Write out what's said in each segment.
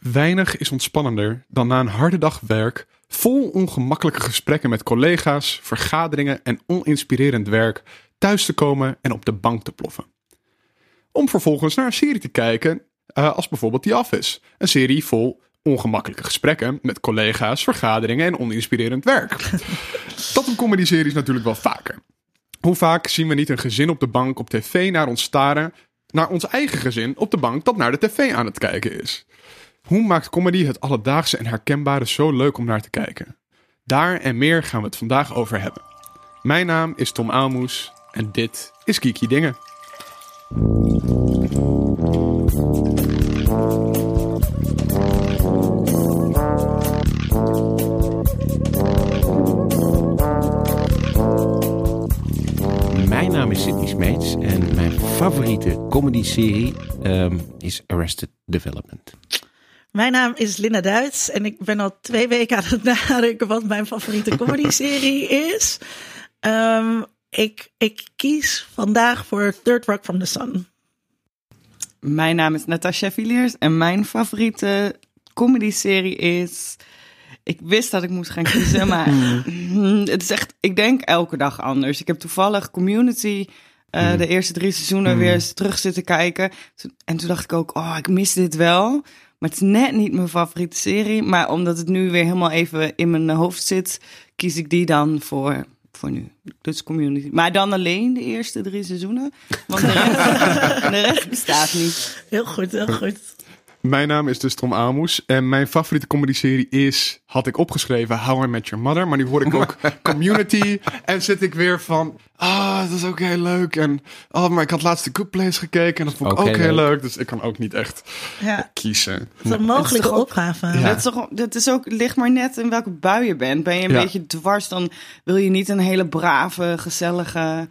Weinig is ontspannender dan na een harde dag werk, vol ongemakkelijke gesprekken met collega's, vergaderingen en oninspirerend werk, thuis te komen en op de bank te ploffen. Om vervolgens naar een serie te kijken, uh, als bijvoorbeeld The Office. Een serie vol ongemakkelijke gesprekken met collega's, vergaderingen en oninspirerend werk. Dat doen comedy-series natuurlijk wel vaker. Hoe vaak zien we niet een gezin op de bank op tv naar ons staren, naar ons eigen gezin op de bank dat naar de tv aan het kijken is? Hoe maakt comedy het alledaagse en herkenbare zo leuk om naar te kijken? Daar en meer gaan we het vandaag over hebben. Mijn naam is Tom Aalmoes en dit is Kiki Dingen. Mijn naam is Sidney Smeets en mijn favoriete comedy-serie um, is Arrested Development. Mijn naam is Linda Duits en ik ben al twee weken aan het nadenken wat mijn favoriete comedy-serie is. Um, ik, ik kies vandaag voor Third Rock from the Sun. Mijn naam is Natasha Villiers en mijn favoriete comedy-serie is. Ik wist dat ik moest gaan kiezen, maar hmm, het is echt, ik denk elke dag anders. Ik heb toevallig Community, uh, mm. de eerste drie seizoenen, mm. weer eens terug zitten kijken. En toen dacht ik ook, oh, ik mis dit wel. Maar het is net niet mijn favoriete serie. Maar omdat het nu weer helemaal even in mijn hoofd zit, kies ik die dan voor voor nu. Dus community. Maar dan alleen de eerste drie seizoenen. Want de rest, de rest bestaat niet. Heel goed, heel goed. Mijn naam is dus Tom Aalmoes en mijn favoriete comedy-serie is, had ik opgeschreven, How I Met Your Mother. Maar nu hoor ik ook Community en zit ik weer van, ah, dat is ook heel leuk. En, oh, maar ik had laatst de Good Place gekeken en dat vond ik ook, heel leuk. Dus ik kan ook niet echt ja. kiezen. Het is een mogelijke opgave. Ja. Dat, is toch, dat is ook, ligt maar net in welke bui je bent. Ben je een beetje dwars, dan wil je niet een hele brave, gezellige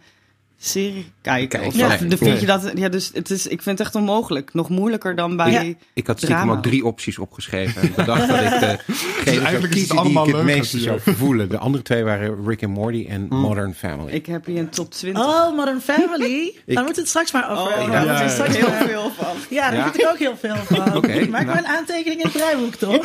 serie kijken. Of ja. vind je dat? Ja, dus het is, ik vind het echt onmogelijk. Nog moeilijker dan bij. Ja. Ik had stiekem ook drie opties opgeschreven. En bedacht dat ik de dus zou kiezen die ik het meeste zou voelen. De andere twee waren Rick and Morty en mm. Modern Family. Ik heb hier een top 20. Oh, Modern Family. ik... Daar moeten we het straks maar over oh, Ja, daar ja, heel veel van. Ja, daar vind ik ook heel veel van. okay, Maak nou. maar een aantekening in het draaiboek, toch?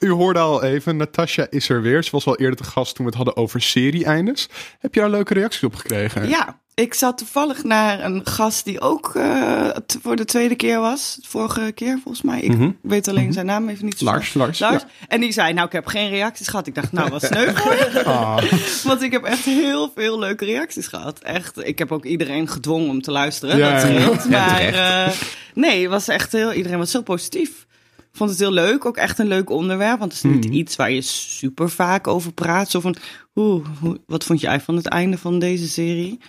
U hoorde al even, Natasha is er weer. Ze was al eerder te gast toen we het hadden over serie-eindes. Heb je daar leuke reacties op gekregen? Ja, ik zat toevallig naar een gast die ook uh, voor de tweede keer was. Vorige keer volgens mij. Ik mhm. weet alleen mhm. zijn naam even niet zo Lars, Lars, Lars. En die zei, nou ik heb geen reacties gehad. Ik dacht, nou wat sneu ah. Want ik heb echt heel veel leuke reacties gehad. Echt, ik heb ook iedereen gedwongen om te luisteren. Ja, dat scheelt. Maar uh, nee, het was echt heel, iedereen was zo positief vond het heel leuk. Ook echt een leuk onderwerp. Want het is niet mhm. iets waar je super vaak over praat. Zo van, hoe, wat vond jij van het einde van deze serie?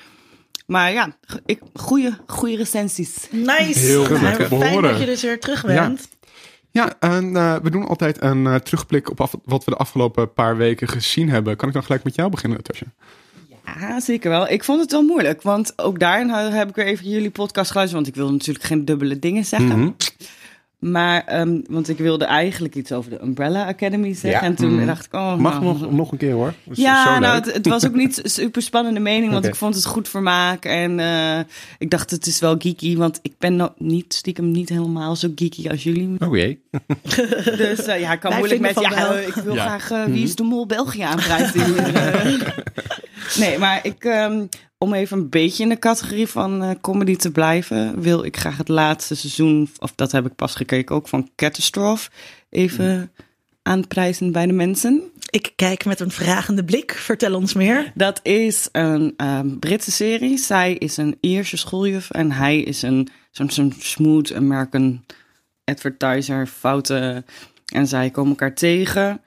Maar ja, ik, goede, goede recensies. Nice. Heel goed. Fijn dat je dus weer terug bent. Ja. en uh, we doen altijd een uh, terugblik op af, wat we de afgelopen paar weken gezien hebben. Kan ik dan gelijk met jou beginnen, Natasja? Ja, zeker wel. Ik vond het wel moeilijk, want ook daarin heb ik weer even jullie podcast geluisterd, want ik wil natuurlijk geen dubbele dingen zeggen. Mm maar, um, want ik wilde eigenlijk iets over de Umbrella Academy zeggen. En toen mm. dacht ik, oh... Mag nou, nog, nog een keer hoor. Ja, nou, het, het, was ook niet super spannende mening, want ik vond het goed vermaak. En uh, ik dacht, het is wel geeky, want ik ben nog niet, stiekem niet helemaal zo geeky als jullie. Oh jee. dus uh, ja, ik kan moeilijk met, ja, ik wil graag uh, Wie is de Mol België aanprijzen. nee, maar ik... Um, om even een beetje in de categorie van uh, comedy te blijven, wil ik graag het laatste seizoen, of dat heb ik pas gekeken ook, van Catastrophe, even mm. aanprijzen bij de mensen. Ik kijk met een vragende blik. Vertel ons meer. Dat is een um, Britse serie. Zij is een Ierse schooljuf en hij is een zo'n zo'n smooth American advertiser, fouten. En zij komen elkaar tegen.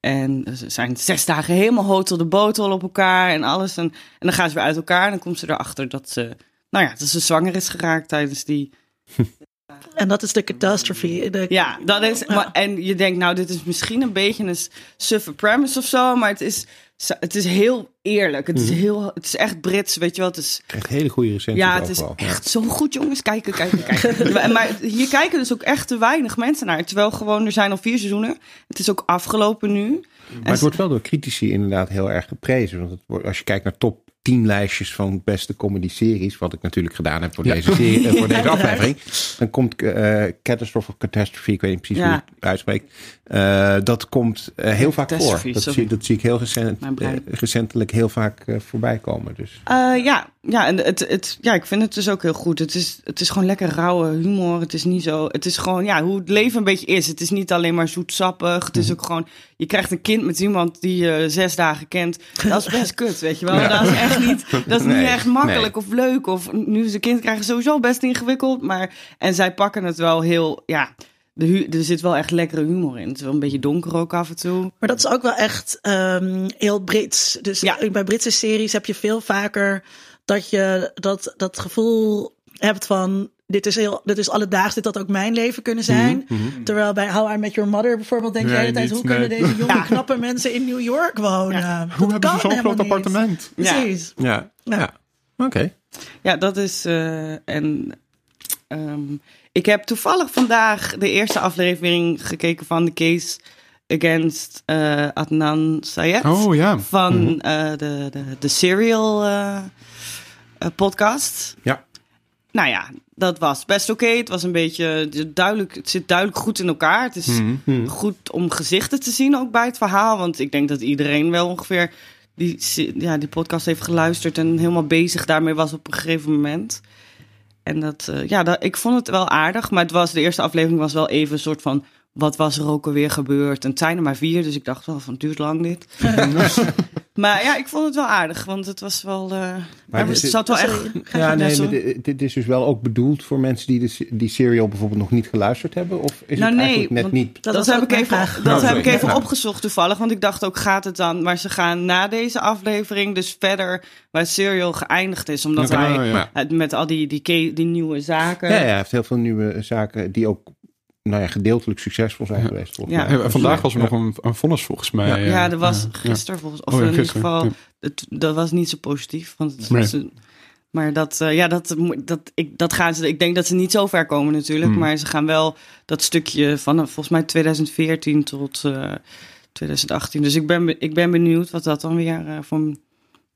En ze zijn zes dagen helemaal hotel de botel op elkaar en alles. En, en dan gaan ze weer uit elkaar en dan komt ze erachter dat ze, nou ja, dat ze zwanger is geraakt tijdens die... En dat is de catastrophe. De... Ja, dat is. Maar, en je denkt, nou, dit is misschien een beetje een suffe premise of zo, maar het is het is heel eerlijk. Het is, heel, het is echt Brits, weet je wat? Het is echt hele goede recensies. Ja, het is echt zo goed, jongens. Kijken, kijken, kijken. maar hier kijken dus ook echt te weinig mensen naar. Terwijl gewoon, er zijn al vier seizoenen. Het is ook afgelopen nu. Maar het wordt wel door critici inderdaad heel erg geprezen. Want het, als je kijkt naar top tien lijstjes van beste comedy-series, wat ik natuurlijk gedaan heb voor deze, serie, voor deze aflevering, dan komt uh, Catastrophe of Catastrophe, ik weet niet precies hoe je het uitspreekt, uh, dat komt uh, heel vaak voor. Dat zie, dat zie, ik heel recent, recentelijk heel vaak voorbij komen. Dus. ja, ja, en het, het, ja, ik vind het dus ook heel goed. Het is, het is gewoon lekker rauwe humor. Het is niet zo. Het is gewoon ja, hoe het leven een beetje is. Het is niet alleen maar zoetsappig. Het is mhm. ook gewoon. Je krijgt een kind met iemand die je zes dagen kent. Dat is best kut, weet je wel. Dat is echt niet. Dat is niet echt makkelijk of leuk. Of nu ze kind krijgen sowieso best ingewikkeld. Maar en zij pakken het wel heel. Ja, de er zit wel echt lekkere humor in. Het is wel een beetje donker ook af en toe. Maar dat is ook wel echt um, heel Brits. Dus ja. bij Britse series heb je veel vaker dat je dat, dat gevoel hebt van dit is, heel, dit is alledaags, dit had ook mijn leven kunnen zijn. Mhm, mhm. Terwijl bij How I Met Your Mother bijvoorbeeld denk je de tijd, hoe kunnen deze jonge, knappe mensen in New York wonen? Hoe hebben ze zo'n groot appartement? Precies. Ja, ja. oké. Ja, dat is, uh, en um, ik heb toevallig vandaag de eerste aflevering gekeken van The Case Against uh, Adnan Sayed. Oh ja. Van mm uh, de, de, de Serial uh, podcast. Ja. Nou ja, dat was best oké. Het was een beetje duidelijk. Het zit duidelijk goed in elkaar. Het is mhm. Mhm. goed om gezichten te zien ook bij het verhaal. Want ik denk dat iedereen wel ongeveer die, ja, die podcast heeft geluisterd en helemaal bezig daarmee was op een gegeven moment. En dat, uh, ja, dat, ik vond het wel aardig. Maar het was, de eerste aflevering was wel even een soort van wat was er ook alweer gebeurd? En het zijn er maar vier, dus ik dacht wel van, duurt lang dit. maar ja, ik vond het wel aardig, want het was wel... Uh, maar het zat wel echt... Ja, nee, dit is dus wel ook bedoeld voor mensen die de, die serial bijvoorbeeld nog niet geluisterd hebben? Of is nou, het eigenlijk net niet? Dat, dat heb ik even, dat heb ik even opgezocht toevallig, want ik dacht ook, gaat het dan... Maar ze gaan na deze aflevering dus verder waar serial geëindigd is. Omdat hij met al die, die, die nieuwe zaken... Ja, ja, hij heeft heel veel nieuwe zaken die ook nou ja, gedeeltelijk succesvol zijn geweest. Ja. Vandaag was er nog een, een vonnis volgens mij. Ja, ja er was gisteren volgens of oh, in ieder geval, het, dat was niet zo positief. Want het was een, maar dat, uh, ja, dat, dat, ik, dat gaan ze. Ik denk dat ze niet zo ver komen natuurlijk. Hmm. Maar ze gaan wel dat stukje van volgens mij 2014 tot uh, eh, 2018. Dus ik ben, ik ben benieuwd wat dat dan weer uh, voor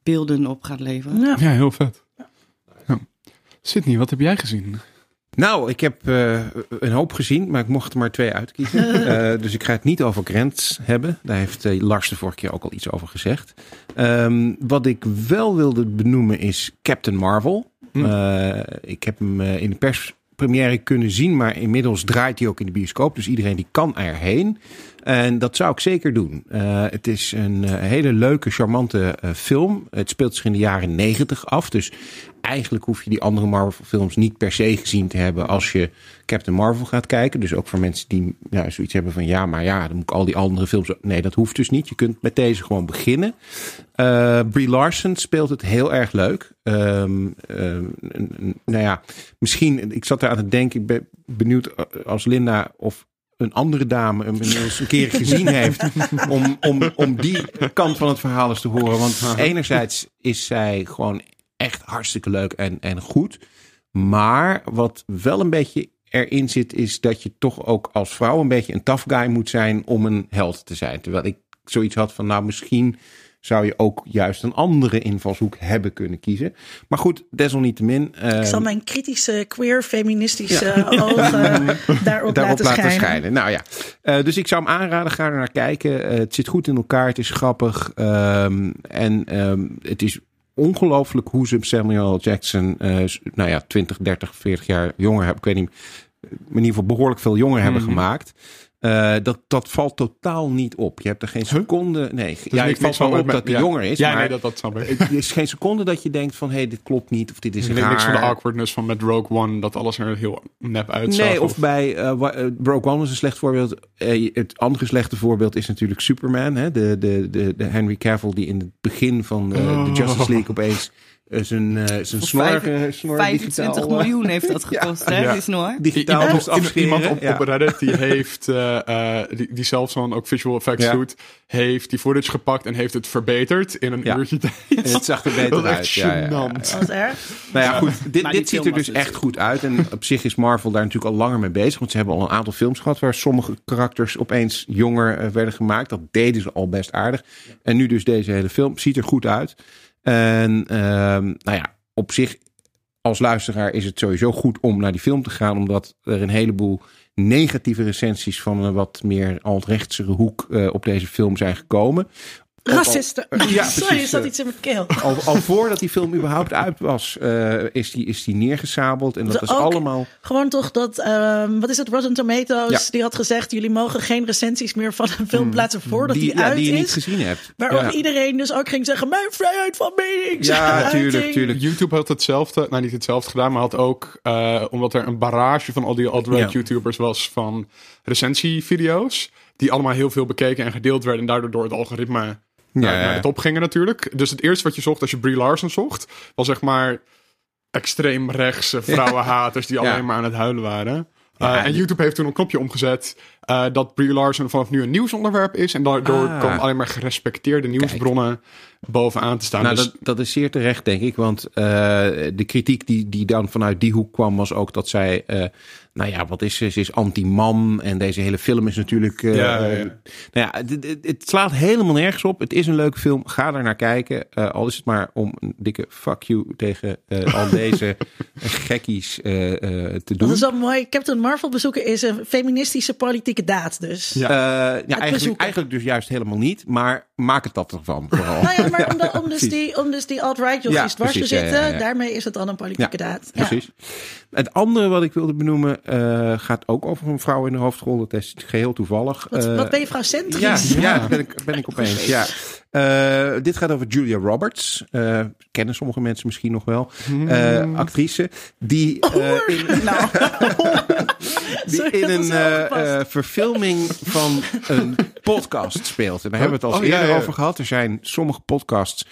beelden op gaat leveren. Ja, ja heel vet. Ja. Sydney, wat heb jij gezien? Nou, ik heb uh, een hoop gezien, maar ik mocht er maar twee uitkiezen. uh, dus ik ga het niet over Grants hebben. Daar heeft uh, Lars de vorige keer ook al iets over gezegd. Um, wat ik wel wilde benoemen is Captain Marvel. Hm. ik heb hem in de perspremière kunnen zien, maar inmiddels draait hij ook in de bioscoop. Dus iedereen die kan erheen. En dat zou ik zeker doen. Uh, het is een hele leuke, charmante uh, film. Het speelt zich in de jaren negentig af. Dus eigenlijk hoef je die andere Marvel films niet per se gezien te hebben als je Captain Marvel gaat kijken. Dus ook voor mensen die ja, zoiets hebben van ja, maar ja, dan moet ik al die andere films. Nee, dat hoeft dus niet. Je kunt met deze gewoon beginnen. Brie Larson speelt het heel erg leuk. Um, nou ja, misschien, ik zat er aan het denken, ik ben benieuwd als Linda of een andere dame hem een keer gezien heeft. Om, om, om die kant van het verhaal eens te horen. Want enerzijds is zij gewoon echt hartstikke leuk en, en goed. Maar wat wel een beetje erin zit, is dat je toch ook als vrouw een beetje een tough guy moet zijn om een held te zijn. Terwijl ik zoiets had van, nou misschien zou je ook juist een andere invalshoek hebben kunnen kiezen. Maar goed, desalniettemin. ik zal ehm, mijn kritische queer feministische ogen daarop, laten, laten schijnen. Nou ja, uh, dus ik zou hem aanraden, ga er naar kijken. Uh, het zit goed in elkaar, het is grappig. Um, en um, het is ongelooflijk hoe ze Samuel Jackson, uh, nou ja, 20, 30, 40 jaar jonger hebben. Ik weet niet, in ieder geval behoorlijk veel jonger mm -hmm. hebben mhm. gemaakt. Uh, dat, dat valt totaal niet op. Je hebt er geen seconde. Nee, ja, ik valt wel op dat hij jonger is. Ja, maar nee, dat, dat snap ik. Het is geen seconde dat je denkt van hé, hey, dit klopt niet of dit is raar. Niks van de awkwardness van met Rogue One, dat alles er heel nep uitzag. Nee, of, of bij uh, Rogue One is een slecht voorbeeld. Uh, het andere slechte voorbeeld is natuurlijk Superman. Hè? De, de, de, de Henry Cavill die in het begin van de, oh. de Justice League opeens eh, zijn, eh, zijn snor, vijf- eh, snor 25 digitaal, eh, miljoen heeft dat gekost, hè, Ja. die snor. digitaal iemand, moest afscheren. iemand op, Ja. op Reddit die heeft, eh, eh, die, die zelf zo'n ook visual effects Ja. doet, heeft die footage gepakt en heeft het verbeterd in een Ja. uurtje tijd. En het zag er beter uit. echt Ja, ja. Dat was erg. Nou ja, goed. Dit, dit ziet er dus was dus- echt goed uit. En op zich is Marvel daar natuurlijk al langer mee bezig. Want ze hebben al een aantal films gehad waar sommige karakters opeens jonger eh, werden gemaakt. Dat deden ze al best aardig. En nu dus deze hele film. Ziet er goed uit. En ehm, nou ja, op zich als luisteraar is het sowieso goed om naar die film te gaan. Omdat er een heleboel negatieve recensies van een wat meer alt-rechtsere hoek eh, op deze film zijn gekomen. Al- Racisten. Ja, Sorry, precies, er zat eh. iets in mijn keel. Al, al voordat die film überhaupt uit was, eh, is, die, is die neergesabeld. En dat Dus is ook- allemaal... Gewoon toch dat, ehm, wat is het, Rotten Tomatoes, Ja. die had gezegd, jullie mogen geen recensies meer van een film plaatsen voordat die, Hmm. ja, uit die je is. niet gezien hebt. Waarop ja. iedereen dus ook ging zeggen, mijn vrijheid van mening. Ja, tuurlijk, tuurlijk. YouTube had hetzelfde, nou niet hetzelfde gedaan, maar had ook, eh, omdat er een barrage van al die alt-right Ja. YouTubers was van recensievideo's, die allemaal heel veel bekeken en gedeeld werden en daardoor door het algoritme Ja, ja. naar de top gingen natuurlijk. Dus het eerste wat je zocht als je Brie Larson zocht, was zeg maar extreem rechtse vrouwenhaters die alleen maar aan het huilen waren. Eh, en YouTube heeft toen een knopje omgezet eh, dat Brie Larson vanaf nu een nieuwsonderwerp is. En daardoor Ah. komen alleen maar gerespecteerde nieuwsbronnen bovenaan te staan. Nou, dus dat, dat is zeer terecht, denk ik. Want eh, de kritiek die, die dan vanuit die hoek kwam, was ook dat zij. Nou ja, wat is ze? Ze is anti-man. En deze hele film is natuurlijk. eh, Ja, ja, ja. nou ja, het, het, het slaat helemaal nergens op. Het is een leuke film. Ga er naar kijken. Eh, al is het maar om een dikke fuck you tegen eh, al deze gekkies eh, eh, te doen. Dat is wel mooi. Captain Marvel bezoeken is een feministische politieke daad dus. Ja. Eh, ja, eigenlijk, eigenlijk dus juist helemaal niet. Maar maak het dat ervan vooral. Nou ja, maar om, de- om dus die, om dus die alt-right jochies Ja, dwars te zitten, ja, ja. daarmee is het dan een politieke daad. Ja. Precies. Het andere wat ik wilde benoemen eh, gaat ook over een vrouw in de hoofdrol. Dat is geheel toevallig. Wat, Eh, wat ben je ja, vrouwcentrisch? ja, ben ik, ben ik opeens. Ja. Eh, dit gaat over Julia Roberts. Eh, kennen sommige mensen misschien nog wel. Eh, actrice. Die, eh, in, die Sorry, in een eh, eh, verfilming van een podcast speelt. En daar hebben we het al Oh, eerder ja. over gehad. Er zijn sommige podcasts.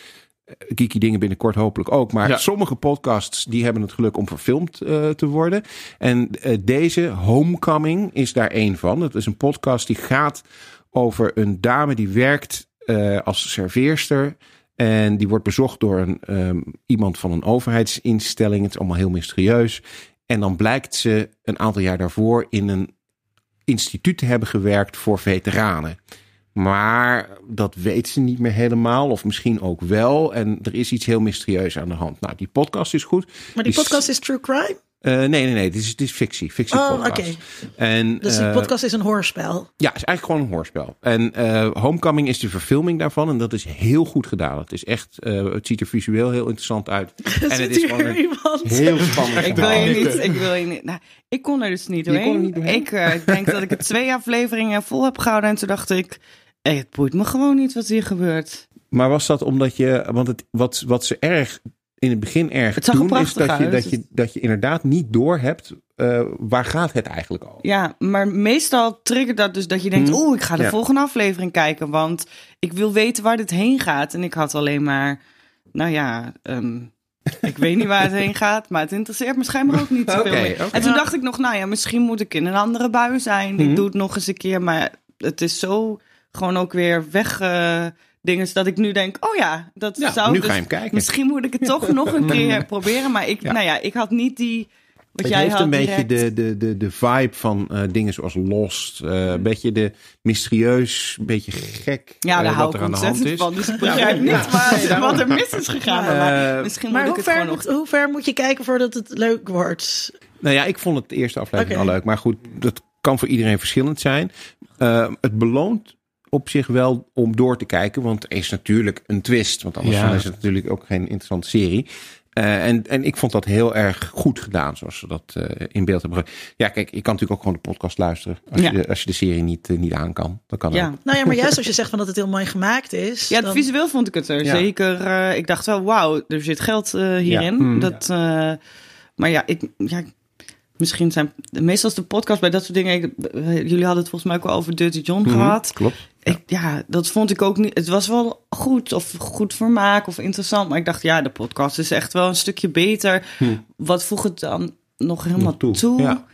Geeky dingen binnenkort hopelijk ook. Maar Ja. sommige podcasts die hebben het geluk om verfilmd eh, te worden. En eh, deze Homecoming is daar één van. Het is een podcast die gaat over een dame die werkt eh, als serveerster. En die wordt bezocht door een, ehm, iemand van een overheidsinstelling. Het is allemaal heel mysterieus. En dan blijkt ze een aantal jaar daarvoor in een instituut te hebben gewerkt voor veteranen. Maar dat weet ze niet meer helemaal, of misschien ook wel. En er is iets heel mysterieus aan de hand. Nou, die podcast is goed. Maar die Die podcast is true crime? Eh, nee, nee, nee. Het is, het is fictie. Fictie Oh, podcast. oké. En, Dus die eh, podcast is een hoorspel. ja, het is eigenlijk gewoon een hoorspel. En eh, Homecoming is de verfilming daarvan. En dat is heel goed gedaan. Het is echt, eh, het ziet er visueel heel interessant uit. en het is gewoon iemand? heel spannend Ik wil je niet, ik wil je niet. Nou, ik kon er dus niet Je kon doorheen. niet doorheen? Ik denk dat ik het twee afleveringen vol heb gehouden. En toen dacht ik, het boeit me gewoon niet wat hier gebeurt. Maar was dat omdat je, want het, wat, wat ze erg in het begin erg Het zag doen, is prachtig dat je, dat, je, dat je inderdaad niet doorhebt eh waar gaat het eigenlijk over. Ja, maar meestal triggert dat dus dat je denkt, Mhm. oeh, ik ga de Ja. volgende aflevering kijken. Want ik wil weten waar dit heen gaat. En ik had alleen maar, nou ja, ehm, ik weet niet waar het heen gaat. Maar het interesseert me schijnbaar ook niet zoveel meer. En toen dacht ik nog, nou ja, misschien moet ik in een andere bui zijn. Mhm. Ik doe het nog eens een keer. Maar het is zo gewoon ook weer weg... eh, dingen dat ik nu denk, oh ja, dat Ja, zou nu dus- ga je hem kijken. Misschien moet ik het toch nog een keer proberen. Maar ik, Ja. nou ja, ik had niet die. Wat Het jij heeft had een beetje de, de, de, de vibe van eh, dingen zoals Lost. eh, een beetje de mysterieus, een beetje gek Ja, daar hou wat ik er aan de hand ontzettend is. van. Dus ik begrijp niet waar, wat er mis is gegaan. maar misschien Maar moet ik hoe het ver, nog... hoe ver moet je kijken voordat het leuk wordt? Nou ja, ik vond het de eerste aflevering al leuk. Maar goed, dat kan voor iedereen verschillend zijn. Eh, het beloont op zich wel om door te kijken. Want er is natuurlijk een twist. Want anders Ja. dan is het natuurlijk ook geen interessante serie. Eh, en, en ik vond dat heel erg goed gedaan, zoals ze dat eh, in beeld hebben. Ja, kijk, je kan natuurlijk ook gewoon de podcast luisteren. Als, Ja. je, de, als je de serie niet, eh, niet aan kan. Dat kan Ja. ook. Nou ja, maar juist als je zegt van dat het heel mooi gemaakt is. Ja, het dan- visueel vond ik het er Ja. zeker. eh, ik dacht wel, wauw, er zit geld eh, hierin. Ja. Mm. Dat, eh, maar ja, ik, ja, misschien zijn meestal is de podcast bij dat soort dingen. ik- eh, jullie hadden het volgens mij ook wel over Dirty John gehad. Klopt. Ik, ja, dat vond ik ook niet. Het was wel goed of goed vermaak of interessant. Maar ik dacht, ja, de podcast is echt wel een stukje beter. Wat voegt het dan nog helemaal Nog toe, toe? ja.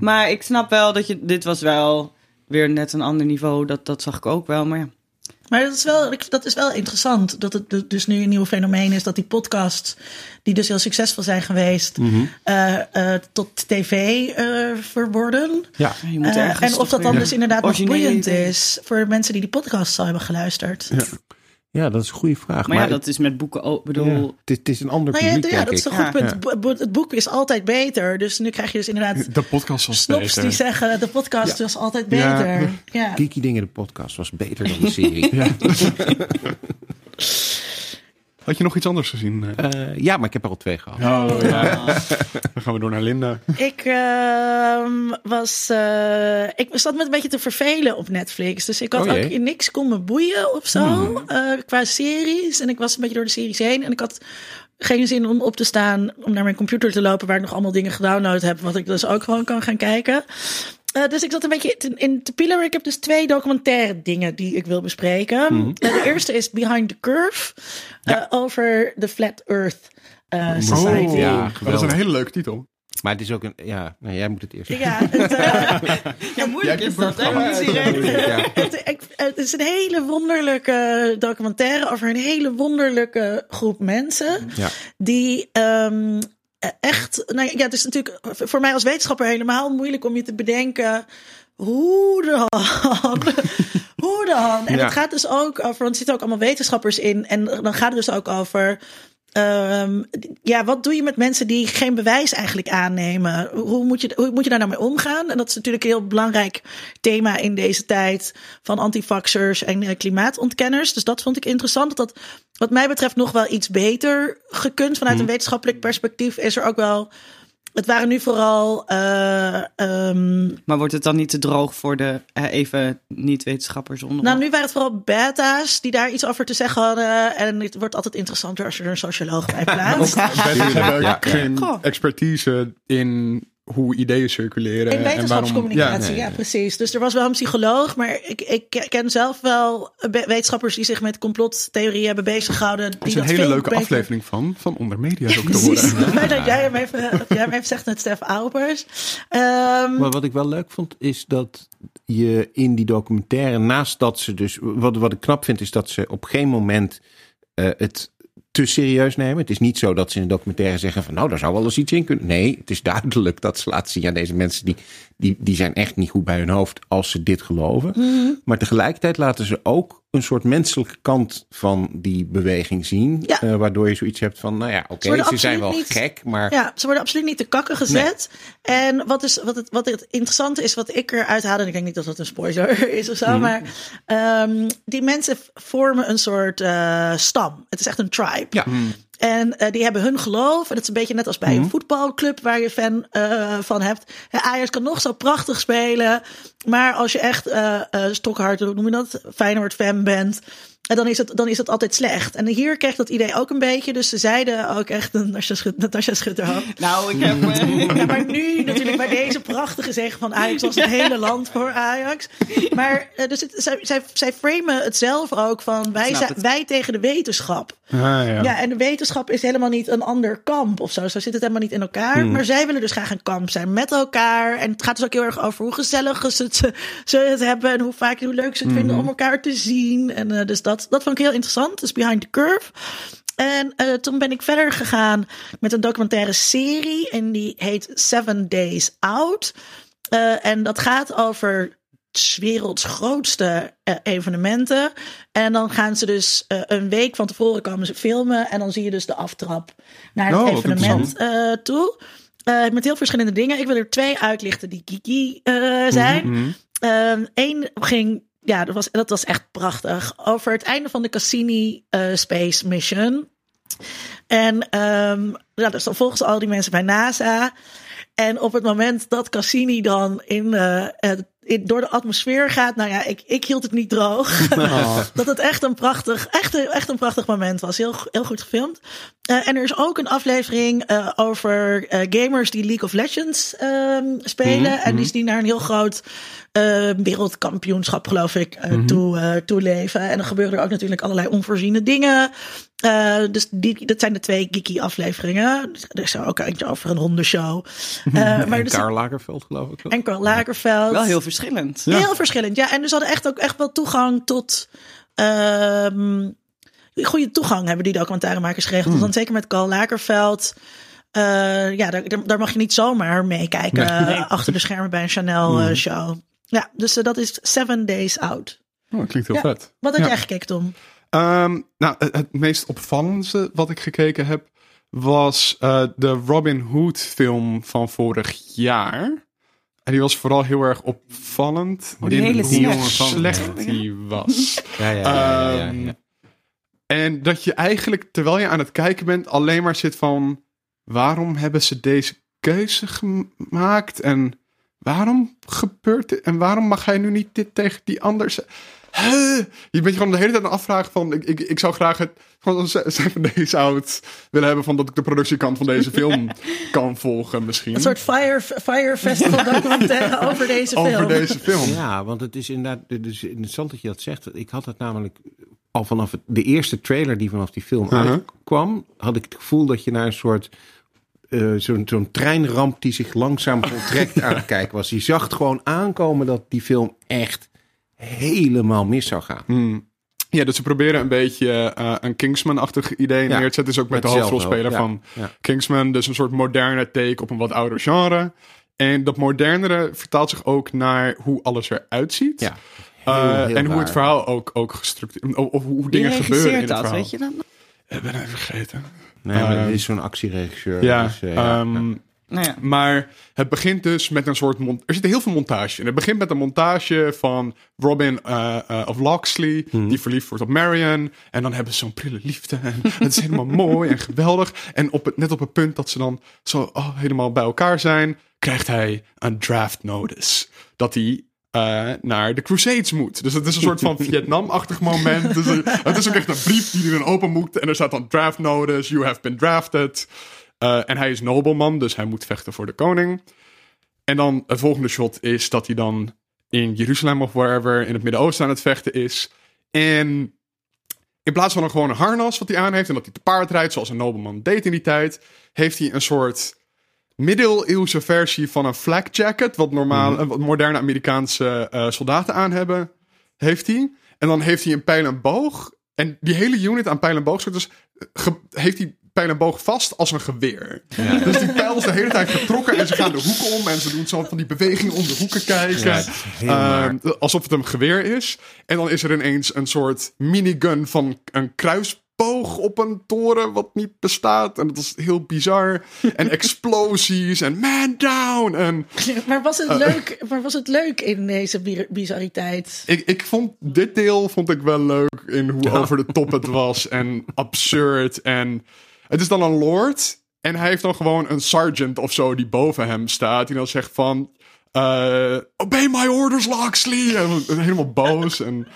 Maar ik snap wel dat je. Dit was wel weer net een ander niveau. Dat, dat zag ik ook wel. Maar ja. Maar dat is, wel, ik- dat is wel interessant. Dat het du- dus nu een nieuw fenomeen is. Dat die podcasts, die dus heel succesvol zijn geweest, Mhm. eh, eh, tot tv eh verworden. Ja. Je moet ergens en of dat dan dus inderdaad nog boeiend is voor mensen die die podcast al hebben geluisterd. ja, dat is een goede vraag. Maar ja, dat is met boeken ook. Bedoel, ja, het, is, het is een ander Nou ja, publiek, ja, denk dat is een goed Ja. punt. Ja. Het bo- bo- Het boek is altijd beter. Dus nu krijg je dus inderdaad De podcast was snops beter. die zeggen de podcast was altijd Ja. beter. Ja. Geeky Dingen, de podcast, was beter dan de serie. Had je nog iets anders gezien? eh? Ja, maar ik heb er al twee gehad. Oh ja. Dan gaan we door naar Linda. Ik ehm, was. eh, ik zat me een beetje te vervelen op Netflix. Dus ik had Oh ook niks kon me boeien of zo. eh, qua series. En ik was een beetje door de series heen. En ik had geen zin om op te staan. Om naar mijn computer te lopen. Waar ik nog allemaal dingen gedownload heb. Wat ik dus ook gewoon kan gaan kijken. Eh, dus ik zat een beetje te- in te pielen. Ik heb dus twee documentaire dingen die ik wil bespreken. Eh, de eerste is Behind the Curve. eh, over de Flat Earth eh, Society. Oh, Ja, dat is een hele leuke titel. Maar het is ook een... Ja, nou, jij moet het eerst. Ja, het, ja, moeilijk is dat, hè? ja. Het, ik- het is een hele wonderlijke documentaire over een hele wonderlijke groep mensen. Ja. Die ehm, echt. Nou ja, het is natuurlijk voor mij als wetenschapper helemaal moeilijk om je te bedenken. Hoe dan? Hoe dan? En Ja. het gaat dus ook over, want er zitten ook allemaal wetenschappers in. En dan gaat het dus ook over. Ehm, ja, wat doe je met mensen die geen bewijs eigenlijk aannemen? Hoe moet, je, hoe moet je daar nou mee omgaan? En dat is natuurlijk een heel belangrijk thema in deze tijd van antivaxers en eh, klimaatontkenners. Dus dat vond ik interessant. Dat dat wat mij betreft nog wel iets beter gekund. Vanuit een wetenschappelijk perspectief is er ook wel. Het waren nu vooral. eh, ehm, Maar wordt het dan niet te droog voor de eh, even niet-wetenschappers onder? nou, nu waren het vooral beta's die daar iets over te zeggen hadden. En het wordt altijd interessanter als je er een socioloog bij plaatst. Hebben Ja. geen expertise in hoe ideeën circuleren. In en waarom- wetenschapscommunicatie, ja, Ja, precies. Dus er was wel een psycholoog, maar ik, ik ken zelf wel be- wetenschappers die zich met complottheorieën hebben bezig gehouden. Er is een hele leuke aflevering van, van Onder Media ook te Precies. horen. Fijn dat jij hem even, jij hem even zegt met Stef Aupers. Ehm, Maar wat ik wel leuk vond, is dat je in die documentaire, naast dat ze dus. Wat, wat ik knap vind, is dat ze op geen moment eh, het te serieus nemen. Het is niet zo dat ze in de documentaire zeggen van nou, daar zou wel eens iets in kunnen. Nee, het is duidelijk dat ze laten zien aan deze mensen die, die, die zijn echt niet goed bij hun hoofd als ze dit geloven. Mhm. Maar tegelijkertijd laten ze ook een soort menselijke kant van die beweging zien. Ja. eh, waardoor je zoiets hebt van, nou ja, oké, ze zijn wel niet- gek, maar Ja, ze worden absoluut niet te kakken gezet. En wat, is, wat, het, wat het interessante is, wat ik eruit haalde, en ik denk niet dat dat een spoiler is of zo, maar ehm, die mensen vormen een soort eh, stam. Het is echt een tribe. Ja. En eh, die hebben hun geloof. En dat is een beetje net als bij een voetbalclub waar je fan eh, van hebt. Hè, Ajax kan nog zo prachtig spelen. Maar als je echt eh eh, stokhard, hoe noem je dat, Feyenoord fan bent. En dan is, het, dan is het altijd slecht. En hier kreeg dat idee ook een beetje. Dus ze zeiden ook echt, Natasja Schut- Natasja Schutterhoofd. Nou, ik heb... eh, Ja, maar nu natuurlijk bij deze prachtige zege van Ajax was het hele land voor Ajax. Maar eh, dus het, zij, zij, zij framen het zelf ook van wij, wij tegen de wetenschap. Ah, ja. Ja, en de wetenschap is helemaal niet een ander kamp of zo. Zo zit het helemaal niet in elkaar. Maar zij willen dus graag een kamp zijn met elkaar. En het gaat dus ook heel erg over hoe gezellig ze het, ze het hebben. En hoe vaak, hoe leuk ze het vinden om elkaar te zien. En eh, dus dat, dat vond ik heel interessant. Dus Behind the Curve. En eh, toen ben ik verder gegaan met een documentaire serie. En die heet Seven Days Out. Eh, en dat gaat over werelds grootste eh, evenementen. En dan gaan ze dus een week van tevoren komen ze filmen. En dan zie je dus de aftrap naar het Oh, evenement toe. Met heel verschillende dingen. Ik wil er twee uitlichten die geeky eh, zijn. Eén ging, ja, dat was, dat was echt prachtig. Over het einde van de Cassini eh, Space Mission. En ehm ja, dus dan volgen ze al die mensen bij NASA. En op het moment dat Cassini dan in eh, in- door de atmosfeer gaat. Nou ja, ik, ik hield het niet droog. dat het echt een prachtig, echt een, echt een prachtig moment was. Heel, heel goed gefilmd. Eh, en er is ook een aflevering over gamers die League of Legends ehm, spelen. En die, die naar een heel groot eh, wereldkampioenschap, geloof ik, eh, toe, eh, toe leven. En dan gebeuren er ook natuurlijk allerlei onvoorziene dingen. Eh, dus die, dat zijn de twee geeky afleveringen. Er is ook eentje over een hondenshow. Eh maar en dus, Karl Lagerfeld geloof ik. en Karl Lagerfeld. Wel heel verschillend. Heel verschillend, ja. En dus hadden echt ook echt wel toegang tot. ehm goede toegang hebben die documentairemakers geregeld. Want dan zeker met Karl Lagerfeld. eh, ja, daar, daar- mag je niet zomaar meekijken achter de schermen bij een Chanel-show. Ja, dus eh, dat is Seven Days Out. Oh, klinkt heel Ja. vet. Wat had Ja. jij gekeken, Tom? Ehm, nou, het, het meest opvallendste wat ik gekeken heb was eh, de Robin Hood film van vorig jaar. En die was vooral heel erg opvallend Oh, die in hele hoe slecht. slecht die was. Ja, ja, ja. ja, ja, ja. Ehm, En dat je eigenlijk, terwijl je aan het kijken bent, alleen maar zit van... waarom hebben ze deze keuze gemaakt? En waarom gebeurt dit? En waarom mag hij nu niet dit tegen die ander zeggen? Huh? Je bent je gewoon de hele tijd aan het afvragen van... Ik, ik, ik zou graag het van Seven Days Out willen hebben... van dat ik de productiekant van deze film kan volgen misschien. Een soort Fire, fire Festival documentaire over deze film. Over deze film. Ja, want het is inderdaad dus interessant dat je dat zegt. Ik had het namelijk al vanaf het, de eerste trailer die vanaf die film Uh-huh. uitkwam, had ik het gevoel dat je naar een soort eh, zo'n zo'n treinramp die zich langzaam voltrekt aan het kijken was. Je zag gewoon aankomen dat die film echt helemaal mis zou gaan. Hmm. Ja, dus ze proberen een beetje eh, een Kingsman-achtig idee Ja, neer te zetten. Dus ook met de hoofdrolspeler ja, van ja. Kingsman. Dus een soort moderne take op een wat ouder genre. En dat modernere vertaalt zich ook naar hoe alles eruit ziet. Ja, Eh, heel en hoe het verhaal ook, ook gestructureerd... Of, of hoe dingen gebeuren in het dat? verhaal. Weet je dat? Ik ben even vergeten. Nee, maar Ehm, het is zo'n actieregisseur. Ja, dus, eh, ja, ehm, ja. Nou ja. Maar het begint dus met een soort... Mont er zit heel veel montage in. Het begint met een montage van Robin eh, eh, of Loxley... die verliefd wordt op Marion. En dan hebben ze zo'n prille liefde. En het is helemaal mooi en geweldig. En op het, net op het punt dat ze dan zo oh, helemaal bij elkaar zijn... krijgt hij een draft notice. Dat hij eh, naar de Crusades moet. Dus het is een soort van Vietnam-achtig moment. Dus het is ook echt een brief die hij dan open moet. En er staat dan draft notice, you have been drafted. Eh, en hij is nobleman, dus hij moet vechten voor de koning. En dan het volgende shot is dat hij dan in Jeruzalem of wherever in het Midden-Oosten aan het vechten is. En in plaats van een gewoon een harnas wat hij aan heeft en dat hij te paard rijdt zoals een nobleman deed in die tijd, heeft hij een soort middeleeuwse versie van een flak jacket, wat, normaal, eh, wat moderne Amerikaanse eh, soldaten aan hebben, heeft hij. En dan heeft hij een pijl en boog. En die hele unit aan pijl en boog dus, ge- heeft hij pijl en boog vast als een geweer. Dus die pijl is de hele tijd getrokken en ze gaan de hoeken om en ze doen zo van die bewegingen om de hoeken kijken. Ja. Ehm, alsof het een geweer is. En dan is er ineens een soort minigun van een kruisboog op een toren wat niet bestaat. En dat is heel bizar. En explosies en man down. En Maar was het leuk, maar was het leuk in deze bi- bizarriteit? ik, ik vond dit deel vond ik wel leuk in hoe over de top het was. En absurd. En het is dan een lord. En hij heeft dan gewoon een sergeant of zo die boven hem staat. Die dan zegt van... eh, obey my orders, Loxley. En helemaal boos. En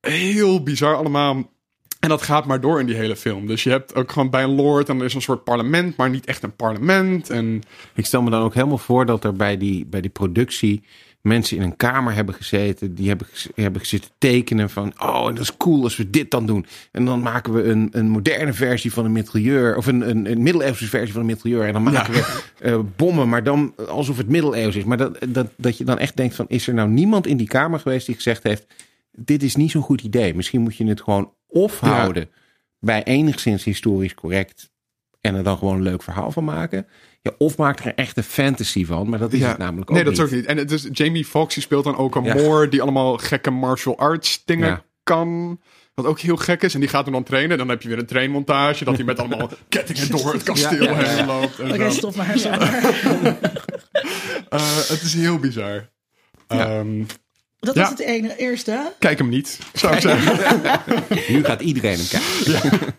heel bizar allemaal. En dat gaat maar door in die hele film. Dus je hebt ook gewoon bij een lord... en er is een soort parlement, maar niet echt een parlement. En Ik stel me dan ook helemaal voor dat er bij die, bij die productie mensen in een kamer hebben gezeten. Die hebben, hebben zitten tekenen van, oh, dat is cool als we dit dan doen. En dan maken we een, een moderne versie van een mitrailleur. Of een, een, een middeleeuwse versie van een mitrailleur. En dan maken we eh, bommen, maar dan alsof het middeleeuws is. Maar dat, dat, dat je dan echt denkt van, is er nou niemand in die kamer geweest die gezegd heeft... dit is niet zo'n goed idee. Misschien moet je het gewoon of Ja. houden bij enigszins historisch correct... en er dan gewoon een leuk verhaal van maken... Ja, of maak er een echte fantasy van, maar dat is het namelijk ook Nee, dat niet. is ook niet. En het is Jamie Foxx die speelt dan ook een Ja. Moor die allemaal gekke martial arts dingen Ja. kan. Wat ook heel gek is. En die gaat hem dan trainen. Dan heb je weer een trainmontage. Dat hij met allemaal kettingen door het kasteel Ja, ja, ja. heen loopt. En Oké, zo. stop maar. Eh, het is heel bizar. Ehm, Dat Ja. was het ene, eerste. kijk hem niet, zou ik zeggen. Nu gaat iedereen hem kijken.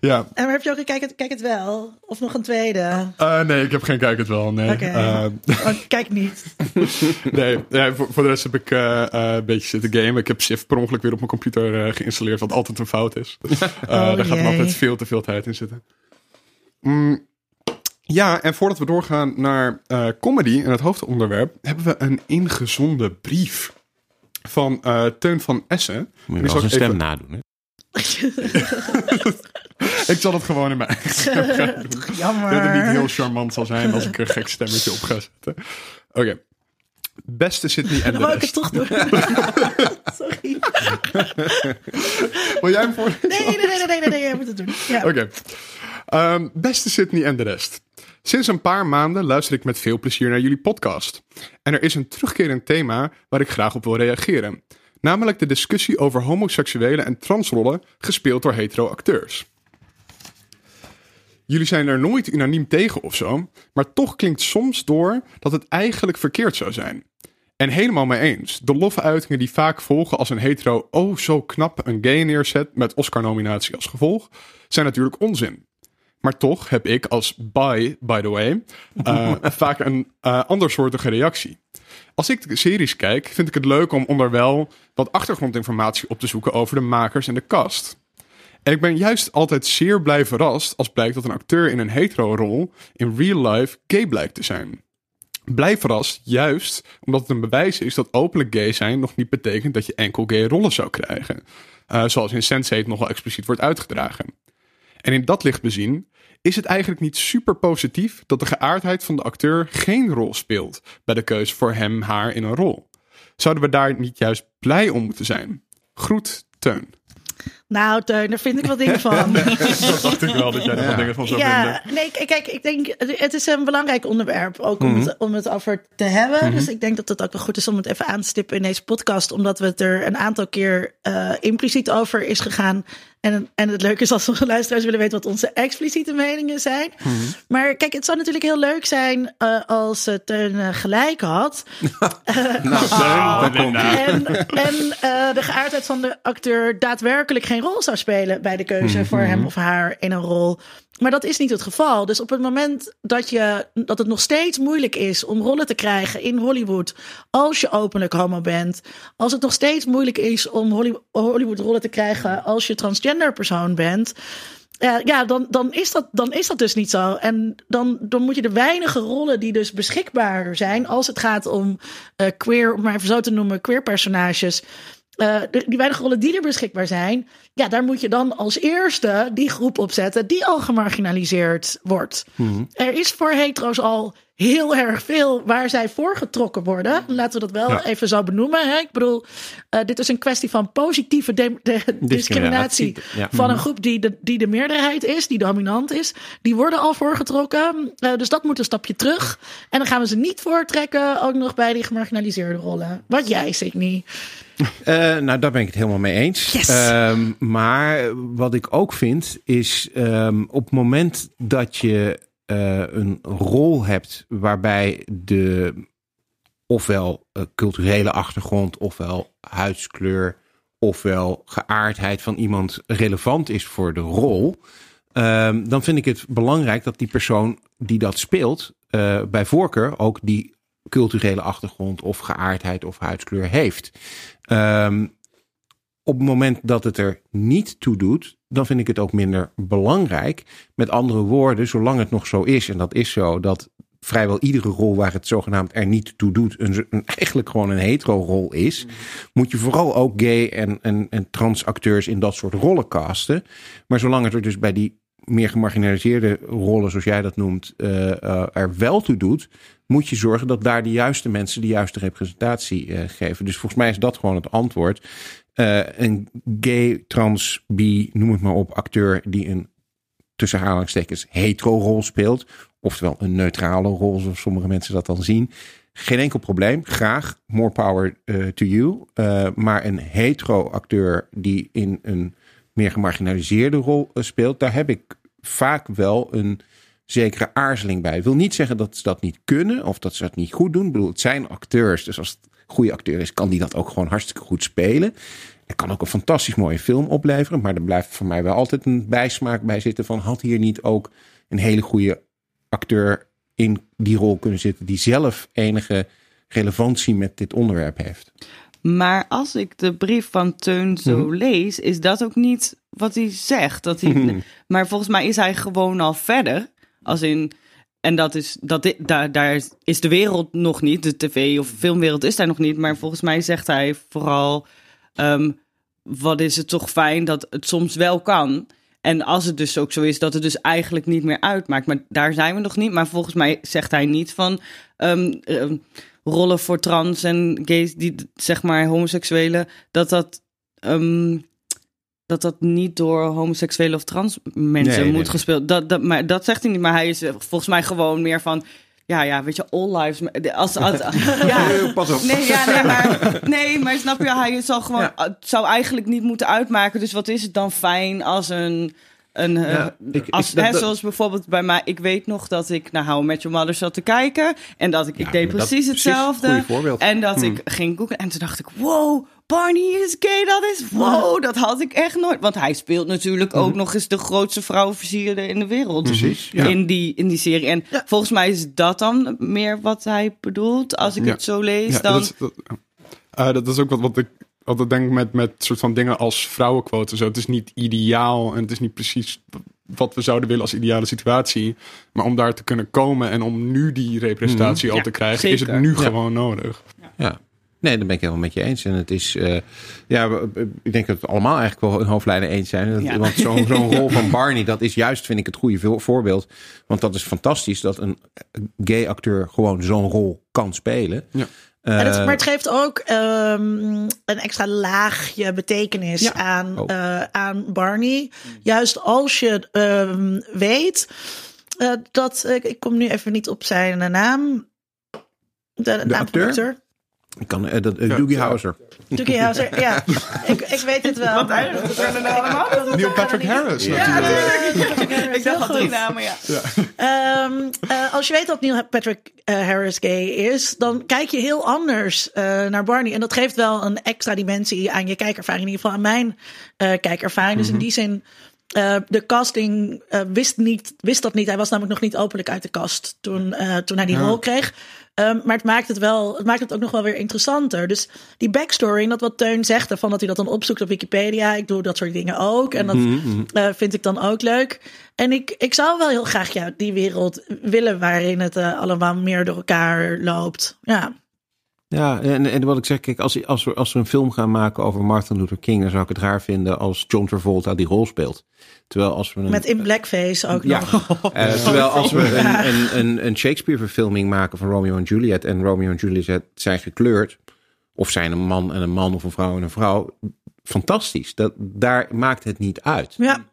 Ja, En maar heb je ook een kijk het, kijk het wel? Of nog een tweede? Eh, nee, ik heb geen kijk het wel. Nee. Eh, Oh, kijk niet. nee, nee voor, voor de rest heb ik eh, een beetje zitten gamen. Ik heb Shift per ongeluk weer op mijn computer eh, geïnstalleerd, wat altijd een fout is. Eh, daar gaat jee. altijd veel te veel tijd in zitten. Mm, ja, en voordat we doorgaan naar eh, comedy en het hoofdonderwerp, hebben we een ingezonden brief van eh, Teun van Essen. Moet je wel zijn stem nadoen, hè? Ik zal het gewoon in mijn eigen stem gaan doen. Dat het niet Jammer. heel charmant zal zijn als ik een gek stemmetje op ga zetten. Oké. Beste Sydney en Dan de wou ik het rest. toch doen. Sorry. Wil jij hem voor? Nee, nee, nee, nee, nee, nee, jij moet het doen. Ja. Oké. Ehm, beste Sydney en de rest. Sinds een paar maanden luister ik met veel plezier naar jullie podcast. En er is een terugkerend thema waar ik graag op wil reageren. Namelijk de discussie over homoseksuele en transrollen gespeeld door hetero acteurs. Jullie zijn er nooit unaniem tegen of zo, maar toch klinkt soms door dat het eigenlijk verkeerd zou zijn. En helemaal mee eens. De loffe-uitingen die vaak volgen als een hetero oh zo knap een gay neerzet met Oscar-nominatie als gevolg, zijn natuurlijk onzin. Maar toch heb ik als bi, by the way, eh, vaak een eh andersoortige reactie. Als ik de series kijk, vind ik het leuk om onderwel wat achtergrondinformatie op te zoeken over de makers en de cast. En ik ben juist altijd zeer blij verrast als blijkt dat een acteur in een hetero-rol in real life gay blijkt te zijn. Blij verrast juist omdat het een bewijs is dat openlijk gay zijn nog niet betekent dat je enkel gay rollen zou krijgen. Eh, zoals in Sense8 nogal expliciet wordt uitgedragen. En in dat licht bezien is het eigenlijk niet super positief dat de geaardheid van de acteur geen rol speelt bij de keuze voor hem, haar in een rol. Zouden we daar niet juist blij om moeten zijn? Groet, Teun. Nou, Teun, daar vind ik wel dingen van. Dat dacht ik wel dat jij er wat dingen van zou Ja, vinden. nee, kijk, ik denk, het is een belangrijk onderwerp ook om, het, om het over te hebben. Dus ik denk dat het ook wel goed is om het even aan te stippen in deze podcast, omdat we het er een aantal keer eh, impliciet over is gegaan. En, en het leuke is als onze luisteraars willen weten wat onze expliciete meningen zijn. Maar kijk, het zou natuurlijk heel leuk zijn eh, als uh, Teun eh, gelijk had. Nou. En, en eh, de geaardheid van de acteur daadwerkelijk geen rol zou spelen bij de keuze voor hem of haar in een rol. Maar dat is niet het geval. Dus op het moment dat, je, dat het nog steeds moeilijk is om rollen te krijgen in Hollywood. als je openlijk homo bent. Als het nog steeds moeilijk is om Holly- Hollywood-rollen te krijgen. als je transgender persoon bent. Ja, ja dan, dan, is dat, dan is dat dus niet zo. En dan, dan moet je de weinige rollen die dus beschikbaar zijn. als het gaat om eh, queer, om maar even zo te noemen, queer personages. Eh, die weinige rollen die er beschikbaar zijn. Ja, daar moet je dan als eerste die groep opzetten die al gemarginaliseerd wordt. Er is voor hetero's al heel erg veel waar zij voor getrokken worden. Laten we dat wel Ja. even zo benoemen. Hè? Ik bedoel, eh, dit is een kwestie van positieve de- de- discriminatie Ja. van een groep die de, die de meerderheid is, die dominant is. Die worden al voorgetrokken. Eh, dus dat moet een stapje terug. En dan gaan we ze niet voortrekken, ook nog bij die gemarginaliseerde rollen. Wat jij, Sydney. Eh, nou, daar ben ik het helemaal mee eens. Yes. Ehm, maar wat ik ook vind is ehm, op het moment dat je eh, een rol hebt waarbij de ofwel eh, culturele achtergrond, ofwel huidskleur, ofwel geaardheid van iemand relevant is voor de rol, ehm, dan vind ik het belangrijk dat die persoon die dat speelt, bij voorkeur ook die culturele achtergrond of geaardheid of huidskleur heeft. Ehm, op het moment dat het er niet toe doet, dan vind ik het ook minder belangrijk. Met andere woorden, zolang het nog zo is, en dat is zo, dat vrijwel iedere rol waar het zogenaamd er niet toe doet, een, een- eigenlijk gewoon een hetero-rol is, moet je vooral ook gay en, en, en trans acteurs in dat soort rollen casten. Maar zolang het er dus bij die meer gemarginaliseerde rollen, zoals jij dat noemt, eh, eh, er wel toe doet, moet je zorgen dat daar de juiste mensen de juiste representatie eh, geven. Dus volgens mij is dat gewoon het antwoord. Eh, een gay, trans, bi, noem het maar op, acteur die een tussen aanhalingstekens hetero-rol speelt, oftewel een neutrale rol, zoals sommige mensen dat dan zien. Geen enkel probleem, graag, more power eh, to you. Maar een hetero-acteur die in een meer gemarginaliseerde rol speelt, daar heb ik vaak wel een zekere aarzeling bij. Ik wil niet zeggen dat ze dat niet kunnen of dat ze dat niet goed doen. Ik bedoel, het zijn acteurs, dus als het een goede acteur is, kan die dat ook gewoon hartstikke goed spelen. Het kan ook een fantastisch mooie film opleveren, maar er blijft voor mij wel altijd een bijsmaak bij zitten van had hier niet ook een hele goede acteur in die rol kunnen zitten die zelf enige relevantie met dit onderwerp heeft. Maar als ik de brief van Teun zo Mhm. lees, is dat ook niet wat hij zegt. Dat hij, Maar volgens mij is hij gewoon al verder. Als in, en dat is, dat, daar, daar is de wereld nog niet. De tv- of filmwereld is daar nog niet. Maar volgens mij zegt hij vooral, ehm, wat is het toch fijn dat het soms wel kan. En als het dus ook zo is dat het dus eigenlijk niet meer uitmaakt. Maar daar zijn we nog niet. Maar volgens mij zegt hij niet van ehm, ehm, rollen voor trans en gays, die zeg maar homoseksuelen, dat dat. Dat dat niet door homoseksuele of trans mensen Nee, moet nee. gespeeld. Dat, dat, maar dat zegt hij niet. Maar hij is eh, volgens mij gewoon meer van. Ja, ja, weet je, all lives. Als, als, ja, Pas op. Nee, ja, nee, maar, nee, maar snap je, hij zal gewoon, Ja. het zou eigenlijk niet moeten uitmaken. Dus wat is het dan fijn als een, een eh, Ja, ik- ik- als, dat- hè, dat- zoals bijvoorbeeld bij mij, ik weet nog dat ik naar How I Met Your Mother zat te kijken en dat ik, ik deed precies hetzelfde. En dat Hmm. ik ging googlen en toen dacht ik, wow, Barney is gay, dat is wow, dat had ik echt nooit. Want hij speelt natuurlijk ook nog eens de grootste vrouwenversierder in de wereld. Precies, ja. In, die, in die serie. En Ja. volgens mij is dat dan meer wat hij bedoelt. Als ik Ja. het zo lees, Ja, dan... dat, is, dat, eh, dat is ook wat, wat ik altijd denk met, met soort van dingen als vrouwenquote. Zo. Het is niet ideaal en het is niet precies wat we zouden willen als ideale situatie. Maar om daar te kunnen komen en om nu die representatie al Ja, te krijgen, is het nu Ja. gewoon nodig. Ja. Nee, dat ben ik helemaal met je eens. En het is, eh, ja, ik denk dat we het allemaal eigenlijk wel in hoofdlijnen eens zijn. Dat- Ja. Want zo'n rol van Barney, dat is juist, vind ik, het goede vo- voorbeeld. Want dat is fantastisch dat een gay acteur gewoon zo'n rol kan spelen. Ja. Eh, En het, maar het geeft ook ehm, een extra laagje betekenis Ja, aan, ook. eh, aan Barney. Juist als je ehm, weet dat. ik kom nu even niet op zijn naam. De, naam acteur? de acteur. Ik kan, eh, dat, uh, Ja. Doogie Howser. Doogie Howser, ja. Ik, ik weet het wel. Neil Patrick Harris Ja, natuurlijk. natuurlijk. Ik dacht al drie namen, ja. Ehm, eh, als je weet dat Neil Patrick Harris gay is, dan kijk je heel anders eh, naar Barney. En dat geeft wel een extra dimensie aan je kijkervaring. In ieder geval aan mijn eh, kijkervaring. Dus in die zin, eh, de casting eh, wist, niet, wist dat niet. Hij was namelijk nog niet openlijk uit de kast toen, eh, toen hij die rol kreeg. Ehm, maar het maakt het wel, het maakt het ook nog wel weer interessanter. Dus die backstory, en dat wat Teun zegt, van dat hij dat dan opzoekt op Wikipedia. Ik doe dat soort dingen ook. En dat eh, vind ik dan ook leuk. En ik, ik zou wel heel graag ja, die wereld willen waarin het allemaal meer door elkaar loopt. Ja, Ja, en, en wat ik zeg, kijk, als, als, we, als we een film gaan maken over Martin Luther King, dan zou ik het raar vinden als John Travolta die rol speelt. Terwijl als we een, met in blackface ook Ja, nog. Eh, terwijl als we een, een, een, een Shakespeare-verfilming maken van Romeo en Juliet en Romeo en Juliet zijn gekleurd, of zijn een man en een man of een vrouw en een vrouw, fantastisch. Dat, daar maakt het niet uit. Ja.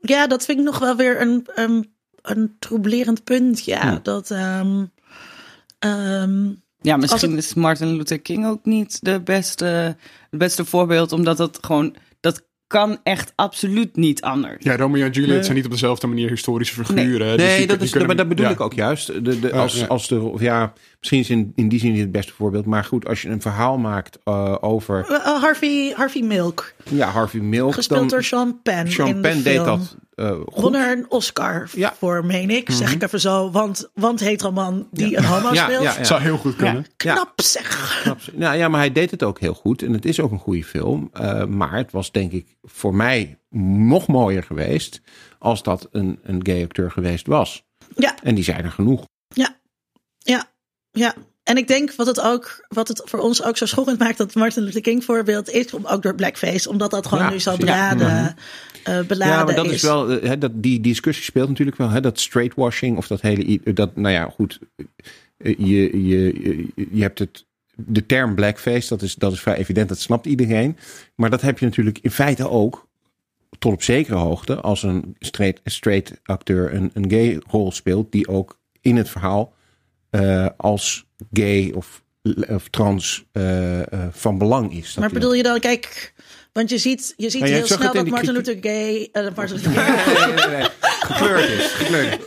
ja, dat vind ik nog wel weer een, een, een troublerend punt. Ja, Hm. dat. ehm, ehm, Ja, misschien is Martin Luther King ook niet de beste, het beste voorbeeld, omdat dat gewoon, dat kan echt absoluut niet anders. Ja, Romeo en Juliet Nee. zijn niet op dezelfde manier historische figuren. Dus Nee, die- dat, die is, kunnen- maar dat bedoel ja. ik ook juist. De, de, Ja, als, ja. als de, ja, misschien is in, in die zin niet het beste voorbeeld. Maar goed, als je een verhaal maakt eh, over eh, Harvey, Harvey Milk, ja, Harvey Milk. gespeeld dan, door Sean Penn. Sean in Penn de deed film. dat eh, goed. Won er een Oscar Ja. Mhm. voor, meen ik. Zeg ik even zo. Want, want heteroman die een homo Ja, speelt. ja, ja. Zou heel goed kunnen. Knap zeg. Absoluut. Nou ja, maar hij deed het ook heel goed. En het is ook een goede film. Eh, maar het was denk ik voor mij nog mooier geweest als dat een, een gay acteur geweest was. Ja. En die zijn er genoeg. Ja, ja, ja. En ik denk wat het ook, wat het voor ons ook zo schokkend maakt, dat Martin Luther King voorbeeld is, ook door blackface, omdat dat gewoon Ja, nu zo beladen, eh, beladen ja, maar dat is, is. wel, eh, dat, die discussie speelt natuurlijk wel. Hè, dat straightwashing of dat hele, dat, nou ja, goed. eh, Je, je, je, hebt het, de term blackface, dat is, dat is vrij evident, dat snapt iedereen. Maar dat heb je natuurlijk in feite ook tot op zekere hoogte als een straight, straight acteur een, een gay rol speelt, die ook in het verhaal eh, als gay of, of trans eh, van belang is. Maar bedoel je dan, kijk, want je ziet, je ziet heel snel dat Martin Luther Gay, Martin Luther King, Nee, nee, nee. gekleurd is. Gekleurd.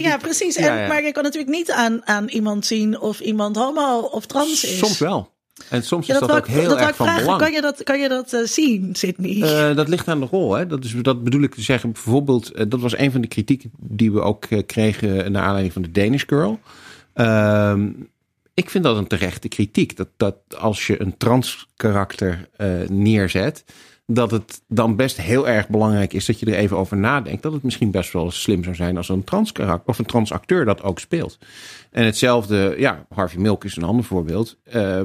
Ja, dat- precies. En, Ja. Maar je kan natuurlijk niet aan, aan iemand zien of iemand homo of trans is. Soms wel. En soms Ja, is dat ook ik- heel dat erg van vragen. belang. Kan je dat, kan je dat zien, Sydney? Dat ligt aan de rol. Hè? Dat, is, dat bedoel ik te zeggen. Bijvoorbeeld, dat was een van de kritieken die we ook kregen naar aanleiding van de Danish Girl. Ehm, ik vind dat een terechte kritiek. Dat, dat als je een trans karakter eh, neerzet, dat het dan best heel erg belangrijk is dat je er even over nadenkt. Dat het misschien best wel slim zou zijn als een trans karakter of een trans acteur dat ook speelt. En hetzelfde, ja, Harvey Milk is een ander voorbeeld. Eh,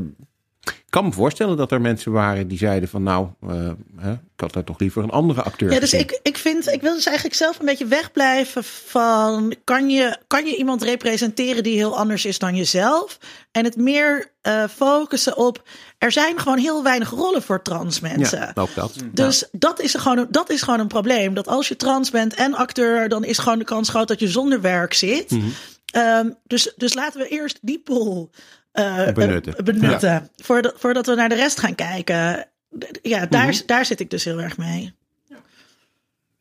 ik kan me voorstellen dat er mensen waren die zeiden van nou, eh, hè, ik had daar toch liever een andere acteur Ja, dus gezien. ik, ik vind, ik wil dus eigenlijk zelf een beetje wegblijven van, kan je, kan je iemand representeren die heel anders is dan jezelf? En het meer eh, focussen op, er zijn gewoon heel weinig rollen voor trans mensen. Ja, ook dat. Dus dat, is gewoon, een- dat is gewoon een probleem. Dat als je trans bent en acteur, dan is gewoon de kans groot dat je zonder werk zit. Mhm. Ehm, dus, dus laten we eerst die pool eh, Benutten. eh, benutten voordat, voordat we naar de rest gaan kijken. Ja, daar, Mhm. daar zit ik dus heel erg mee.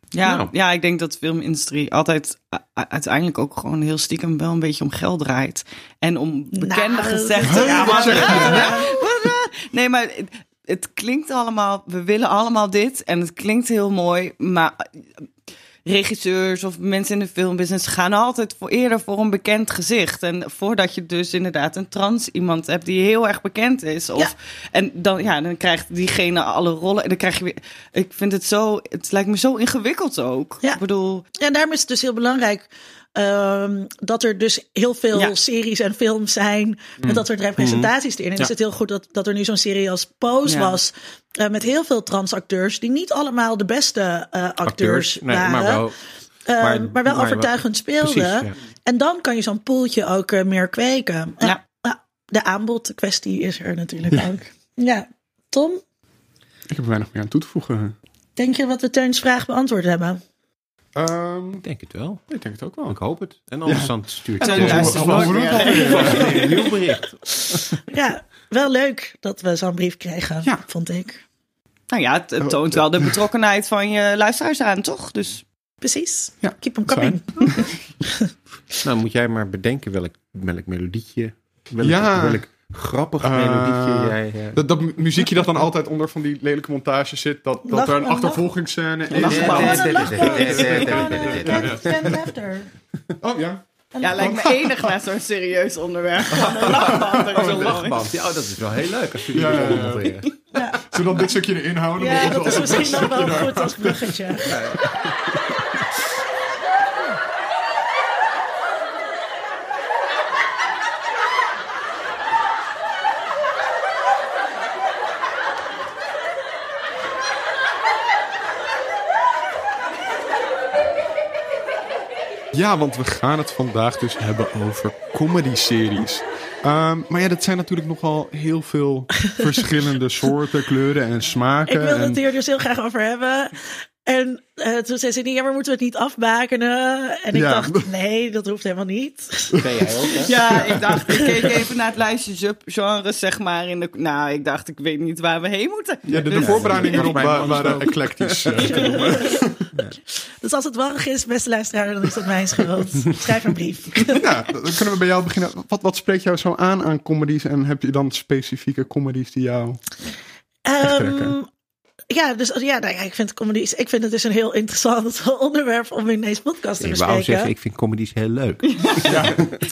Ja, Nou. ja, ik denk dat de filmindustrie altijd uiteindelijk ook gewoon heel stiekem wel een beetje om geld draait. En om bekende Nou, gezegden. ja, maar, maar- nee, maar het, het klinkt allemaal, we willen allemaal dit en het klinkt heel mooi, maar regisseurs of mensen in de filmbusiness gaan altijd voor eerder voor een bekend gezicht. En voordat je dus inderdaad een trans iemand hebt die heel erg bekend is. Of, Ja. En dan, ja, dan krijgt diegene alle rollen. En dan krijg je weer. Ik vind het zo. Het lijkt me zo ingewikkeld ook. Ja. Ik bedoel. Ja, daarom is het dus heel belangrijk ehm, dat er dus heel veel Ja. series en films zijn met dat soort representaties erin. En Ja. is het heel goed dat, dat er nu zo'n serie als Pose Ja. was eh, met heel veel transacteurs die niet allemaal de beste eh, acteurs, Acteurs, nee, waren. maar wel. Ehm, maar- maar, wel maar- overtuigend speelden. Precies, ja. En dan kan je zo'n poeltje ook eh, meer kweken. En, Ja. de aanbodkwestie is er natuurlijk ook. Ja, Tom, Ik heb er weinig meer aan toe te voegen. denk je dat we Teuns vraag beantwoord hebben? Ehm, Ik denk het wel. ik denk het ook wel. Ik hoop het. En anders dan stuurt hoe- een nieuw bericht. Ja, wel leuk dat we zo'n brief kregen, Ja. vond ik. Nou ja, het, het toont wel de betrokkenheid van je luisteraars aan, toch? Dus Precies. Ja, Keep them coming. Nou, moet jij maar bedenken welk, welk melodietje, welk, Ja. welk grappig Eh, melodietje jij... eh, Dat, dat mu- muziekje dat dan altijd onder van die lelijke montage zit. Dat, dat er een achtervolgingsscène is. Oh ja. ja, lijkt me enig naar zo'n serieus onderwerp. Een lachband. er Oh, een lachband. Ja, oh, dat is wel heel leuk als jullie Ja, Zullen we dan dit stukje erin houden? ja, dat is misschien nog wel goed als bruggetje. Ja, want we gaan het vandaag dus hebben over comedy-series. Ehm, maar ja, dat zijn natuurlijk nogal heel veel verschillende soorten, kleuren en smaken. Ik en... het hier dus heel graag over hebben. En eh, toen zei ze, ja, maar moeten we het niet afbakenen? En ik Ja. dacht, nee, dat hoeft helemaal niet. Ben jij ook, hè? Ja, ik dacht, ik keek even naar het lijstje subgenres, zeg maar. In de, nou, ik dacht, ik weet niet waar we heen moeten. Ja, de, de Dus- voorbereidingen erop waren ook. eclectisch. eh. Dus als het warrig is, beste luisteraar, dan is dat mijn schuld. Schrijf een brief. ja, dan kunnen we bij jou beginnen. Wat, wat spreekt jou zo aan aan comedies? En heb je dan specifieke comedies die jou... Ehm, ja, dus ja, nou ja, ik vind comedies. Ik vind het dus een heel interessant onderwerp om in deze podcast te Ik wou bespreken. zeggen, ik vind comedies heel leuk.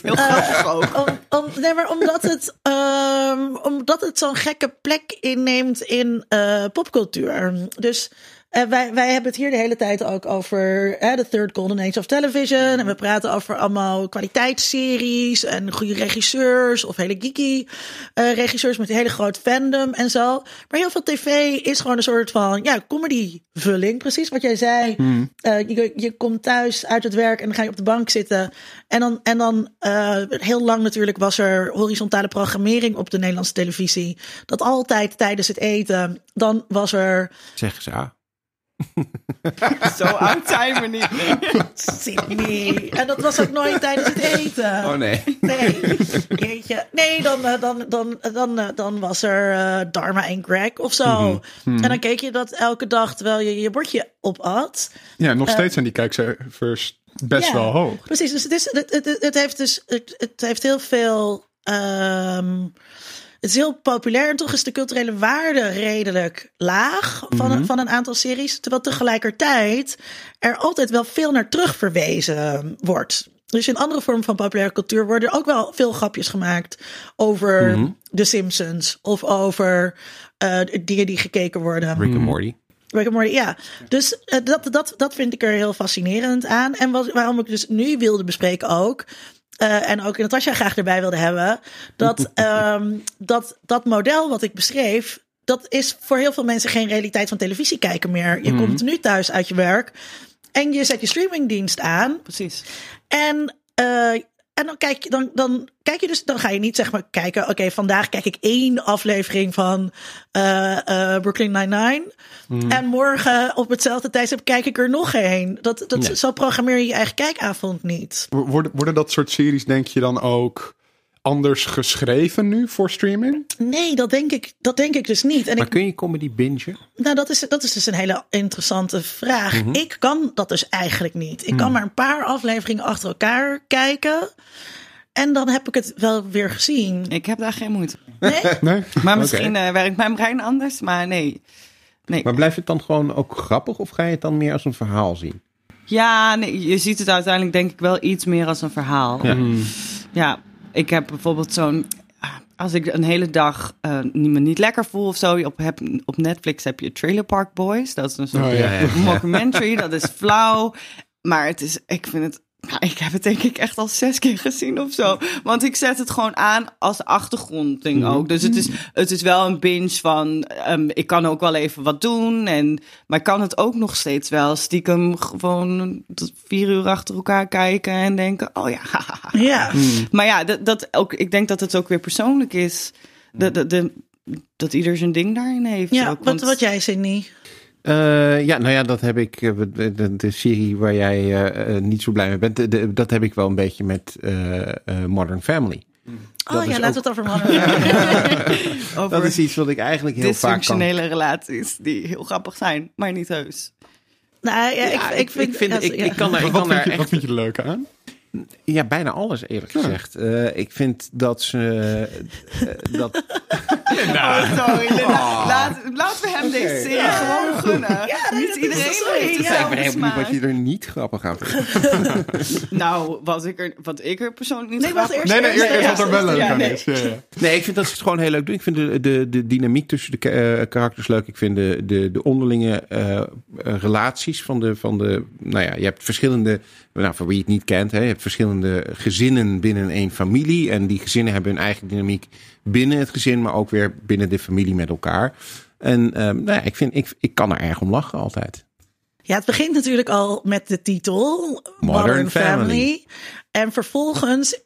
Heel grappig ook. Om, om, nee, maar omdat het, ehm, omdat het zo'n gekke plek inneemt in eh, popcultuur. Dus eh, wij, wij hebben het hier de hele tijd ook over hè, de Third Golden Age of Television. En we praten over allemaal kwaliteitsseries en goede regisseurs of hele geeky eh, regisseurs met een hele groot fandom en zo. Maar heel veel tv is gewoon een soort van ja, comedy-vulling. Precies wat jij zei. Eh, je, je komt thuis uit het werk en dan ga je op de bank zitten. En dan, en dan eh, heel lang natuurlijk was er horizontale programmering op de Nederlandse televisie. Dat altijd tijdens het eten, dan was er Zeggen ze, ah. Zo oud zijn we niet. Sydney. En dat was ook nooit tijdens het eten. Oh nee. Nee, jeetje. Nee, dan, eh, dan, dan, dan, eh, dan was er eh, Dharma en Greg of zo. En dan keek je dat elke dag terwijl je je bordje opat. Ja, nog steeds zijn die kijkcijfers best wel hoog. Precies, dus het, is, het, het, het heeft dus het, het heeft heel veel. ehm, het is heel populair en toch is de culturele waarde redelijk laag van, een- van een aantal series. Terwijl tegelijkertijd er altijd wel veel naar terug verwezen wordt. Dus in andere vormen van populaire cultuur worden er ook wel veel grapjes gemaakt over The Simpsons of over eh, dingen die gekeken worden. Rick and Morty. Rick and Morty, ja. Dus eh, dat, dat, dat vind ik er heel fascinerend aan. En wat, waarom ik dus nu wilde bespreken ook. Eh, en ook Natasja graag erbij wilde hebben. Dat, ehm, dat dat model wat ik beschreef. Dat is voor heel veel mensen geen realiteit van televisie kijken meer. Je komt nu thuis uit je werk. En je zet je streamingdienst aan. Precies. En, eh, en dan, kijk je, dan, dan kijk je dus, dan ga je niet zeg maar kijken. Oké, vandaag kijk ik één aflevering van eh, eh, Brooklyn Nine-Nine. En morgen op hetzelfde tijdstip kijk ik er nog één. Dat, dat, Nee. Zo programmeer je je eigen kijkavond niet. Worden, worden dat soort series, denk je dan ook anders geschreven nu voor streaming? Nee, dat denk ik, dat denk ik dus niet. En Maar ik, kun je comedy bingen? nou, dat is, dat is dus een hele interessante vraag. Ik kan dat dus eigenlijk niet. Ik kan maar een paar afleveringen achter elkaar kijken. En dan heb ik het wel weer gezien. Ik heb daar geen moeite mee. Nee? Nee? Maar misschien eh, werkt mijn brein anders, maar nee. Nee. Maar blijft het dan gewoon ook grappig of ga je het dan meer als een verhaal zien? Ja, nee, je ziet het uiteindelijk denk ik wel iets meer als een verhaal. Ja. Ja, ik heb bijvoorbeeld zo'n. Als ik een hele dag eh, me niet lekker voel of zo. Op, heb, op Netflix heb je Trailer Park Boys. Dat is een soort Oh, ja. Ja, ja. mockumentary. dat is flauw. Maar het is, ik vind het. Nou, ik heb het denk ik echt al zes keer gezien of zo. Want ik zet het gewoon aan als achtergrondding ook. Dus het is, het is wel een binge van... ehm, ik kan ook wel even wat doen. En, maar ik kan het ook nog steeds wel stiekem gewoon tot vier uur achter elkaar kijken... en denken, oh ja, Ja. maar ja, dat, dat ook, ik denk dat het ook weer persoonlijk is. De, de, de, dat ieder zijn ding daarin heeft. Ja, ook, wat, want- wat jij, Sydney. Eh, ja, nou ja, dat heb ik. eh, De, de, de serie waar jij eh, niet zo blij mee bent, de- de- dat heb ik wel een beetje met Modern Family. Oh is ja, laten we het over hebben. over Dat is iets wat ik eigenlijk heel vaak kan. dysfunctionele relaties die heel grappig zijn, maar niet heus. Nou, ja, Ja, ik, ik vind... ik, ja. ik kan daar, ik Wat kan vind, daar je, wat echt, vind je er leuk aan? ja, bijna alles eerlijk gezegd. Eh, ik vind dat ze, dat, Oh, sorry. Oh. Laat, laten we hem deze serie gewoon gunnen. nee, niet dat is iedereen heeft Ja, ik ben heel benieuwd wat je er niet grappig aan vindt. Nou, wat ik er, wat ik er persoonlijk niet Nee, grappig- eerst- Nee, nee, eerst, eerst wat er wel leuk Ja, aan nee. is. Ja, ja. Nee, ik vind dat ze het gewoon heel leuk doen. Ik vind de, de, de dynamiek tussen de eh, karakters leuk. Ik vind de, de, de onderlinge eh, eh, relaties van de, van de... Nou ja, je hebt verschillende... Nou, voor wie het niet kent, hè, je hebt verschillende gezinnen binnen één familie. En die gezinnen hebben hun eigen dynamiek binnen het gezin, maar ook weer binnen de familie met elkaar. En ehm, nou ja, ik, vind, ik, ik kan er erg om lachen altijd. Ja, het begint natuurlijk al met de titel Modern, Family. Family. En vervolgens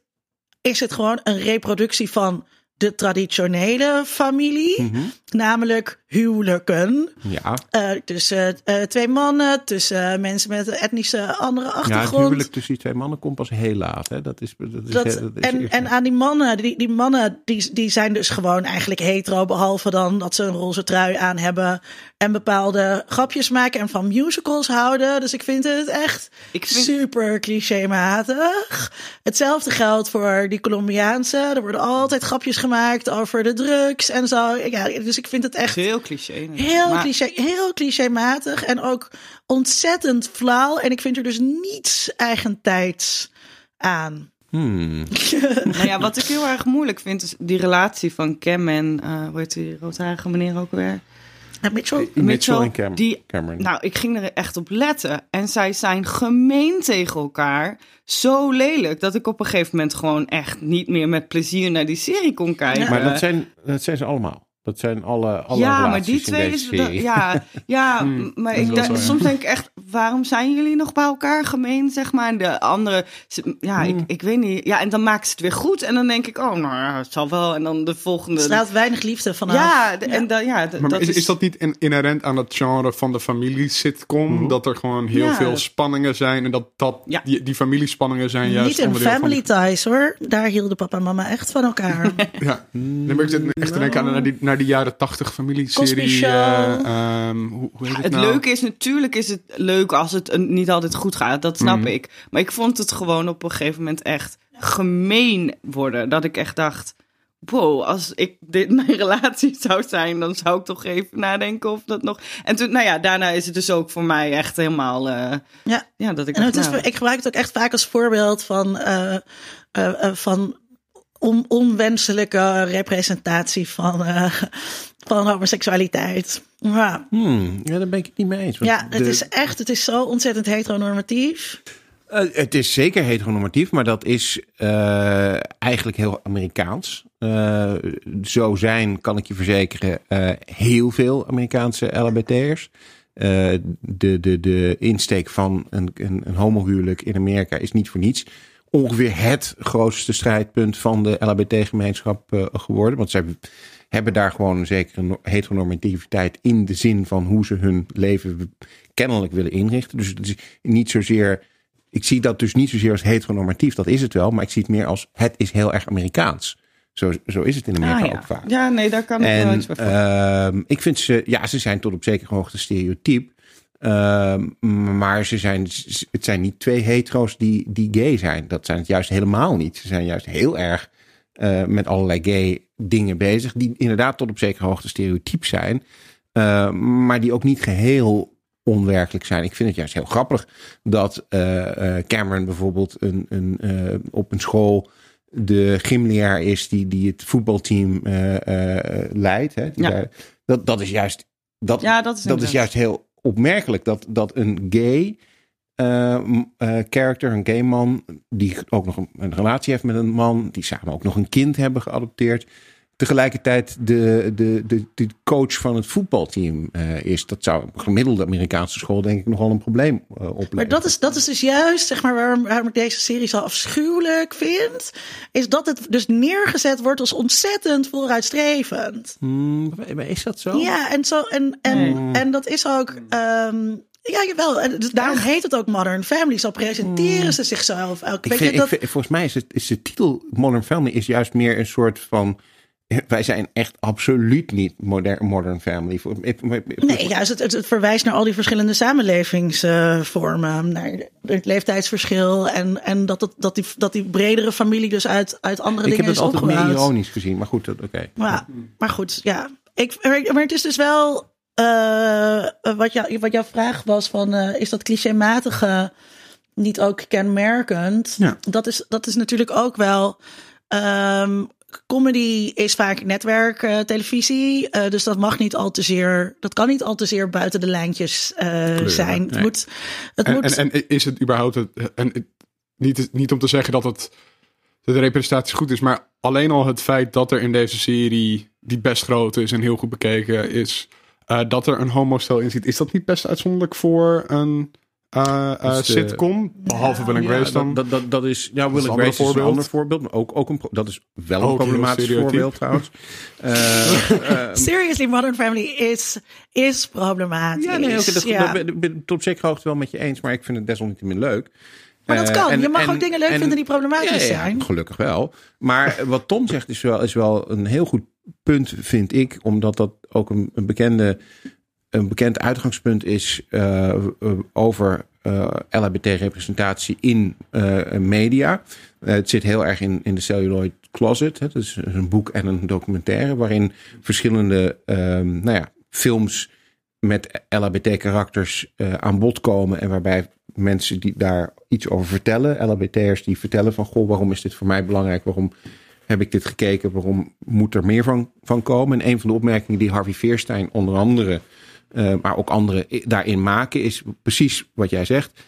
is het gewoon een reproductie van de traditionele familie. Mhm. Namelijk huwelijken. Ja, Eh, tussen eh, twee mannen, tussen eh, mensen met een etnische andere ja het achtergrond. huwelijk tussen die twee mannen komt pas heel laat. Hè. Dat is, dat is, Dat, dat is en, en aan die mannen, die, die mannen die, die zijn dus gewoon eigenlijk hetero, behalve dan dat ze een roze trui aan hebben en bepaalde grapjes maken en van musicals houden. Dus ik vind het echt Ik vind- super clichématig. Hetzelfde geldt voor die Colombiaanse. Er worden altijd grapjes gemaakt over de drugs en zo. Ja, dus ik vind het echt Heel cliché. Heel, Maar- cliché, heel clichématig en ook ontzettend flauw. En ik vind er dus niets eigentijds aan. Hmm. Nou ja, wat ik heel erg moeilijk vind, is die relatie van Cam en, eh hoe heet die roodharige meneer ook weer? En Mitchell, Mitchell en Cam- Die, Cameron. nou, ik ging er echt op letten. En zij zijn gemeen tegen elkaar. Zo lelijk dat ik op een gegeven moment gewoon echt niet meer met plezier naar die serie kon kijken. Maar dat zijn, dat zijn ze allemaal. Dat zijn alle, alle ja, maar relaties die in twee deze is. serie. Ja, ja Hmm, maar ik ja. soms denk ik echt, waarom zijn jullie nog bij elkaar gemeen, zeg maar. En de andere, ze- ja, ik, ik weet niet. Ja, en dan maken ze het weer goed. En dan denk ik, oh, nou ja, het zal wel. En dan de volgende. Er staat weinig liefde vanaf. ja, de- en dan, ja, d- Maar dat is, is dat niet in- inherent aan het genre van de familie-sitcom? Dat er gewoon heel Ja, veel spanningen zijn en dat, dat Ja. die, die familiespanningen zijn juist Niet in onderdeel family van... ties hoor. Daar hielden papa en mama echt van elkaar. Ja, nee, maar ik zit echt te denken aan naar die, naar die jaren tachtig Cosby familieserie. Show. ehm, hoe, hoe heet het, Het nou? leuke is natuurlijk is het leuk als het een- niet altijd goed gaat. Dat snap Mhm. ik. Maar ik vond het gewoon op een gegeven moment echt gemeen worden. Dat ik echt dacht. Wow, als ik dit mijn relatie zou zijn, dan zou ik toch even nadenken of dat nog. En toen, nou ja, daarna is het dus ook voor mij echt helemaal. eh, ja. ja, dat ik. En het is, nou, ik gebruik het ook echt vaak als voorbeeld van, eh, van on, onwenselijke representatie van, eh, van homoseksualiteit. Ja, Hmm, ja, daar ben ik het niet mee eens. ja het de- is echt, het is zo ontzettend heteronormatief. Eh, het is zeker heteronormatief, maar dat is eh, eigenlijk heel Amerikaans. Zo zijn, kan ik je verzekeren, heel veel Amerikaanse LHBT'ers. Eh, de, de, de insteek van een, een, een homohuwelijk in Amerika is niet voor niets ongeveer het grootste strijdpunt van de LHBT-gemeenschap eh, geworden. Want zij hebben daar gewoon een zekere no- heteronormativiteit in de zin van hoe ze hun leven kennelijk willen inrichten. Dus het is niet zozeer ik zie dat dus niet zozeer als heteronormatief, dat is het wel, maar ik zie het meer als het is heel erg Amerikaans. Zo, zo is het in Amerika ah, ja. ook vaak. ja, nee, daar kan ik wel iets bij voorstellen. ehm, ik vind ze, ja, ze zijn tot op zekere hoogte stereotyp. Ehm, maar ze zijn, het zijn niet twee hetero's die, die gay zijn. Dat zijn het juist helemaal niet. Ze zijn juist heel erg eh, met allerlei gay dingen bezig. Die inderdaad tot op zekere hoogte stereotyp zijn. eh, maar die ook niet geheel onwerkelijk zijn. Ik vind het juist heel grappig dat eh, Cameron bijvoorbeeld een, een, op een school de gymleraar is die, die het voetbalteam leidt. Hè, die Ja. daar- dat, dat is juist dat, Ja, dat is dat is juist heel opmerkelijk dat, dat een gay m- eh, character, een gay man, die ook nog een relatie heeft met een man, die samen ook nog een kind hebben geadopteerd, tegelijkertijd de, de, de, de coach van het voetbalteam eh, is. Dat zou een gemiddelde Amerikaanse school denk ik nogal een probleem eh opleveren. Maar dat is, dat is dus juist, zeg maar, waarom, waarom ik deze serie zo afschuwelijk vind. Is dat het dus neergezet wordt als ontzettend vooruitstrevend. Hmm, maar is dat zo? Ja, en, zo, en, en, Nee. en dat is ook. ehm, ja, jawel. En dus daarom heet het ook Modern Family. Zo presenteren ze zichzelf elke Hmm. Vind, dat, ik vind- volgens mij is, het, is de titel Modern Family is juist meer een soort van. Wij zijn echt absoluut niet modern, modern family. Voor- ik- ik- Nee, juist het, het, het verwijst naar al die verschillende samenlevingsvormen. naar het leeftijdsverschil. En, en dat, het, dat, die, dat die bredere familie dus uit, uit andere Ik heb dingen het is altijd meer opgebouwd. ironisch gezien, maar goed, oké. Maar, maar goed, ja. Ik, maar, maar het is dus wel. eh, wat, jou, wat jouw vraag was: van, eh, is dat clichématige niet ook kenmerkend? Ja. Dat, is, dat is natuurlijk ook wel. ehm, comedy is vaak netwerktelevisie. eh dus dat mag niet al te zeer. Dat kan niet al te zeer buiten de lijntjes eh, zijn. Het moet. Het En, moet en, en is het überhaupt... Het, en, niet, niet om te zeggen dat het dat de representatie goed is, maar alleen al het feit dat er in deze serie, die best groot is en heel goed bekeken is, eh, dat er een homostel in zit, is dat niet best uitzonderlijk voor een de- sitcom? Behalve Will and Grace dan. dat, dat, dat is, ja, Will and ander Grace is een voorbeeld. ander voorbeeld, maar ook, ook een, pro- dat is wel een Ook problematisch voorbeeld trouwens. Eh, eh, Seriously, Modern Family is, is problematisch. ja, nee, oké, dat, Ja. dat ben, ik tot op zekere hoogte wel met je eens, maar ik vind het desalniettemin leuk. Maar dat kan. en- je mag en- ook dingen leuk en- vinden die problematisch Ja, ja, zijn. Gelukkig wel. Maar wat Tom zegt is wel, is wel een heel goed punt, vind ik. Omdat dat ook een, een bekende, een bekend uitgangspunt is eh, eh, over eh LHBT-representatie in media. Het zit heel erg in, in de Celluloid Closet. Hè. Dat is een boek en een documentaire waarin verschillende ehm, nou ja, films met LHBT-karakters aan bod komen. En waarbij mensen die daar iets over vertellen, LHBT'ers die vertellen van... goh, waarom is dit voor mij belangrijk? Waarom heb ik dit gekeken? Waarom moet er meer van, van komen? En een van de opmerkingen die Harvey Veerstein onder andere... eh, maar ook anderen daarin maken, is precies wat jij zegt.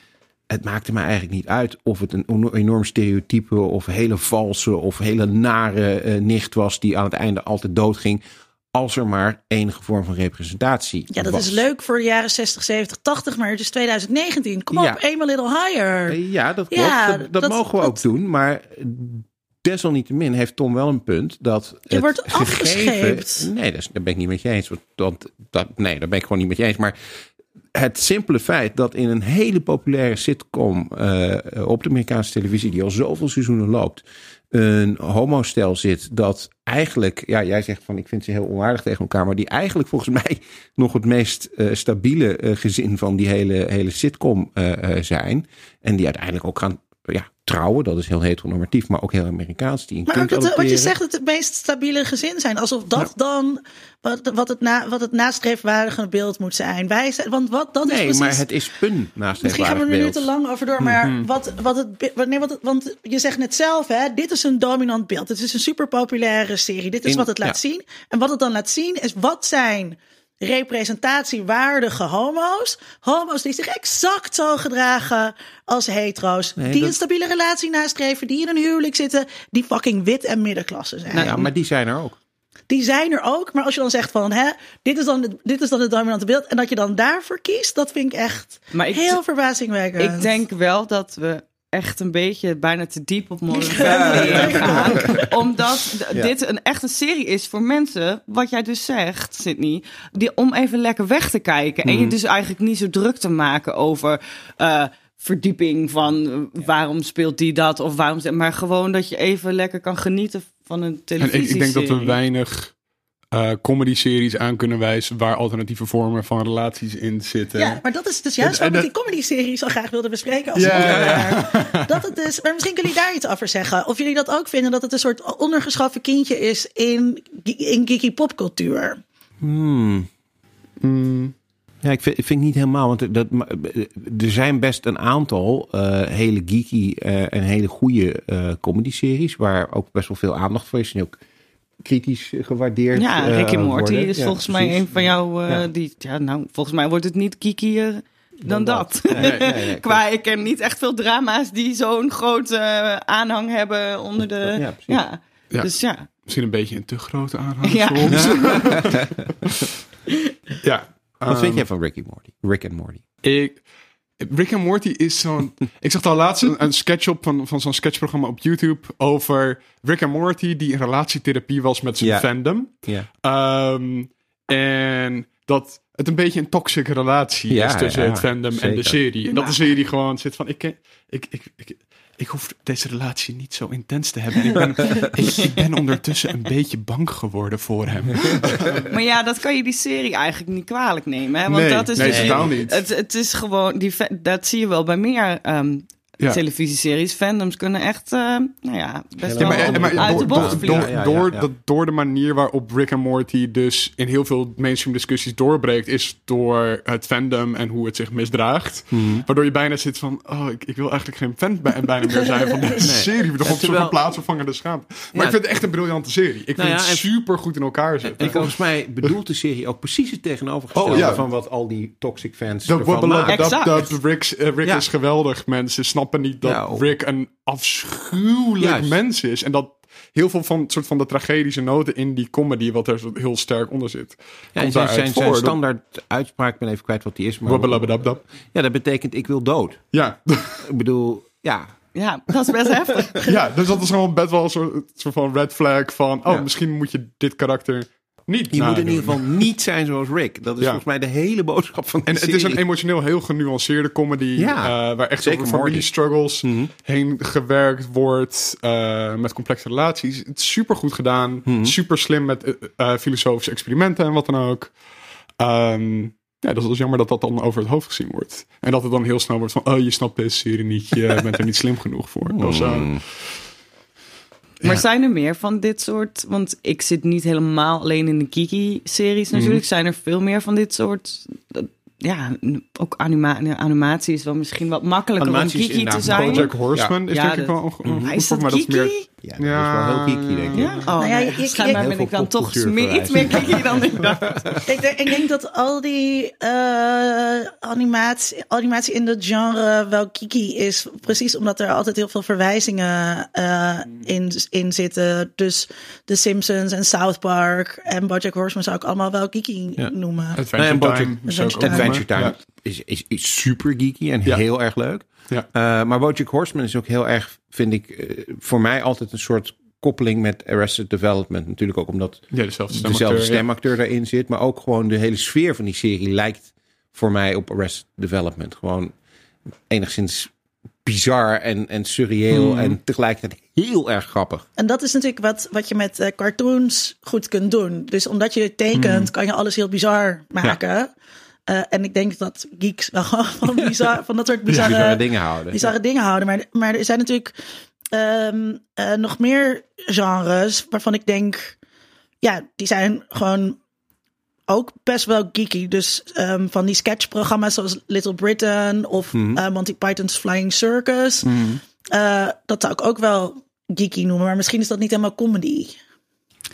Het maakte me eigenlijk niet uit of het een enorm stereotype... of hele valse of hele nare eh, nicht was... die aan het einde altijd doodging als er maar enige vorm van representatie Ja, dat was. is leuk voor de jaren 60, 70, 80, maar het is 2019. Kom op, a little higher. Eh, Ja, dat klopt. Ja, dat, dat dat- mogen we dat- ook doen. Maar desalniettemin heeft Tom wel een punt dat. Je het wordt gegeven- afgescheept. Nee, dat, daar ben ik niet met je eens. Want, dat, nee, daar ben ik gewoon niet met je eens. Maar het simpele feit dat in een hele populaire sitcom eh, op de Amerikaanse televisie, die al zoveel seizoenen loopt, een homostel zit dat eigenlijk, ja, jij zegt van ik vind ze heel onaardig tegen elkaar, maar die eigenlijk volgens mij nog het meest eh, stabiele eh, gezin van die hele, hele sitcom zijn. En die uiteindelijk ook gaan ja, trouwen. Dat is heel heteronormatief, maar ook heel Amerikaans. Die een Maar ook dat, wat je zegt, het meest stabiele gezin zijn. Alsof dat dan wat, wat, het na, wat het nastreefwaardige beeld moet zijn. Wij zijn want wat, dat is Nee, precies... maar het is een naast Misschien gaan we er nu te lang over door, maar Mhm. wat, wat het, nee, wat het, want je zegt net zelf, hè, dit is een dominant beeld. Het is een super populaire serie. Dit is In- wat het laat ja. zien. En wat het dan laat zien is wat zijn representatiewaardige homo's. Homo's die zich exact zo gedragen als hetero's. Nee, die dat- een stabiele relatie nastreven, die in een huwelijk zitten, die fucking wit en middenklasse zijn. Ja, maar die zijn er ook. Die zijn er ook, maar als je dan zegt van, hè, dit is dan, het- dit is dan het dominante beeld. En dat je dan daarvoor kiest, dat vind ik echt Maar ik- heel verbazingwekkend. Ik denk wel dat we echt een beetje bijna te diep op Modern Family gaan. Omdat Ja. dit een echt een serie is voor mensen, wat jij dus zegt, Sydney, die, om even lekker weg te kijken. En je dus eigenlijk niet zo druk te maken over... eh, verdieping van eh, waarom speelt die dat of waarom ze- maar gewoon dat je even lekker kan genieten van een En televisie ik, ik denk dat we weinig eh comedy-series aan kunnen wijzen waar alternatieve vormen van relaties in zitten. Ja, maar dat is dus juist waarom ik die comedy-serie zo graag wilde bespreken. Als Ja, ja, onderwerp. Dat het is, maar misschien kunnen jullie daar iets over zeggen. Of jullie dat ook vinden, dat het een soort ondergeschoven kindje is in, in geeky popcultuur. Hmm. Ja, ik vind, ik vind niet helemaal. Want dat, eh, er zijn best een aantal eh, hele geeky eh, en hele goede eh comedy-series. Waar ook best wel veel aandacht voor is. En ook kritisch gewaardeerd. Ja, eh, Rick en Morty worden. is Ja, volgens mij een van jou. eh, Ja. die, ja, nou, volgens mij wordt het niet kiekier dan, dat. Nee, nee, nee, nee, Qua, ik ken niet echt veel drama's die zo'n grote eh, aanhang hebben onder de. Ja, precies. Ja, Ja. dus ja. Misschien een beetje een te grote aanhang Ja. soms. ja. Wat ehm, vind jij van Rick en Morty? Rick en Morty. Ik, Rick and Morty is zo'n... ik zag al laatst een, een sketch op van, van zo'n sketchprogramma op YouTube over Rick and Morty die in relatietherapie was met zijn fandom. Ja. Ehm, en dat het een beetje een toxische relatie Ja, is tussen ja, het fandom en de serie. En dat de serie gewoon zit van, ik, ken- ik, ik, ik, ik hoef deze relatie niet zo intens te hebben. En ik, ben, ik, ik ben ondertussen een beetje bang geworden voor hem. Maar ja, dat kan je die serie eigenlijk niet kwalijk nemen. Hè? Want Nee, dat is nee, dus-. Het, het is gewoon, die, dat zie je wel bij meer ehm, Ja. televisieseries. Fandoms kunnen echt, eh, nou ja, best Ja, wel maar- maar uit de door, bocht door, vliegen. door, Ja, ja, door, ja. Dat, door de manier waarop Rick en Morty dus in heel veel mainstream discussies doorbreekt, is door het fandom en hoe het zich misdraagt. Mhm. Waardoor je bijna zit van, oh, ik, ik wil eigenlijk geen fan bij- bijna meer zijn van deze Nee. serie. We toch op zo'n plaatsvervangende schaamte. Maar Ja. ik vind het echt een briljante serie. Ik Nou vind ja, het super goed in elkaar zitten. En volgens mij bedoelt de serie ook precies het tegenovergestelde Oh, ja. van wat al die toxic fans Dat, ervan maken. dat, Exact. dat Rick, eh, Rick Ja. is geweldig. Mensen snappen niet dat Ja, oh. Rick een afschuwelijk Juist. mens is. En dat heel veel van, soort van de tragedische noten in die comedy, wat er zo heel sterk onder zit, Ja, komt zijn, zijn, standaard uitspraak, ik ben even kwijt wat die is. Maar, ja, dat betekent ik wil dood. Ja. Ik bedoel, ja. Ja, dat is best heftig. ja, dus dat is gewoon best wel een soort, soort van red flag van, oh, Ja. misschien moet je dit karakter niet Je moet in ieder geval niet zijn zoals Rick. Dat is volgens mij de hele boodschap van de En het is een emotioneel heel genuanceerde comedy. Eh, waar echt zeker over familie struggles Mhm. heen gewerkt wordt. eh, met complexe relaties. Het is super goed gedaan. Mhm. Super slim met eh, filosofische experimenten en wat dan ook. Ehm, ja, dat is dus jammer dat dat dan over het hoofd gezien wordt. En dat het dan heel snel wordt van... Oh, je snapt deze serie niet. Je bent er niet slim genoeg voor. Of zo. Maar Ja. zijn er meer van dit soort? Want ik zit niet helemaal alleen in de Kiki-series natuurlijk. Mhm. Zijn er veel meer van dit soort? Ja, ook anima animatie is wel misschien wat makkelijker Animatie om Kiki te zijn. Bojack Horseman is Ja, denk ik wel een, een is dat maar dat is meer Ja, dat is wel heel geeky, denk ik. Ja? Oh, Nou ja, schijnbaar je- ben ik dan toch meer, iets meer kikker dan ik dacht. Ik denk, ik denk dat al die eh, animatie, animatie in dat genre wel kiki is. Precies omdat er altijd heel veel verwijzingen eh, in, in zitten. Dus The Simpsons en South Park en BoJack Horseman zou ik allemaal wel kiki Ja. noemen. Adventure Nee, en Bojack- Time. ik Adventure Time Ja. is, is, is super geeky en Ja. heel erg leuk. Ja. Eh, maar Bojack Horseman is ook heel erg, vind ik, eh, voor mij altijd een soort koppeling met Arrested Development. Natuurlijk ook omdat Ja, dezelfde stemacteur. dezelfde ja. stemacteur daarin zit. Maar ook gewoon de hele sfeer van die serie lijkt voor mij op Arrested Development. Gewoon enigszins bizar en, en surreëel Hmm. en tegelijkertijd heel erg grappig. En dat is natuurlijk wat, wat je met eh, cartoons goed kunt doen. Dus omdat je tekent, kan je alles heel bizar maken. Eh, en ik denk dat geeks wel gewoon van, bizar, van dat soort bizarre, Bizarre dingen houden. bizarre dingen houden. Maar, maar er zijn natuurlijk ehm, eh, nog meer genres waarvan ik denk, ja, die zijn gewoon ook best wel geeky. Dus ehm, van die sketchprogramma's zoals Little Britain of eh, Monty Python's Flying Circus. Eh, dat zou ik ook wel geeky noemen, maar misschien is dat niet helemaal comedy.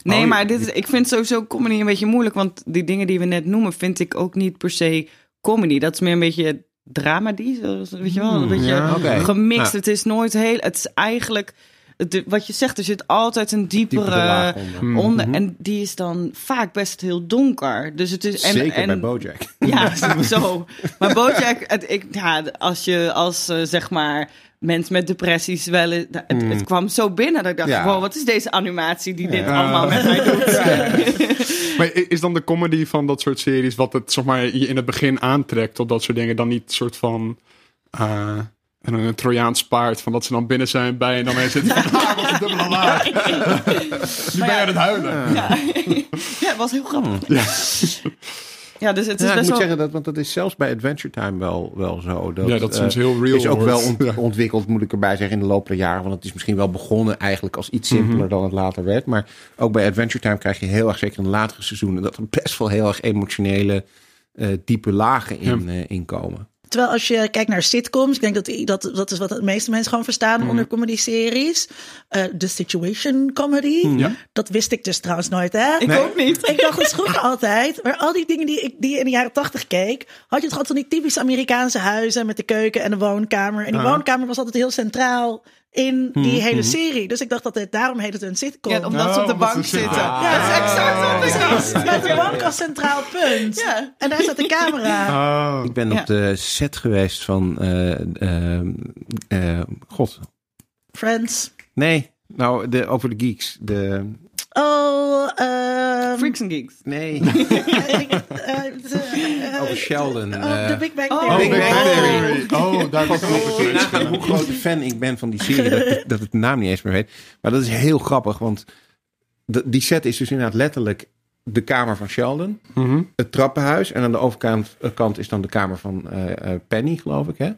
Nee, Oh, maar dit is, ik vind sowieso comedy een beetje moeilijk. Want die dingen die we net noemen, vind ik ook niet per se comedy. Dat is meer een beetje dramedy. Weet je wel? Een beetje Ja, oké. gemixt. Ja. Het is nooit heel. Het is eigenlijk. wat je zegt, er zit altijd een diepere, onder. onder. En die is dan vaak best heel donker. Dus het is. En, Zeker en, bij Bojack. Ja, sowieso. Maar Bojack, het, ik, ja, als je als eh, zeg maar mensen met depressies wel, eens- het, het kwam zo binnen dat ik dacht, Ja. wow, wat is deze animatie die dit allemaal met mij doet? Maar is dan de comedy van dat soort series, wat het zeg maar, je in het begin aantrekt tot dat soort dingen, dan niet een soort van eh, een, een Trojaans paard, van dat ze dan binnen zijn bij en dan mensen zitten van, ah, wat een dubbele laag. nu ben je aan het huilen. Ja. ja, het was heel grappig. Ja. Ja, dus het is Ja, ik best moet wel... zeggen, dat, want dat is zelfs bij Adventure Time wel, wel zo. Dat, Ja, dat eh, soms heel real is ook wel ont- Ja. ontwikkeld, moet ik erbij zeggen, in de loop der jaren. Want het is misschien wel begonnen eigenlijk als iets simpeler Mhm. dan het later werd. Maar ook bij Adventure Time krijg je heel erg, zeker in de latere seizoenen, dat er best wel heel erg emotionele, eh, diepe lagen in, eh, in komen. Terwijl als je kijkt naar sitcoms, ik denk dat dat, dat is wat de meeste mensen gewoon verstaan onder comedy-series. Eh, De situation comedy. Ja. Dat wist ik dus trouwens nooit, hè? Ik Nee. ook niet. Ik dacht dus vroeger altijd, maar al die dingen die ik die je in de jaren tachtig keek, had je het gewoon van die typische Amerikaanse huizen met de keuken en de woonkamer. En die Ah. woonkamer was altijd heel centraal in die hele serie. Dus ik dacht dat het daarom heet het een sitcom. Ja, omdat ze op de Oh, bank zitten. zitten. Ja, dat is exact wat ik Precies, met de bank als centraal punt. Ja. En daar staat de camera. Oh. Ik ben Ja. op de set geweest van, eh, god, Friends. nee, nou, de, over de geeks. De, Oh, ehm, Freaks and Geeks. nee, eh, ik- eh, eh, over Sheldon. Oh, eh. de Big Bang Oh, Theory. Big Bang Theory. Oh, daar was ik nagaan hoe groot fan ik ben van die serie, dat, ik- dat ik de naam niet eens meer weet. Maar dat is heel grappig, want die set is dus inderdaad letterlijk de kamer van Sheldon, Mhm. het trappenhuis. En aan de overkant kant is dan de kamer van eh, eh, Penny, geloof ik. Hè?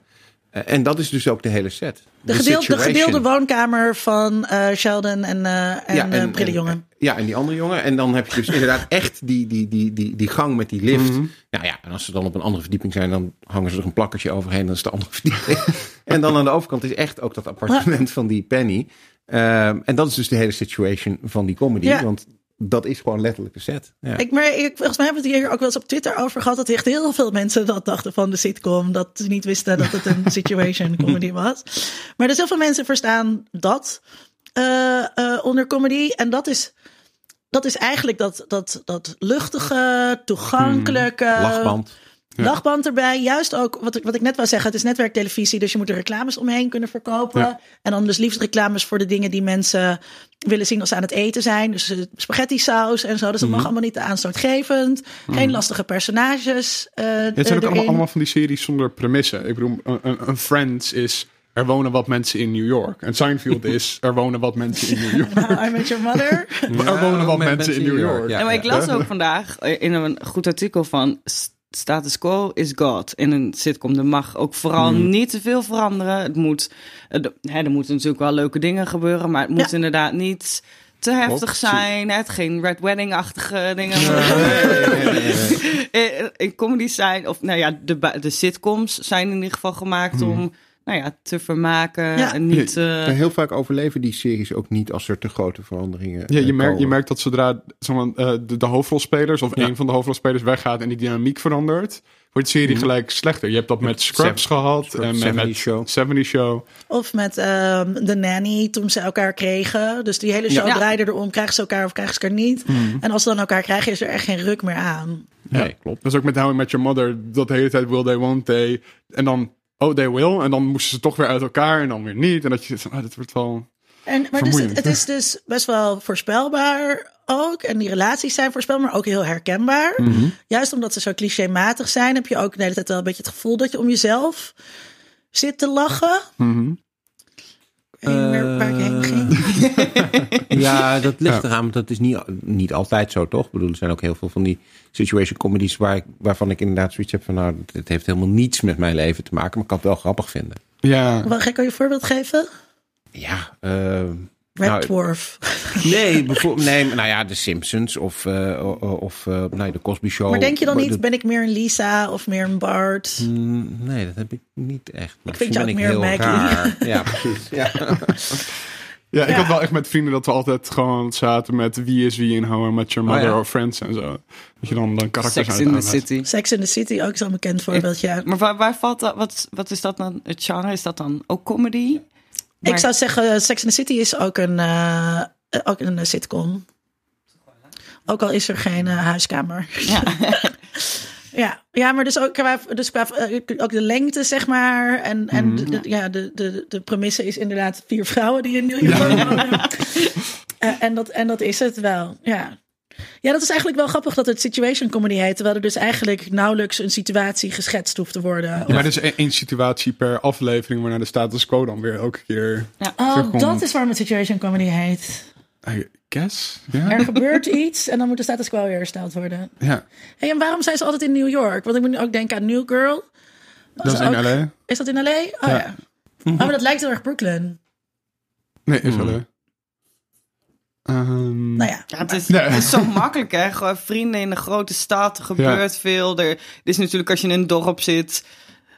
En dat is dus ook de hele set. De, gedeelde, de gedeelde woonkamer van eh, Sheldon en, eh en, Ja, eh, Brillenjongen. Ja, en die andere jongen. En dan heb je dus inderdaad echt die, die, die, die, die gang met die lift. Nou ja, en als ze dan op een andere verdieping zijn, dan hangen ze er een plakkertje overheen. Dan is de andere verdieping. en dan aan de overkant is echt ook dat appartement van die Penny. Ehm, en dat is dus de hele situation van die comedy. Ja. Want dat is gewoon letterlijk de set. Ja. Ik, maar ik, volgens mij hebben we het hier ook wel eens op Twitter over gehad. Dat echt heel veel mensen dat dachten van de sitcom. Dat ze niet wisten dat het een situation comedy was. Maar dus heel veel mensen verstaan dat eh, eh, onder comedy. En dat is, dat is eigenlijk dat, dat, dat luchtige, toegankelijke. Lachband. Lachband erbij. Juist ook, wat ik, wat ik net wou zeggen, het is netwerktelevisie. Dus je moet er reclames omheen kunnen verkopen. Ja. En dan dus liefst reclames voor de dingen die mensen willen zien als ze aan het eten zijn. Dus eh, spaghetti saus en zo. Dus dat mag allemaal niet te aanstootgevend. Geen lastige personages eh Ja, het zijn ook allemaal, allemaal van die series zonder premissen. Ik bedoel, een, een- Friends is er wonen wat mensen in New York. En Seinfeld is er wonen wat mensen in New York. Nou, I Met Your Mother. er wonen wat mensen in New York. Ja, Ja, maar ik ja. las ook vandaag eh, in een goed artikel van status quo is God in een sitcom. Er mag ook vooral niet te veel veranderen. Het moet, de- hè, er moeten natuurlijk wel leuke dingen gebeuren, maar het moet Ja. inderdaad niet te heftig zijn. Het geen Red Wedding-achtige dingen. Eh, In comedy zijn, of nou ja, de, de sitcoms zijn in ieder geval gemaakt om nou ja, te vermaken. Ja. En niet... eh, heel vaak overleven die series ook niet als er te grote veranderingen Ja, je, eh, merkt, je merkt dat zodra zeg maar, eh, de, de hoofdrolspelers of Ja. een van de hoofdrolspelers weggaat en die dynamiek verandert, wordt de serie Mhm. gelijk slechter. Je hebt dat met Scrubs Seven- gehad Scrubs, en met, 70 met Show. 70 Show. Of met ehm, de nanny toen ze elkaar kregen. Dus die hele show Ja. draaide erom. Krijgen ze elkaar of krijgen ze elkaar niet? En als ze dan elkaar krijgen, is er echt geen ruk meer aan. Nee, klopt. Dat is ook met How I Met Your Mother. Dat de hele tijd will they, won't they. En dan, oh, they will. En dan moesten ze toch weer uit elkaar en dan weer niet. En dat je zit van, oh, dat wordt wel... En, maar dus het, het is dus best wel voorspelbaar ook. En die relaties zijn voorspelbaar, maar ook heel herkenbaar. Mhm. Juist omdat ze zo clichématig zijn, heb je ook de hele tijd wel een beetje het gevoel dat je om jezelf zit te lachen. Mhm. Ik Ja, dat ligt Ja. eraan. Want dat is niet, niet altijd zo, toch? Ik bedoel, er zijn ook heel veel van die situation comedies waar ik, waarvan ik inderdaad zoiets heb van, nou, het heeft helemaal niets met mijn leven te maken, maar ik kan het wel grappig vinden. Ja. Wat, kan je een voorbeeld geven? Ja, eh, Red Nou, Dwarf. nee, bijvoorbeeld, nee, nou ja, de Simpsons of, eh, of eh, nou, de Cosby Show. Maar denk je dan niet, ben ik meer een Lisa of meer een Bart? Mm, Nee, dat heb ik niet echt. Maar Ik vind jou ook meer Maggie. raar. Ja, precies. Ja. Ja, ik Ja. had wel echt met vrienden dat we altijd gewoon zaten met wie is wie in How I Met Your Oh, Mother ja. of Friends en zo. Dat je dan, dan karakters Sex in the. City. Sex in the City, ook zo'n bekend voorbeeld, ja. Maar waar, waar valt dat? Wat, wat is dat dan? Het genre? Is dat dan ook comedy? Ik zou zeggen, Sex in the City is ook een, eh, eh, ook een eh, sitcom. Ook al is er geen eh, huiskamer. Ja. Ja, ja maar dus ook qua, dus qua eh, ook de lengte, zeg maar. En, en de, de- ja, de, de, de premisse is inderdaad vier vrouwen die in New York wonen. Eh, en, dat, en dat is het wel, ja. Ja, dat is eigenlijk wel grappig dat het situation comedy heet. Terwijl er dus eigenlijk nauwelijks een situatie geschetst hoeft te worden. Ja, maar er is één- situatie per aflevering waarna de status quo dan weer elke keer... Oh, terugkomt. dat is waarom het situation comedy heet. I guess? Ja. Er gebeurt iets en dan moet de status quo weer hersteld worden. ja. Hey, en waarom zijn ze altijd in New York? Want ik moet nu ook denken aan New Girl. Dat is in ook- LA. Is dat in LA? Oh ja. Ja. Oh, maar dat lijkt heel erg Brooklyn. Nee, is. LA. Ehm, Nou ja. Ja, het is, Nee. het is zo makkelijk, hè? Gewoon vrienden in een grote stad, er gebeurt veel. Er, het is natuurlijk als je in een dorp zit,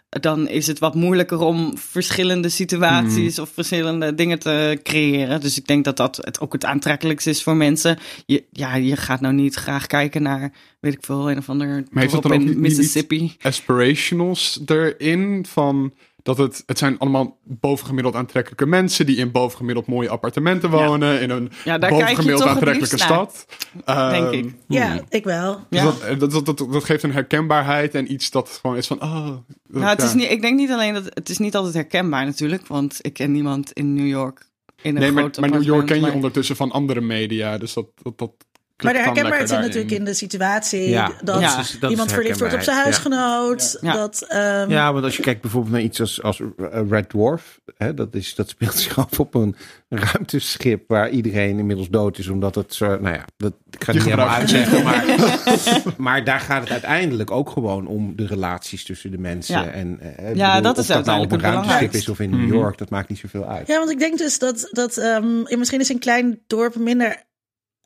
dan is het wat moeilijker om verschillende situaties of verschillende dingen te creëren. Dus ik denk dat dat het ook het aantrekkelijkste is voor mensen. Je, ja, je gaat nou niet graag kijken naar, weet ik veel, een of ander Maar heeft dat dorp in Mississippi. aspirationals erin van dat het, het zijn allemaal bovengemiddeld aantrekkelijke mensen die in bovengemiddeld mooie appartementen wonen, in een Ja, daar kijk je bovengemiddeld aantrekkelijke stad. Ehm, denk ik. Ja, ik wel. Dus Ja. dat, eh, dat, dat, dat, dat geeft een herkenbaarheid en iets dat gewoon is van, oh. dat- Nou, het is niet, ik denk niet alleen dat het is niet altijd herkenbaar natuurlijk, want ik ken niemand in New York. In een Nee, maar, maar New York ken je maar- ondertussen van andere media, dus dat, dat, dat Maar de herkenbaarheid zit natuurlijk in de situatie Ja, dat Ja. iemand verliefd wordt op zijn huisgenoot. Ja. Dat, ehm, Ja, want als je kijkt bijvoorbeeld naar iets als, als Red Dwarf, hè, dat, is, dat speelt zich af op een ruimteschip waar iedereen inmiddels dood is, omdat het zo, nou ja, dat, ik ga het Je niet helemaal uitzeggen, maar, maar daar gaat het uiteindelijk ook gewoon om de relaties tussen de mensen. Ja. En, eh, Ja, bedoel, dat is of dat nou op een het ruimteschip is of in New York, dat maakt niet zoveel uit. Ja, want ik denk dus dat, dat ehm, ja, misschien is een klein dorp minder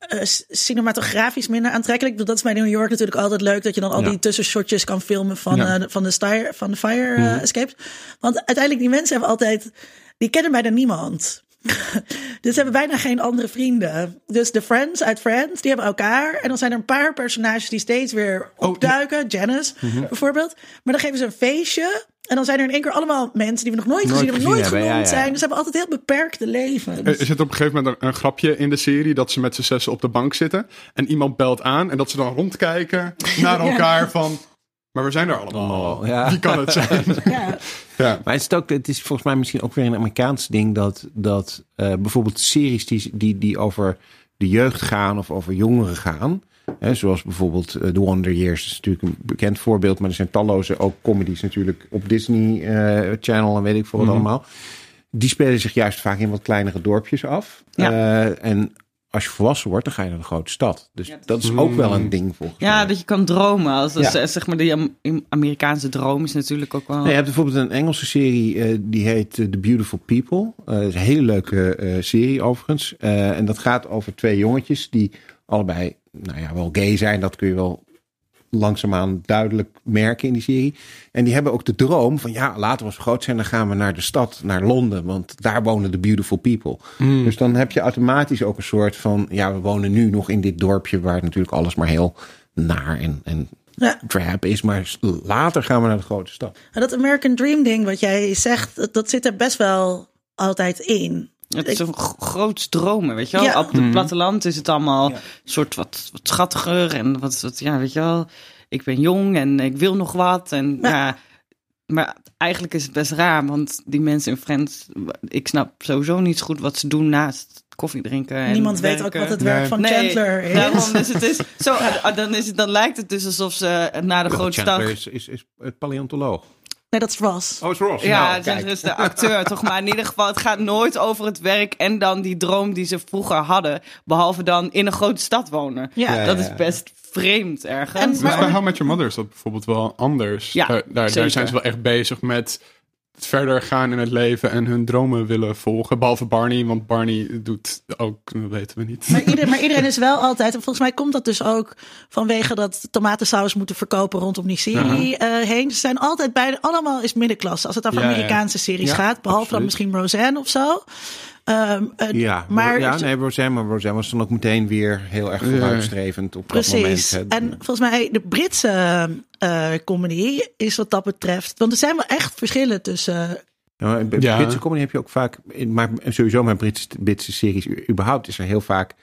eh, cinematografisch minder aantrekkelijk. Ik bedoel, Dat is bij New York natuurlijk altijd leuk dat je dan al Ja. die tussenshotjes kan filmen van, Ja. eh, de- van, de, stire, van de fire eh, escapes. Want uiteindelijk die mensen hebben altijd, die kennen bijna niemand. dus ze hebben bijna geen andere vrienden. Dus de friends uit Friends, die hebben elkaar. En dan zijn er een paar personages die steeds weer opduiken. Janice bijvoorbeeld. Maar dan geven ze een feestje. En dan zijn er in één keer allemaal mensen die we nog nooit, Nooit gezien hebben, nooit hebben, genoemd ja, ja. zijn. Dus ze hebben altijd heel beperkte levens. Er er zit op een gegeven moment een, een grapje in de serie dat ze met z'n zessen op de bank zitten en iemand belt aan en dat ze dan rondkijken naar elkaar van, maar we zijn er allemaal. Oh, ja. Wie kan het zijn? Ja. ja. Maar het is, ook, het is volgens mij misschien ook weer een Amerikaans ding dat, dat eh, bijvoorbeeld series die, die, die over de jeugd gaan of over jongeren gaan. Hè, zoals bijvoorbeeld eh, The Wonder Years is natuurlijk een bekend voorbeeld. Maar er zijn talloze ook comedies natuurlijk op Disney eh, Channel en weet ik veel wat allemaal. Die spelen zich juist vaak in wat kleinere dorpjes af. Ja. Eh, en als je volwassen wordt, dan ga je naar de grote stad. Dus dat is ook wel een ding volgens mij. Ja, dat je kan dromen. Als, als, Ja. Zeg maar, die Am- Amerikaanse droom is natuurlijk ook wel... Nee, je hebt bijvoorbeeld een Engelse serie eh, die heet eh, The Beautiful People. Eh, dat is een hele leuke eh, serie overigens. Eh, en dat gaat over twee jongetjes die allebei, nou ja, wel gay zijn. Dat kun je wel langzaamaan duidelijk merken in die serie. En die hebben ook de droom van ja, later als we groot zijn, dan gaan we naar de stad, naar Londen. Want daar wonen de beautiful people. Dus dan heb je automatisch ook een soort van ja, we wonen nu nog in dit dorpje waar natuurlijk alles maar heel naar en, en Ja. drab is. Maar later gaan we naar de grote stad. Dat American Dream ding wat jij zegt, dat, dat zit er best wel altijd in. Het is een g- groots dromen, weet je wel. Ja. Op het platteland is het allemaal soort wat, wat schattiger en wat, wat, ja, weet je wel. Ik ben jong en ik wil nog wat. En ja. maar eigenlijk is het best raar, want die mensen in Friends, ik snap sowieso niet goed wat ze doen naast koffie drinken. En Niemand weet ook wat het werk Nee. van Nee, Chandler is. Daarom, dus het is zo, dan, is het, dan lijkt het dus alsof ze naar de grote Chandler stad is, is, is het paleontoloog. Nee, dat is Ross. Oh, is Ross. Ja, Nou, Chandler kijk. is de acteur toch. Maar in ieder geval, het gaat nooit over het werk en dan die droom die ze vroeger hadden. Behalve dan in een grote stad wonen. Ja. Ja, Dat ja, is best vreemd ergens. En- Maar Maar- bij How Met Your Mother is dat bijvoorbeeld wel anders. Ja, daar, daar, zijn ze wel echt bezig met het verder gaan in het leven en hun dromen willen volgen. Behalve Barney, want Barney doet ook, dat weten we niet. Maar, ieder, maar iedereen is wel altijd, en volgens mij komt dat dus ook vanwege dat tomatensaus moeten verkopen rondom die serie eh, heen. Ze zijn altijd bijna, allemaal is middenklasse als het over Ja. Amerikaanse series Ja, gaat. Behalve dan misschien Roseanne of zo. Ehm, eh, Ja, maar ja, nee, Roseanne, maar Roseanne was dan ook meteen weer heel erg vooruitstrevend op dat moment. Precies. En volgens mij de Britse eh, comedy is wat dat betreft. Want er zijn wel echt verschillen tussen. Ja, maar bij Ja. Britse comedy heb je ook vaak, in- maar sowieso met Britse, Britse series überhaupt is er heel vaak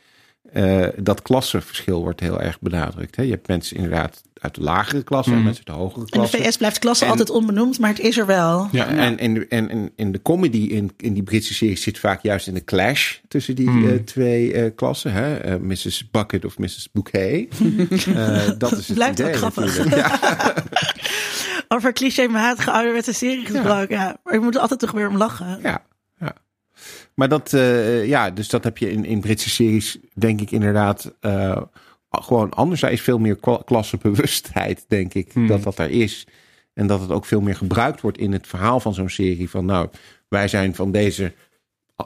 eh, dat klassenverschil wordt heel erg benadrukt. Hè? Je hebt mensen inderdaad uit de lagere klasse en mensen uit de hogere In de klasse. VS blijft klasse En- altijd onbenoemd, maar het is er wel. Ja, En, en, en, en in de comedy in, in die Britse series zit vaak juist in de clash tussen die Hmm. eh, twee eh, klassen. Hè? Eh, Mrs. Bucket of Mrs. Bouquet. Eh, dat is het Blijft idee ook grappig. Ja. Over clichématige ouderwetse serie gesproken. Ja. Maar je moet er altijd toch weer om lachen. Ja. Maar dat, eh, ja, dus dat heb je in, in Britse series, denk ik inderdaad, eh, gewoon anders. Daar is veel meer klassebewustheid, denk ik, dat dat er is. En dat het ook veel meer gebruikt wordt in het verhaal van zo'n serie. Van nou, wij zijn van deze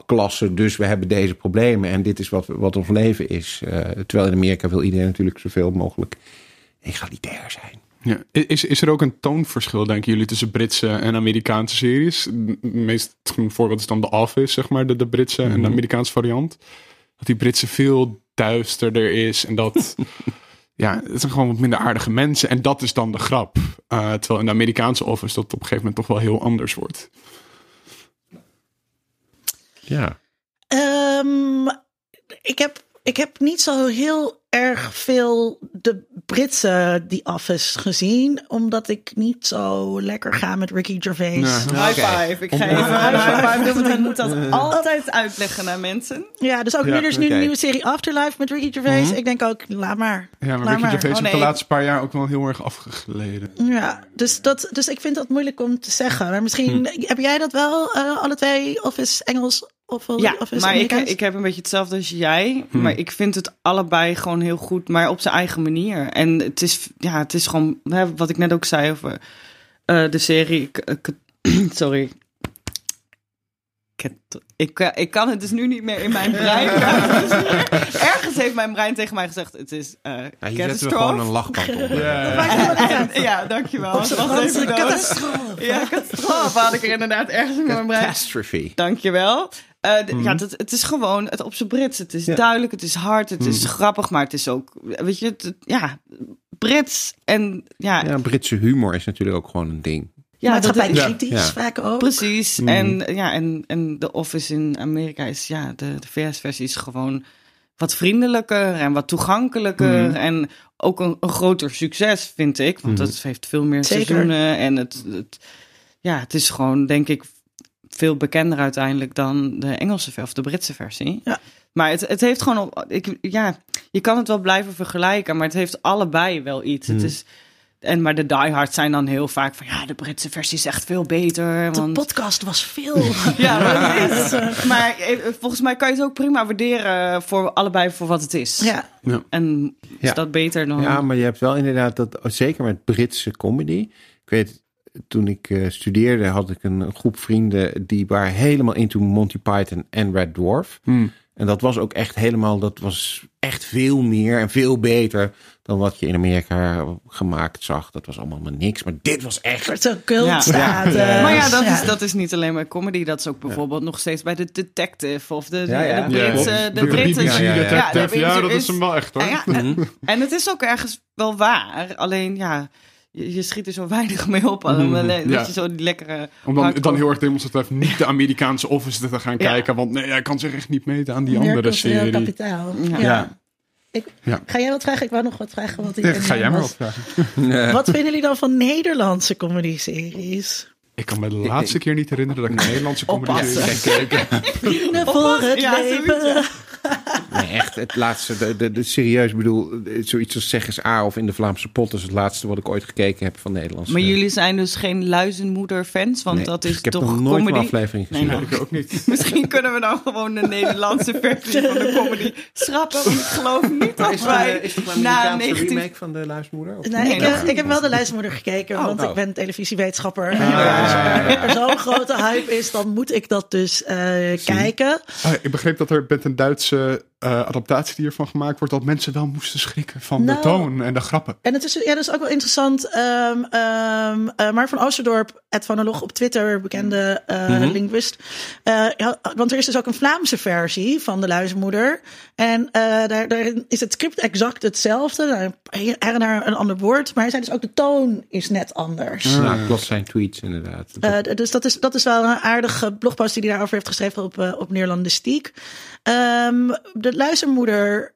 klasse, dus we hebben deze problemen. En dit is wat, wat ons leven is. Eh, terwijl in Amerika wil iedereen natuurlijk zoveel mogelijk egalitair zijn. Ja. Is, is er ook een toonverschil, denken jullie, tussen Britse en Amerikaanse series? Het meest een voorbeeld is dan The Office, zeg maar, de, de Britse en de Amerikaanse variant. Dat die Britse veel duisterder is en dat... ja, het zijn gewoon wat minder aardige mensen en dat is dan de grap. Eh, terwijl in de Amerikaanse Office dat op een gegeven moment toch wel heel anders wordt. Ja. Ehm, ik, heb, ik heb niet zo heel erg veel de Britse The Office gezien. Omdat ik niet zo lekker ga met Ricky Gervais. High five. Ik ga even high five doen, want ik moet dat altijd uitleggen naar mensen. Ja, dus ook Ja, nu, er is nu een nieuwe serie Afterlife met Ricky Gervais. Ik denk ook, laat maar. Ja, maar laat Ricky maar. Gervais Oh, heeft de laatste paar jaar ook wel heel erg afgegleden. Ja, dus, dat, dus ik vind dat moeilijk om te zeggen. Maar misschien heb jij dat wel, eh, alle twee, Office Engels of Ja, Office maar ik, ik heb een beetje hetzelfde als jij. Maar ik vind het allebei gewoon heel goed, maar op zijn eigen manier. En het is, ja, het is gewoon, hè, wat ik net ook zei over eh, de serie. Ik, ik- sorry. Ik, eh, ik kan het dus nu niet meer in mijn brein. Ergens heeft mijn brein tegen mij gezegd: het is eh Ja, hier zetten we gewoon een lachband op. Ja. En- ja, dankjewel. Het was Franse even dood. catastrofe. Ja, catastrofe had ik er inderdaad ergens in mijn brein. Catastrophe. Dankjewel. Eh Ja, dat, het is gewoon het op zijn Brits. Het is duidelijk, het is hard, het is grappig, maar het is ook, weet je, het- ja, Brits en ja, Ja, Britse humor is natuurlijk ook gewoon een ding. ja dat, Maatschappij ja, kritisch ja. vaak ook. precies. En ja, en, en de Office in Amerika is ja, de, de VS-versie is gewoon wat vriendelijker en wat toegankelijker en ook een, een groter succes, vind ik, want het heeft veel meer Zeker. seizoenen en het, het, ja, het is gewoon, denk ik, veel bekender uiteindelijk dan de Engelse of de Britse versie. Ja. Maar het, het heeft gewoon, op, ik, ja, je kan het wel blijven vergelijken, maar het heeft allebei wel iets. Het is, en maar de diehards zijn dan heel vaak van, ja, de Britse versie is echt veel beter. De Want, podcast was veel. ja, maar, maar eh, volgens mij kan je het ook prima waarderen voor allebei voor wat het is. ja. En is Ja. dat beter dan? Ja, maar je hebt wel inderdaad dat, zeker met Britse comedy. Ik weet, toen ik eh, studeerde had ik een, een groep vrienden die waren helemaal into Monty Python en Red Dwarf. Hmm. En dat was ook echt helemaal, dat was echt veel meer en veel beter dan wat je in Amerika gemaakt zag. Dat was allemaal maar niks. Maar dit was echt. Zo'n cult Ja. staat. Ja. Maar ja dat, ja. Is, dat is niet alleen bij comedy. Dat is ook bijvoorbeeld nog steeds bij de detective of de, de, Ja, ja. de Britse... Ja, de de Britse BBC ja, dat is hem wel echt hoor. En, ja, en, en het is ook ergens wel waar. Alleen ja, je, je schiet er zo weinig mee op. Alleen dat Ja. je zo die lekkere... Om dan, heel erg demonstratief niet de Amerikaanse Office te gaan Ja. kijken. Want nee, hij kan zich echt niet meten aan die andere serie. kapitaal. Ja. Ja. Ik, Ja. Ga jij wat vragen? Ik wou nog wat vragen. Wat, ik Ja, ga jij maar wat vragen. Wat vinden jullie dan van Nederlandse comedy-series? Ik kan me de laatste keer niet herinneren dat ik een Nederlandse comedy Oppassen. heb gekeken. Vrienden voor het Ja, leven. Nee, echt het laatste. De, de, de, serieus, ik bedoel, zoiets als Zeg eens A of in de Vlaamse pot is het laatste wat ik ooit gekeken heb van Nederlands. Maar jullie zijn dus geen luizenmoeder-fans, want Nee, dat is ik heb toch nog nooit comedy. een aflevering Nee, gezien. nou. Ik ook niet. Misschien kunnen we dan gewoon de Nederlandse versie van de comedy schrappen. Ik geloof niet dat wij na 19... van de luismoeder? Of? Nee, Nee, ik, ik heb wel de lijstmoeder gekeken, Oh, want oh. ik ben televisiewetenschapper. En als er, er zo'n grote hype is, dan moet ik dat dus eh, kijken. Ah, ik begreep dat er met een klassische eh, adaptatie die ervan gemaakt wordt, dat mensen wel moesten schrikken van Nou. de toon en de grappen. En het is, ja, dat is ook wel interessant. ehm ehm eh, Mark van Oosterdorp, Ed van der Log op Twitter, bekende eh, linguist. Eh, ja, want er is dus ook een Vlaamse versie van De Luizenmoeder. En eh, daar, daarin is het script exact hetzelfde. Nou, Her en daar een ander woord. Maar hij zei dus ook de toon is net anders. Ja, klopt zijn tweets inderdaad. Eh, dus dat is, dat is wel een aardige blogpost die hij daarover heeft geschreven op, op Neerlandistiek. Ehm, de luistermoeder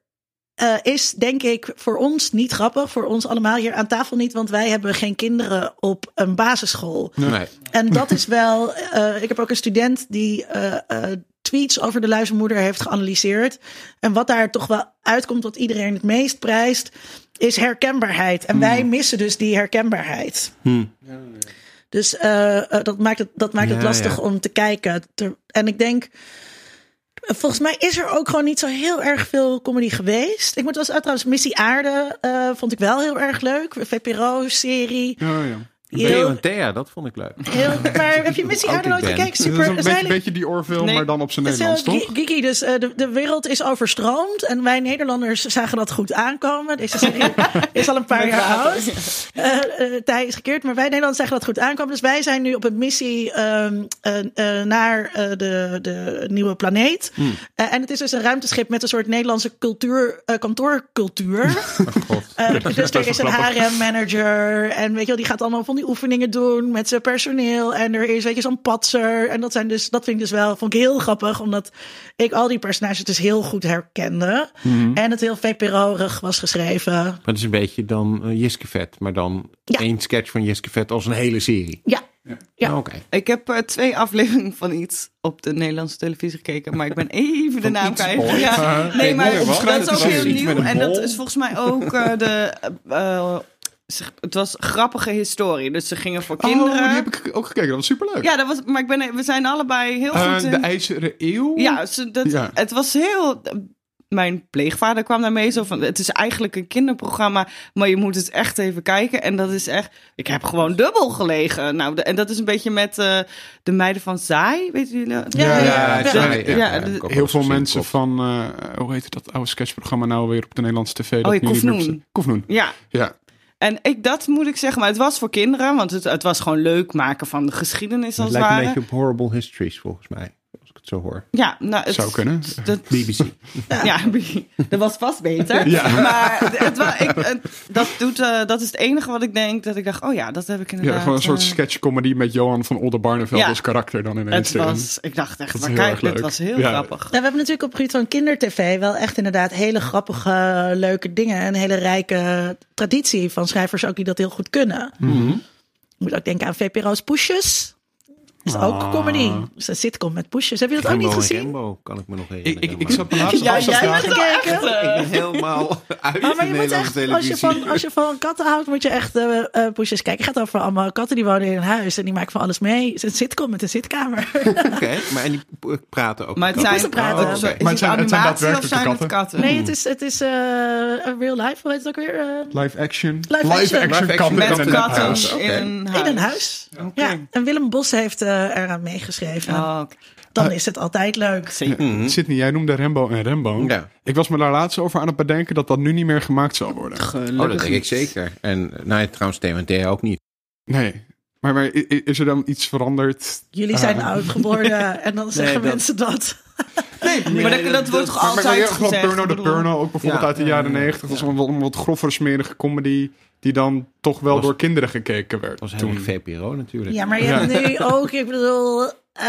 eh, is denk ik voor ons niet grappig. Voor ons allemaal hier aan tafel niet. Want wij hebben geen kinderen op een basisschool. nee. En dat is wel. eh, ik heb ook een student die eh, eh, tweets over de luizenmoeder heeft geanalyseerd. En wat daar toch wel uitkomt, wat iedereen het meest prijst, is herkenbaarheid. En wij missen dus die herkenbaarheid. Dus eh, eh, dat maakt het, dat maakt het Ja, lastig ja. om te kijken. Ter- en ik denk. Volgens mij is er ook gewoon niet zo heel erg veel comedy geweest. Ik moet wel eens uit trouwens, Missie Aarde eh, vond ik wel heel erg leuk. VPRO-serie. Ja, ja. Theo en Thea, dat vond ik leuk. Heel, maar heb je Missie Aarde ik nooit gekeken? Het is Super. een dat is beetje, die Orville, Nee. maar dan op zijn heel Nederlands, toch? gi- geeky. Dus eh, de, de wereld is overstroomd. En wij Nederlanders zagen dat goed aankomen. Deze serie is al een paar jaar oud. Eh eh, tij is gekeerd. Maar wij Nederlanders zagen dat goed aankomen. Dus wij zijn nu op een missie ehm, eh, eh, naar eh, de, de nieuwe planeet. Eh, en het is dus een ruimteschip met een soort Nederlandse cultuur, eh, kantoorcultuur. Eh, dus er is een HRM-manager en weet je wel, die gaat allemaal van die oefeningen doen met zijn personeel. En er is, weet je, zo'n patser. En dat zijn dus, dat vind ik dus wel, vond ik heel grappig, omdat ik al die personages dus heel goed herkende. En het heel VPRO-rig was geschreven. Maar het is een beetje dan uh, Jiske Vet, maar dan Ja. één sketch van Jiske Vet als een hele serie. Ja, Ja. Oké. Ik heb eh, twee afleveringen van iets op de Nederlandse televisie gekeken, maar ik ben even de naam kwijt. Ja, nee, maar dat is ook heel nieuw. En dat is volgens mij ook eh, de. Het was grappige historie. Dus ze gingen voor Oh, kinderen. die heb ik ook gekeken. Dat was superleuk. Ja, dat was, maar ik ben, we zijn allebei heel Eh, goed in. de IJzeren Eeuw? Ja, ze, dat, Ja. het was heel. Mijn pleegvader kwam daarmee zo van. Het is eigenlijk een kinderprogramma, maar je moet het echt even kijken. En dat is echt. Ik heb gewoon dubbel gelegen. Nou, de- en dat is een beetje met eh, de meiden van Zaai, weten jullie? dat? Ja, ja, Heel veel mensen van, eh, hoe heet dat oude sketchprogramma nou weer op de Nederlandse tv? dat Oh, ja? Koefnoen. Ja, Ja. En ik, dat moet ik zeggen. Maar het was voor kinderen, want het, het was gewoon leuk maken van de geschiedenis Het als het lijkt een ware. beetje op Horrible Histories volgens mij, het zo hoor. Ja, nou, het, Zou kunnen. Dat, BBC. Ja, dat was vast beter. Ja. Maar het, ik, het- dat, doet, eh, dat is het enige wat ik denk dat ik dacht, oh ja, dat heb ik inderdaad. Ja, gewoon een soort eh, sketchcomedy met Johan van Oldenbarneveld Ja. als karakter dan ineens Het was, ik dacht echt, maar kijk, dit was heel Ja. grappig. Nou, we hebben natuurlijk op gebied van kindertv wel echt inderdaad hele grappige, leuke dingen. En een hele rijke traditie van schrijvers ook die dat heel goed kunnen. Je moet ook denken aan VPRO's Poesjes. Dat is ook Ah. comedy. Dat is een sitcom met Poesjes. Heb je dat ook niet gezien? Kan ik me nog Ik, herinneren. ik, ik maar- zat laatst Ja, jij vragen. hebt gekeken. Ik ben helemaal uit Oh, de maar je moet Nederlandse echt, als je, televisie. van, als je van katten houdt, moet je echt eh eh, poesjes kijken. Het gaat over allemaal katten die wonen in een huis en die maken van alles mee. Het is een sitcom met een zitkamer. Oké, maar en die praten ook. Maar het met zijn, Ze praten. Oh, Maar het zijn- het zijn animatie of daadwerkelijke zijn het katten. katten? Nee, het is, het is eh, real life. Hoe heet het ook weer? Eh, Live action. Live action. Live action katten met in Met een katten. in een huis. in een huis. Oké. Ja, en Willem Bos heeft eh, eh, eraan meegeschreven. Oh. Dan is het altijd leuk. Zeker. Mhm. Sydney, jij noemde Rambo en Rambo. Ja. Ik was me daar laatst over aan het bedenken dat dat nu niet meer gemaakt zal worden. Gelukkig Oh, dat denk ik zeker. En nou, ja, trouwens, TMT ook niet. Nee. Maar, maar is er dan iets veranderd? Jullie zijn Ah. oud geworden en dan zeggen dat- mensen dat. Nee, maar dat, dat wordt toch Maar, maar, maar altijd gezegd. Burno de Burno, ook bijvoorbeeld Ja. uit de jaren Ja. negentig. Dat was een wat, een wat groffer smerige comedy die dan toch wel Was- door kinderen gekeken werd. Dat was toen. VPRO natuurlijk. Ja, maar je hebt nu ook, ik bedoel, eh,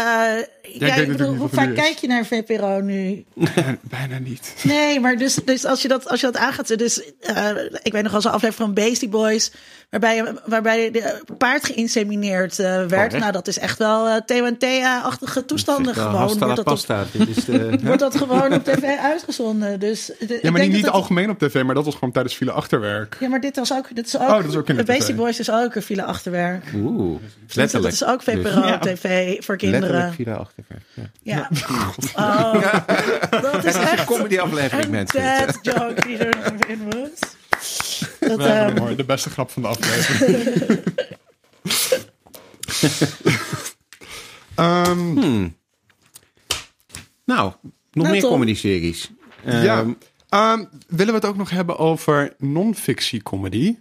ja, ik bedoel hoe vaak kijk je naar VPRO nu? Bijna, bijna niet. Nee, maar dus, dus als, je dat, als je dat aangaat, dus eh, ik weet nog als een aflevering van Beastie Boys, waarbij, waarbij de paard geïnsemineerd eh, werd. hè? nou, dat is echt wel eh Thea-achtige toestanden gewoon. Hasta la Wordt dat, op. Dit is de, wordt dat gewoon op tv uitgezonden. Dus, de- Ja, maar denk niet, dat niet dat- algemeen op tv, maar dat was gewoon tijdens file achterwerk. Ja, maar dit was ook, dit is ook, Oh, dat is ook in de Beastie tv. Boys is ook een file achterwerk. Oeh, Dat letterlijk. is ook VPRO Dus. Ja. TV voor kinderen. Letterlijk via achterwerk. Ja. Ja. Oh, dat is echt comedy aflevering een bent. bad joke die er in moet. Dat, We hebben ehm. De beste grap van de aflevering. Ehm, Hmm. Nou, nog Nou, meer Tom. comedy-series. ja. Ehm, Ehm, willen we het ook nog hebben over non-fictie comedy?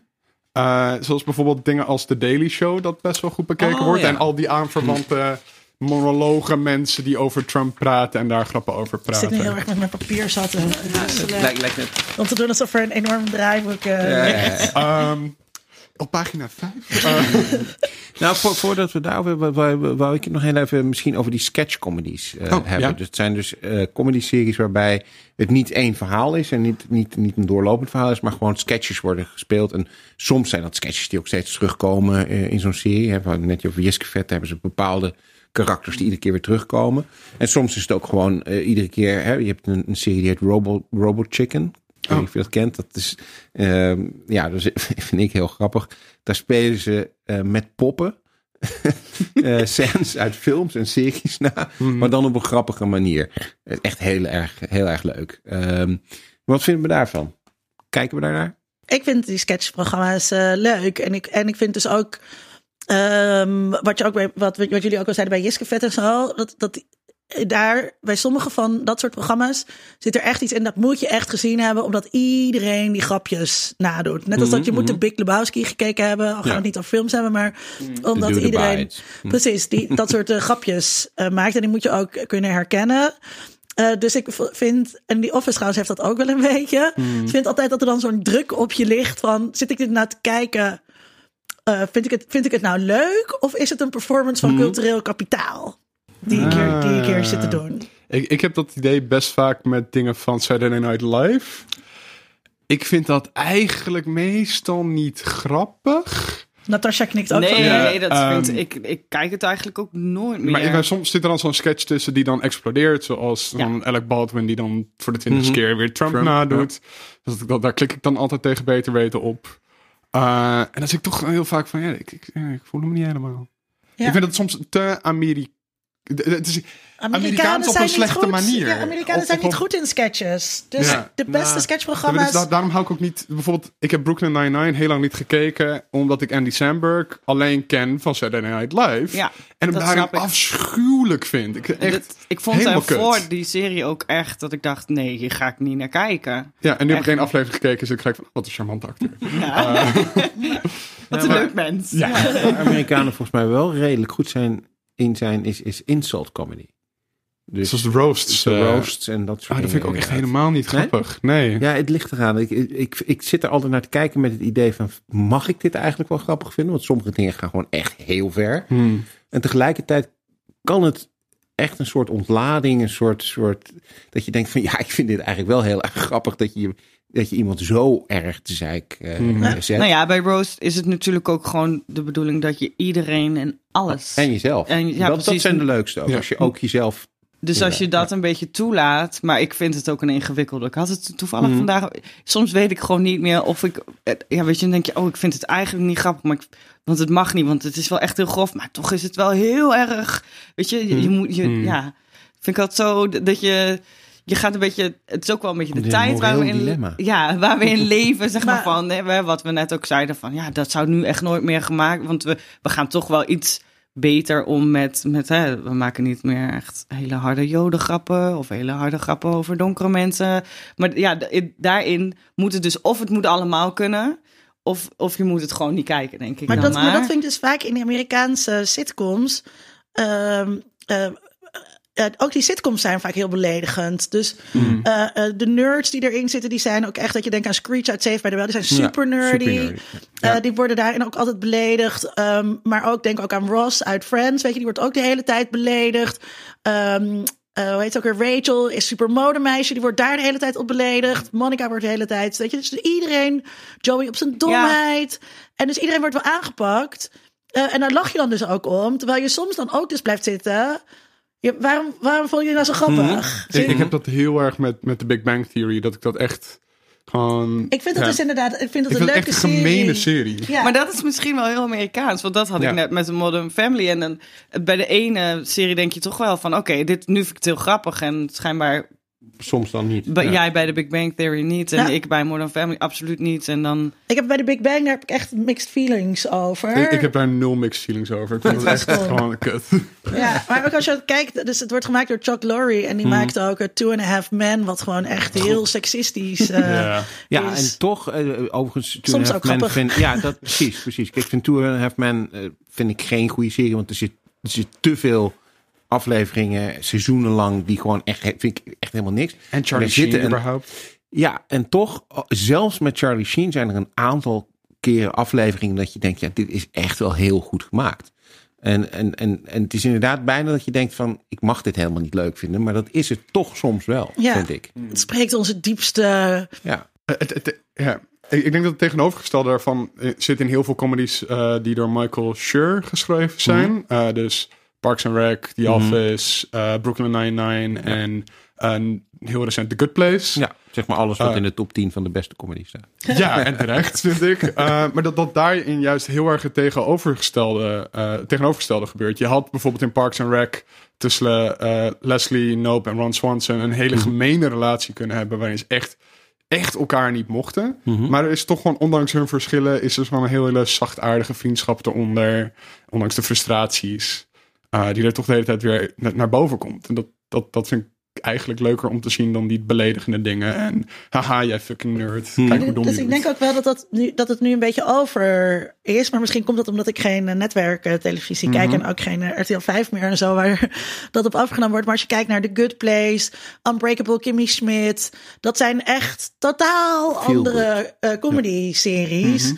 Eh, zoals bijvoorbeeld dingen als The Daily Show, dat best wel goed bekeken Oh, wordt. ja. En al die aanverwante monologen, mensen die over Trump praten en daar grappen over ik praten. zit nu heel erg met mijn papier zat. lijkt, lijkt net... Om te doen alsof er een enorm draaiboek... eh, Ja, ja, ja. Ehm, op pagina 5. Nou, voor, voordat we daarover hebben, wou, ik het nog heel even misschien over die sketch-comedies eh, Oh, hebben. ja. Dus het zijn dus eh comedy-series waarbij het niet één verhaal is en niet, niet, niet een doorlopend verhaal is, maar gewoon sketches worden gespeeld. En soms zijn dat sketches die ook steeds terugkomen eh, in zo'n serie. Hè. We hadden net over Jiske Vet, hebben ze bepaalde karakters die iedere keer weer terugkomen. En soms is het ook gewoon eh, iedere keer, hè, je hebt een, een serie die heet Robo, Robo Chicken. Ik weet niet of je dat kent. Dat is, ehm, ja, dat vind ik heel grappig. Daar spelen ze eh, met poppen. eh scènes uit films en series na. Maar dan op een grappige manier. Eh, Echt heel erg, heel erg leuk. Ehm, wat vinden we daarvan? Kijken we daarnaar? Ik vind die sketchprogramma's eh, leuk. En ik, en ik vind dus ook... ehm, wat, je ook bij, wat, wat jullie ook al zeiden bij Jiske Vet en zo... Dat, dat daar, bij sommige van dat soort programma's... zit er echt iets in, dat moet je echt gezien hebben... omdat iedereen die grapjes nadoet. Net als dat je moet de Big Lebowski gekeken hebben... al gaan we Ja. het niet over films hebben, maar omdat Do the iedereen... bites. Precies, die, dat soort eh, grapjes eh, maakt. En die moet je ook kunnen herkennen. Eh, dus ik vind, en die Office trouwens heeft dat ook wel een beetje. Ik vind altijd dat er dan zo'n druk op je ligt van, zit ik dit nou te kijken? Eh, vind, ik het, vind ik het nou leuk? Of is het een performance van cultureel kapitaal? Die ik, hier, die ik hier zit te doen. Ik, ik heb dat idee best vaak met dingen van Saturday Night Live. Ik vind dat eigenlijk meestal niet grappig. Natasha knikt ook Nee, van Ja, nee, dat ehm, vind ik. Ik kijk het eigenlijk ook nooit meer. Maar ik- soms zit er dan zo'n sketch tussen die dan explodeert. Zoals Ja. dan Alec Baldwin die dan voor de twintigste Mhm. keer weer Trump, Trump, nadoet. Dus dat, dat- daar klik ik dan altijd tegen beter weten op. Eh, en dan zit ik toch heel vaak van, ja, ik, ik, ik voel hem niet helemaal. Ja. Ik vind het soms te Amerika. Het is, Amerikaans op zijn een niet slechte goed. manier. Ja, Amerikanen Of- zijn niet goed in sketches. Dus Ja. de beste Nou, sketchprogramma's... dus da- daarom hou ik ook niet... Bijvoorbeeld, ik heb Brooklyn Nine-Nine heel lang niet gekeken... omdat ik Andy Samberg alleen ken van Saturday Night Live. Ja, en hem dat daarom afschuwelijk vind. Ik, echt, Dat- ik vond helemaal daarvoor kut. die serie ook echt dat ik dacht: nee, hier ga ik niet naar kijken. ja, en nu heb ik één aflevering gekeken... dus ik gelijk van, wat een charmante acteur. Ja. Wat een maar- leuk mens. Ja. Amerikanen volgens mij wel redelijk goed zijn in zijn, is, is insult comedy. Dus Zoals de roasts. de eh, roasts en dat soort ah, dat vind ik ook echt helemaal niet Nee? grappig. Nee. Ja, het ligt eraan. Ik, ik, ik zit er altijd naar te kijken met het idee van... mag ik dit eigenlijk wel grappig vinden? Want sommige dingen gaan gewoon echt heel ver. Hmm. En tegelijkertijd kan het echt een soort ontlading, een soort, soort... dat je denkt van ja, ik vind dit eigenlijk wel heel erg grappig... dat je, dat je iemand zo erg te zeik eh, Hmm. zet. Nou ja, bij Roast is het natuurlijk ook gewoon de bedoeling dat je iedereen en alles. En jezelf. En- ja, dat, dat zijn de leukste ook. Ja. Als je ook jezelf... Dus als je dat een beetje toelaat, maar ik vind het ook een ingewikkelde. Ik had het toevallig Mhm. vandaag. Soms weet ik gewoon niet meer of ik. Ja, weet je, dan denk je, oh, ik vind het eigenlijk niet grappig, maar ik, want het mag niet, want het is wel echt heel grof, maar toch is het wel heel erg. Weet je, je, je moet, je, ja, vind ik altijd zo dat je. Je gaat een beetje, het is ook wel een beetje de tijd waar we, in, dilemma. ja, waar we in leven, zeg maar, Maar- van, hè, wat we net ook zeiden, van ja, dat zou nu echt nooit meer gemaakt, want we, we gaan toch wel iets beter om met, met hè, we maken niet meer echt hele harde jodengrappen of hele harde grappen over donkere mensen. Maar ja, daarin moet het dus of het moet allemaal kunnen, of, of je moet het gewoon niet kijken, denk ik Maar dan dat, maar. maar dat vind ik dus vaak in de Amerikaanse sitcoms. ehm, eh, eh, ook die sitcoms zijn vaak heel beledigend. Dus Hmm. eh, eh, de nerds die erin zitten, die zijn ook echt dat je denkt aan Screech uit Saved by the Bell. Die zijn Ja, super nerdy. super nerdy. Eh, die worden daarin ook altijd beledigd. Ehm, maar ook denk ook aan Ross uit Friends. Weet je, die wordt ook de hele tijd beledigd. Ehm eh, hoe heet het ook weer? Rachel is super modemeisje. Die wordt daar de hele tijd op beledigd. Monica wordt de hele tijd. Weet je, dus iedereen. Joey op zijn domheid. En dus iedereen wordt wel aangepakt. Eh, en daar lach je dan dus ook om. Terwijl je soms dan ook dus blijft zitten. Je, waarom, waarom vond je nou zo grappig? Zie- Ik, ik heb dat heel erg met, met de Big Bang Theory. Dat ik dat echt gewoon... Ik vind het ja, dus inderdaad. Ik vind het ik een leuke echt een gemene serie. serie. Ja. Maar dat is misschien wel heel Amerikaans. Want dat had Ja. ik net met de Modern Family. En dan, bij de ene serie denk je toch wel van... Oké, dit nu vind ik het heel grappig. En schijnbaar Soms dan niet. bij, Ja. jij bij de Big Bang Theory niet. En Ja. ik bij Modern Family absoluut niet. En dan... Ik heb bij de Big Bang, daar heb ik echt mixed feelings over. Ik, ik heb daar nul mixed feelings over. Ik vind het echt cool. gewoon kut. Ja, maar ook als je kijkt, dus het wordt gemaakt door Chuck Lorre en die Mhm. maakt ook uh, Two and a Half Men, wat gewoon echt heel seksistisch uh, Ja. En toch, eh, overigens, Two Soms and a Half Men grappig. vind, ja, dat precies, precies. Kijk, ik vind Two and a Half Men eh, vind ik geen goede serie, want er zit, er zit te veel afleveringen, seizoenenlang, die gewoon echt, vind ik echt helemaal niks. En Charlie er Sheen een- überhaupt. Ja, en toch, zelfs met Charlie Sheen zijn er een aantal keren afleveringen dat je denkt, ja, dit is echt wel heel goed gemaakt. En, en, en, en het is inderdaad bijna dat je denkt van, ik mag dit helemaal niet leuk vinden, maar dat is het toch soms wel, Ja. vind ik. Het spreekt onze diepste. Ja, Eh, het- het- ja. Ik, denk dat het tegenovergestelde daarvan eh, zit in heel veel comedies eh, die door Michael Schur geschreven zijn. Eh, dus Parks and Rec, The Office, eh, Brooklyn Nine-Nine en een heel recent The Good Place. ja, zeg maar alles wat Eh. in de top 10 van de beste comedy staat. Ja, en terecht, vind ik. Eh, maar dat, dat daarin juist heel erg het tegenovergestelde, tegenovergestelde gebeurt. Je had bijvoorbeeld in Parks and Rec tussen Leslie Knope en Ron Swanson een hele gemene relatie kunnen hebben waarin ze echt, echt elkaar niet mochten. Maar er is toch gewoon, ondanks hun verschillen, is er gewoon een hele zachtaardige vriendschap eronder. Ondanks de frustraties, eh, die er toch de hele tijd weer na- naar boven komt. En dat, dat, dat vind ik eigenlijk leuker om te zien dan die beledigende dingen. En haha, jij fucking nerd. Kijk hoe dom Dus je ik denk ook wel dat, dat, nu, dat het nu een beetje over is. Maar misschien komt dat omdat ik geen eh, netwerktelevisie kijk. En ook geen eh, RTL 5 meer en zo. Waar dat op afgenomen wordt. Maar als je kijkt naar The Good Place, Unbreakable Kimmy Schmidt. Dat zijn echt totaal Feel andere eh, comedy-series.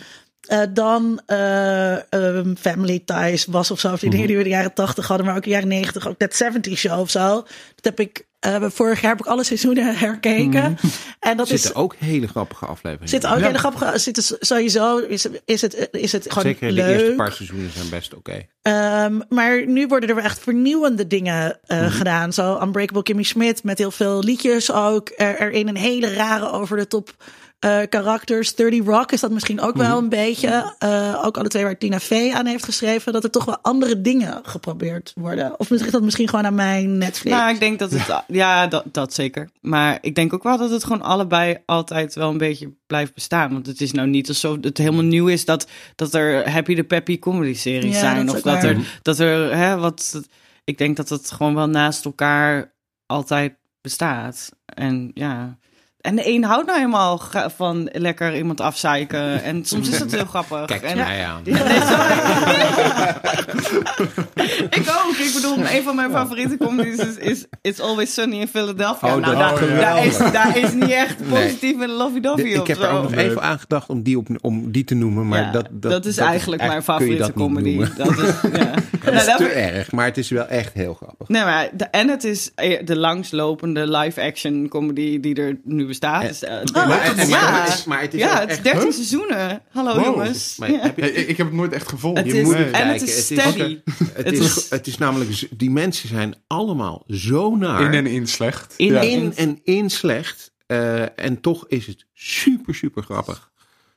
Eh, dan ehm, Family Ties was of zo. Of die dingen die we in de jaren 80 hadden, maar ook in de jaren 90. Ook dat 70 show of zo. Dat heb ik, eh, vorig jaar heb ik alle seizoenen herkeken. En dat Er is zitten ook hele grappige afleveringen. Zit ook Ja. hele grappige. Zit er sowieso is, is het is het gewoon Zeker de leuk. eerste paar seizoenen zijn best oké. Ehm, maar nu worden er echt vernieuwende dingen Mhm. gedaan. Zo Unbreakable Kimmy Schmidt met heel veel liedjes ook er, erin een hele rare over de top. Eh karakters. 30 Rock is dat misschien ook Mhm. wel een beetje. Eh, ook alle twee waar Tina Fey aan heeft geschreven. Dat er toch wel andere dingen geprobeerd worden. Of ligt dat misschien gewoon aan mijn Netflix? Nou, ik denk dat het... Ja, dat, dat zeker. Maar ik denk ook wel dat het gewoon allebei altijd wel een beetje blijft bestaan. Want het is nou niet alsof het helemaal nieuw is dat, dat er Happy the Peppy comedy series Ja, zijn. dat Of dat waar. er, dat er hè, wat... Ik denk dat het gewoon wel naast elkaar altijd bestaat. En ja... En de een houdt nou helemaal van lekker iemand afzeiken. En soms is het heel grappig. Kijk en, mij aan. Ja, nee, ik ook. Ik bedoel, een van mijn favoriete comedies is, is It's Always Sunny in Philadelphia. Oh, nou, dat- daar, daar, is, daar is niet echt positief en lovey-dovey De- op. ik heb er ook nog Nee. even aan gedacht om die, op, om die te noemen. Maar Ja, dat, dat, is eigenlijk mijn favoriete dat comedy. Dat is, ja. Dat Nou, is daar te erg, maar het is wel echt heel grappig. Nee, maar de, en het is eh, de langslopende live-action comedy die er nu bestaat. Dus, eh, maar, en- ja, maar het is, maar het is ja, het is echt- 13 Huh? seizoenen. Hallo Wow. jongens. Maar Ja. heb je- ik, heb het nooit echt gevolgd. Het je is, moet en het kijken. is Het is- steady. Het, Het is, het is namelijk, die mensen zijn allemaal zo naar. In en in slecht. In ja. en in en in slecht. eh, en toch is het super, super grappig.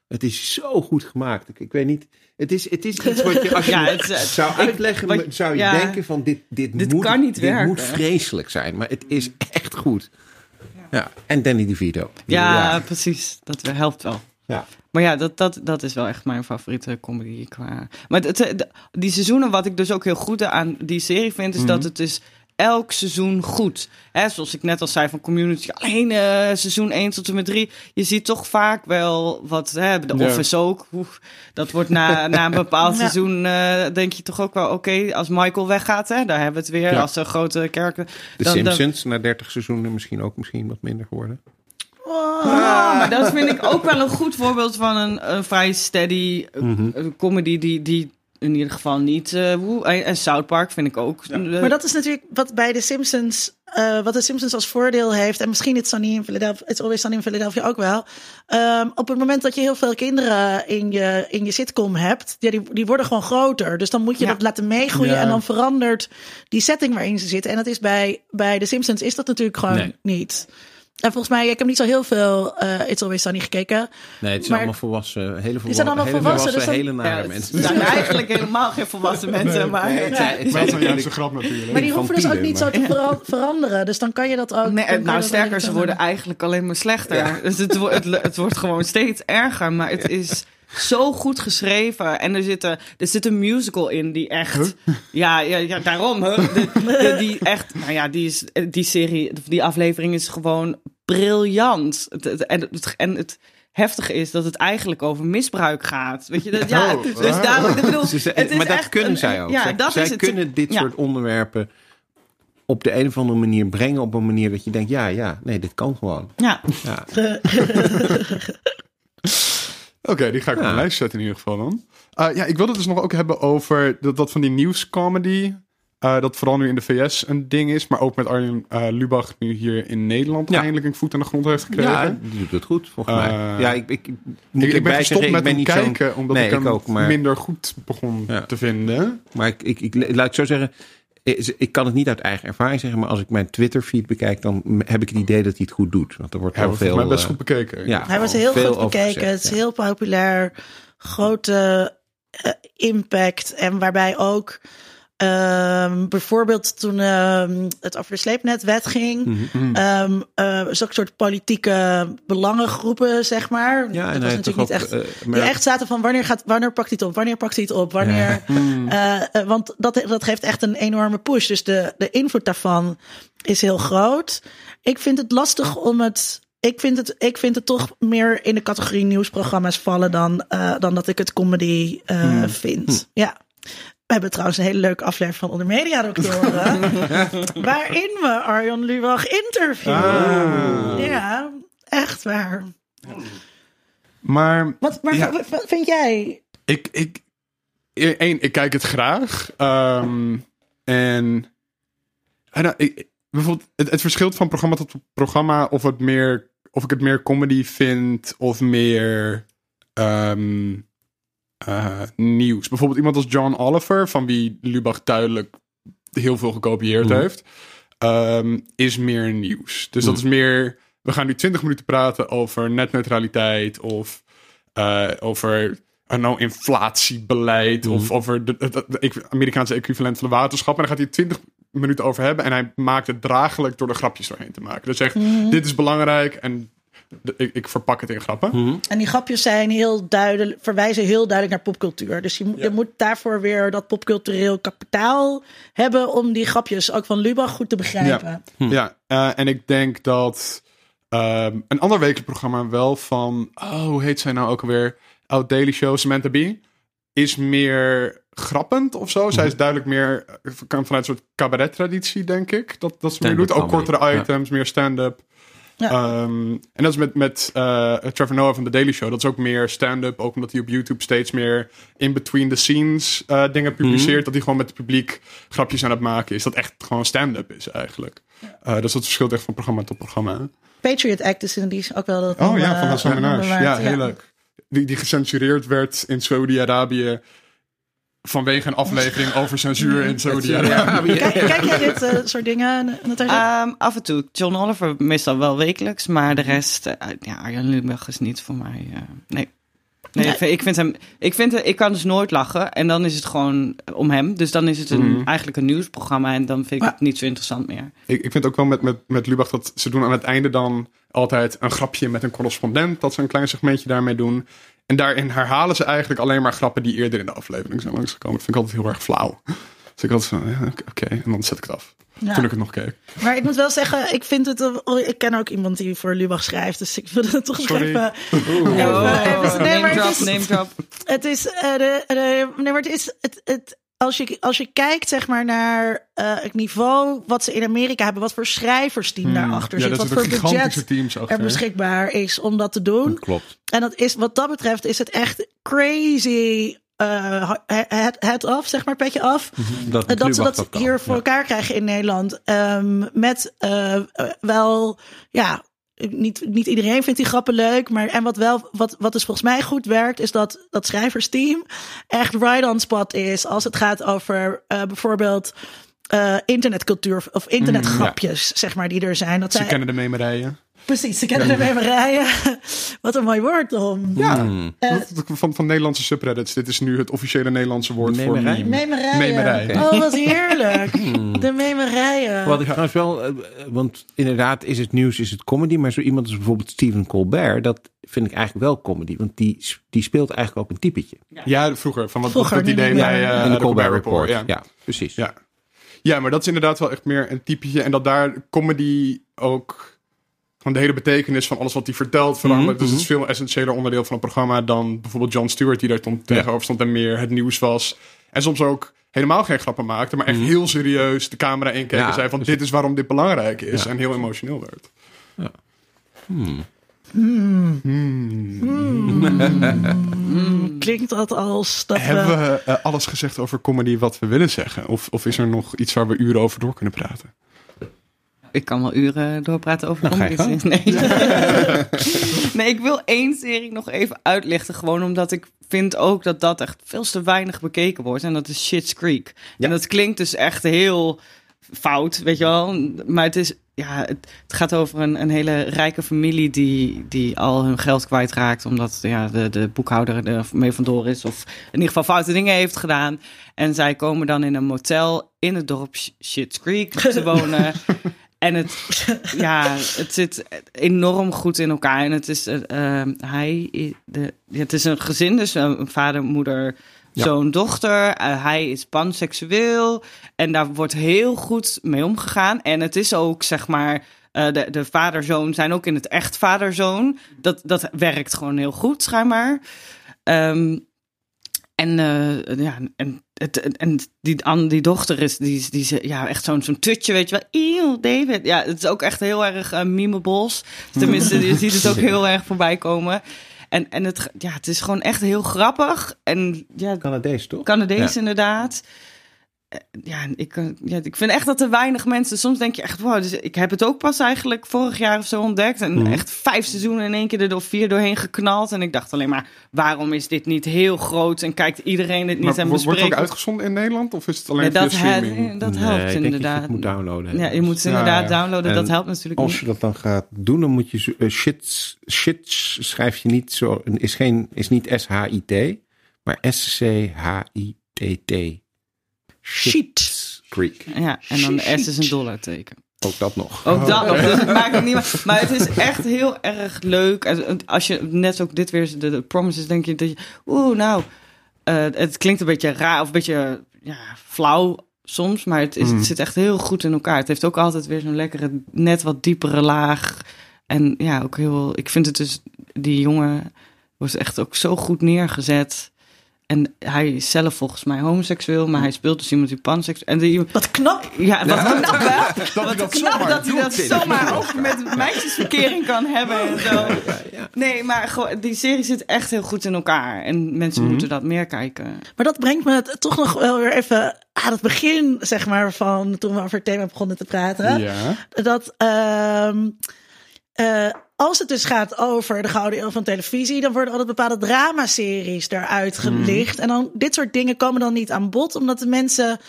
Het is zo goed gemaakt. Ik, ik weet niet. Het is, het is iets wat je, als je Ja, het het zou ik- uitleggen, wat- zou je ja. denken van dit, dit, Dit moet, kan niet dit werken. moet vreselijk zijn. Maar het is echt goed. Ja. En Danny DeVito. Ja, precies. Dat helpt wel. Ja. Maar ja, dat, dat, dat is wel echt mijn favoriete comedy qua... Maar het, die seizoenen, wat ik dus ook heel goed aan die serie vind... is Mhm. dat het is elk seizoen goed. Hè, zoals ik net al zei van Community, alleen eh, seizoen 1 tot en met 3. Je ziet toch vaak wel wat, hè, de Ja. Office ook. Oeh, dat wordt na, na een bepaald Ja. seizoen, eh, denk je toch ook wel... oké, als Michael weggaat, hè, daar hebben we het weer. Ja. Als de grote kerken... De dan- dan- Simpsons, na 30 seizoenen misschien ook misschien wat minder geworden. Oh. Ah, maar dat vind ik ook wel een goed voorbeeld van een, een vrij steady eh, Mhm. comedy die, die in ieder geval niet... eh, woe- en, en South Park vind ik ook... eh, Maar dat is natuurlijk wat bij de Simpsons, eh, wat de Simpsons als voordeel heeft. En misschien It's Sunny in Philadelphia, It's Always Sunny in Philadelphia ook wel. Ehm, op het moment dat je heel veel kinderen in je, in je sitcom hebt, ja, die, die worden gewoon groter. Dus dan moet je Ja. dat laten meegroeien Ja. en dan verandert die setting waarin ze zitten. En dat is bij, bij de Simpsons is dat natuurlijk gewoon Nee. niet. En volgens mij, ik heb niet zo heel veel eh It's Always Sunny gekeken. Nee, het zijn Maar- allemaal volwassen, hele volwassen, zijn allemaal hele volwassen, dus hele ja, nare het mensen. zijn eigenlijk helemaal geen volwassen mensen, maar... Nee, het zijn- het Maar dat is een juiste grap natuurlijk. Maar die hoeven dus ook niet zo te vera- veranderen. Dus dan kan je dat ook. Nee, kan je nou sterker, ze worden eigenlijk alleen maar slechter. Dus het, wo- het, het wordt gewoon steeds erger. Maar het is zo goed geschreven. En er zit, een, er zit een musical in die echt... Ja, ja, ja, daarom. Huh? De- de- die echt... Nou ja, die, is, die serie, die aflevering is gewoon briljant. Het, het- en, het, en het heftige is dat het eigenlijk over misbruik gaat. Weet je, dat, ja, Oh, dus daarom, ik bedoel, het is maar dat kunnen een- zij ook. Ja, Zij- dat zij is het. kunnen dit Ja. soort onderwerpen op de een of andere manier brengen. Op een manier dat je denkt, ja, ja, nee, dit kan gewoon. Ja. Ja. Oké, die ga ik op mijn lijst zetten in ieder geval dan. Eh, ja, ik wilde het dus nog ook hebben over dat, dat van die nieuwscomedy. eh dat vooral nu in de VS een ding is. Maar ook met Arjen eh, Lubach nu hier in Nederland Ja. eindelijk een voet aan de grond heeft gekregen. Ja, die doet het goed, volgens mij. Ja, ik, ik, moet ik, ik ben gestopt zeggen, met ik ben hem niet zo'n- kijken, omdat Nee, ik hem ook, maar- minder goed begon Ja. te vinden. Maar ik, ik, ik, laat ik zo zeggen, ik, ik kan het niet uit eigen ervaring zeggen, maar als ik mijn Twitter-feed bekijk, dan heb ik het idee dat hij het goed doet. Want er wordt Hij volgens veel... mij best eh, goed bekeken. ja, Hij was heel veel goed bekeken. gezegd, het is ja. heel populair. Grote eh, impact. En waarbij ook ehm, bijvoorbeeld toen ehm, het over de sleepnetwet ging. Mhm. ehm eh, zulke soort politieke belangengroepen, zeg maar. Ja, dat en was natuurlijk niet echt. eh, maar- Die echt zaten van wanneer, gaat, wanneer pakt hij het op? Wanneer pakt hij het op? Wanneer. eh, eh, want dat, dat geeft echt een enorme push. Dus de, de invloed daarvan is heel groot. Ik vind het lastig om het. Ik vind het, ik vind het toch meer in de categorie nieuwsprogramma's vallen dan, dan dat ik het comedy eh, vind. Ja. We hebben trouwens een hele leuke aflevering van Onder Media Doctoren. waarin we Arjan Lubach interviewen. Ah. Ja, echt waar. Maar Wat, maar Ja. wat, wat vind jij? ik, ik, één, ik kijk het graag. Ehm, en en, nou, ik, bijvoorbeeld, het, het verschilt van programma tot programma of, het meer, of ik het meer comedy vind of meer ehm, eh, nieuws. Bijvoorbeeld iemand als John Oliver, van wie Lubach duidelijk heel veel gekopieerd Mhm. heeft, ehm, is meer nieuws. Dus dat is meer, we gaan nu 20 minuten praten over netneutraliteit of eh, over know, inflatiebeleid of over de, de- de- de Amerikaanse equivalent van de waterschap. En daar gaat hij 20 minuten over hebben en hij maakt het draaglijk door er grapjes doorheen te maken. Dus zegt, dit is belangrijk en de- ik, ik verpak het in grappen. En die grapjes zijn heel duidelijk, verwijzen heel duidelijk naar popcultuur. Dus je, moet- je moet daarvoor weer dat popcultureel kapitaal hebben om die grapjes ook van Lubach goed te begrijpen. Ja, eh, en ik denk dat ehm, een ander wekelijk programma wel van, oh, hoe heet zij nou ook alweer? Oud Daily Show, Samantha Bee, is meer grappend of zo. Zij is duidelijk meer, eh, kan vanuit een soort cabaret-traditie, denk ik. Dat, dat ze meer doet. Ook kortere ja. items, meer stand-up. Ja. Ehm, en dat is met, met eh, Trevor Noah van The Daily Show. Dat is ook meer stand-up. Ook omdat hij op YouTube steeds meer in between the scenes eh, dingen publiceert. Dat hij gewoon met het publiek grapjes aan het maken is. Dat echt gewoon stand-up is eigenlijk. Eh, dus dat verschilt echt van programma tot programma. Patriot Act is in die ook wel dat. Oh ja, van Hassan Minhaj. Ja, heel leuk. Die, die gecensureerd werd in Saudi-Arabië vanwege een aflevering over censuur in Saudi-Arabië. Kijk, kijk jij dit eh, soort dingen? Natasja? Ehm, af en toe. John Oliver meestal wel wekelijks, maar de rest, eh, ja, Arjan Lubach is niet voor mij. eh, nee. Nee, ik vind- ik vind hem. Ik, vind, ik kan dus nooit lachen. En dan is het gewoon om hem. Dus dan is het een, Mhm. eigenlijk een nieuwsprogramma. En dan vind ik Maar- het niet zo interessant meer. Ik, ik vind ook wel met, met, met Lubach dat ze doen aan het einde dan altijd een grapje met een correspondent. Dat ze een klein segmentje daarmee doen. En daarin herhalen ze eigenlijk alleen maar grappen die eerder in de aflevering zijn langsgekomen. Dat vind ik altijd heel erg flauw. Dus ik altijd van, ja, oké, en dan zet ik het af. Ja. Toen ik het nog keek. Maar ik moet wel zeggen, ik vind het. wel- Ik ken ook iemand die voor Lubach schrijft. Dus ik wil het toch nog Sorry. even. Oeh. Even- Oh, even- nee, name maar het drop, is- name drop. Het is. eh, de, de, nee, maar het is. Het, het, als, je, als je kijkt zeg maar, naar eh, het niveau wat ze in Amerika hebben, wat voor schrijversteam daarachter Hmm. Ja, zit, dat wat voor budget teams achter. er beschikbaar is om dat te doen. Klopt. En dat is, wat dat betreft, is het echt crazy. eh het, het af, zeg maar, petje af. Dat, Eh, dat ze dat hier voor Ja. elkaar krijgen in Nederland. Ehm, met eh, wel, ja, niet, niet iedereen vindt die grappen leuk. Maar en wat wel, wat, wat dus volgens mij goed werkt, is dat dat schrijversteam echt right on spot is. Als het gaat over eh, bijvoorbeeld eh, internetcultuur of internetgrapjes, zeg maar, die er zijn. Dat Ze zij, kennen de memerijen. Precies, ze kennen de memerijen. wat een mooi woord, Tom. Ja, Hmm. Eh, van, van Nederlandse subreddits. Dit is nu het officiële Nederlandse woord Memerij? voor meme. Memerijen. Memerij. Oké. Oh, wat heerlijk. De memerijen. Wat ik trouwens wel, eh, want inderdaad is het nieuws, is het comedy, maar zo iemand als bijvoorbeeld Stephen Colbert, dat vind ik eigenlijk wel comedy, want die, die speelt eigenlijk ook een typetje Ja, vroeger. Van wat Vroeger, dat idee bij eh, de Colbert Report. Ja. Ja, precies. Ja. ja, maar dat is inderdaad wel echt meer een typetje. En dat daar comedy ook van de hele betekenis van alles wat hij vertelt verandert. Mhm, Dus het is veel essentiëler onderdeel van het programma dan bijvoorbeeld John Stewart, die daar stond, tegenover stond en meer het nieuws was. En soms ook helemaal geen grappen maakte, maar echt heel serieus de camera inkeek Mhm. Ja, en zei van dus- dit is waarom dit belangrijk is. Ja. En heel emotioneel werd. Klinkt dat als dat Hebben we... we eh, alles gezegd over comedy wat we willen zeggen? Of, of is er nog iets waar we uren over door kunnen praten? Ik kan wel uren doorpraten over Nou. Nee. nee, ik wil één serie nog even uitlichten. Gewoon omdat ik vind ook dat dat echt veel te weinig bekeken wordt. En dat is Shit's Creek. En dat klinkt dus echt heel fout, weet je wel. Maar het is... Ja, het, het gaat over een, een hele rijke familie die, die al hun geld kwijtraakt. Omdat ja, de, de boekhouder er mee vandoor is. Of in ieder geval foute dingen heeft gedaan. En zij komen dan in een motel in het dorp Sh- Shit's Creek te wonen. En het, ja, het zit enorm goed in elkaar. En het is, eh, hij, de, het is een gezin, dus een vader, moeder, Ja. zoon, dochter. Eh, hij is panseksueel. En daar wordt heel goed mee omgegaan. En het is ook, zeg maar, de, de vader-zoon zijn ook in het echt vader-zoon. Dat, dat werkt gewoon heel goed, schijnbaar. Ehm, en, ja, en, het, en die, dochter is, die, die, ja, echt zo'n zo'n tutje, weet je wel. Eeuw, David. Ja, het is ook echt heel erg uh, memeballs. Tenminste, je ziet het ook heel erg voorbij komen. En, en het, ja, het is gewoon echt heel grappig. En ja, Canadees, toch? Canadees Ja. inderdaad. Eh, Ja, ik, eh, ja, ik vind echt dat er weinig mensen... Soms denk je echt, wow, dus ik heb het ook pas eigenlijk vorig jaar of zo ontdekt. En Mhm. echt vijf seizoenen in één keer er door vier doorheen geknald. En ik dacht alleen maar, waarom is dit niet heel groot? En kijkt iedereen dit niet Maar en wordt wordt het ook bespreekt... uitgezonden in Nederland? Of is het alleen Ja, via dat, streaming? helpt, dat Nee, helpt je inderdaad. het moet downloaden. Ja, je moet het Ja, inderdaad ja. downloaden. En dat helpt natuurlijk Als niet. je dat dan gaat doen, dan moet je eh, shit, shit schrijf je niet zo, is geen, is niet S-H-I-T, maar S-C-H-I-T-T. Shit. Creek. Ja, en dan de S is een dollarteken. Ook dat nog. Ook dat nog, dus het maakt het niet meer. Maar het is echt heel erg leuk. En Als je net ook dit weer, de, de promises, denk je dat je, oeh, nou, eh, het klinkt een beetje raar of een beetje ja, flauw soms, maar het, is, Mm. het zit echt heel goed in elkaar. Het heeft ook altijd weer zo'n lekkere, net wat diepere laag. En ja, ook heel, ik vind het dus, die jongen wordt echt ook zo goed neergezet. En hij is zelf volgens mij homoseksueel, maar hij speelt dus iemand die panseksueel. En die, Wat knap. ja, wat knap hè? Dat hij dat Knap zomaar dat hij dat zomaar ook met meisjesverkering kan hebben en zo. Nee, maar die serie zit echt heel goed in elkaar. En mensen Mhm. moeten dat meer kijken. Maar dat brengt me toch nog wel weer even aan het begin, zeg maar, van toen we over het thema begonnen te praten. Ja. Dat ehm, eh, als het dus gaat over de gouden eeuw van televisie, dan worden altijd bepaalde dramaseries eruit gelicht. En dan dit soort dingen komen dan niet aan bod, omdat de mensen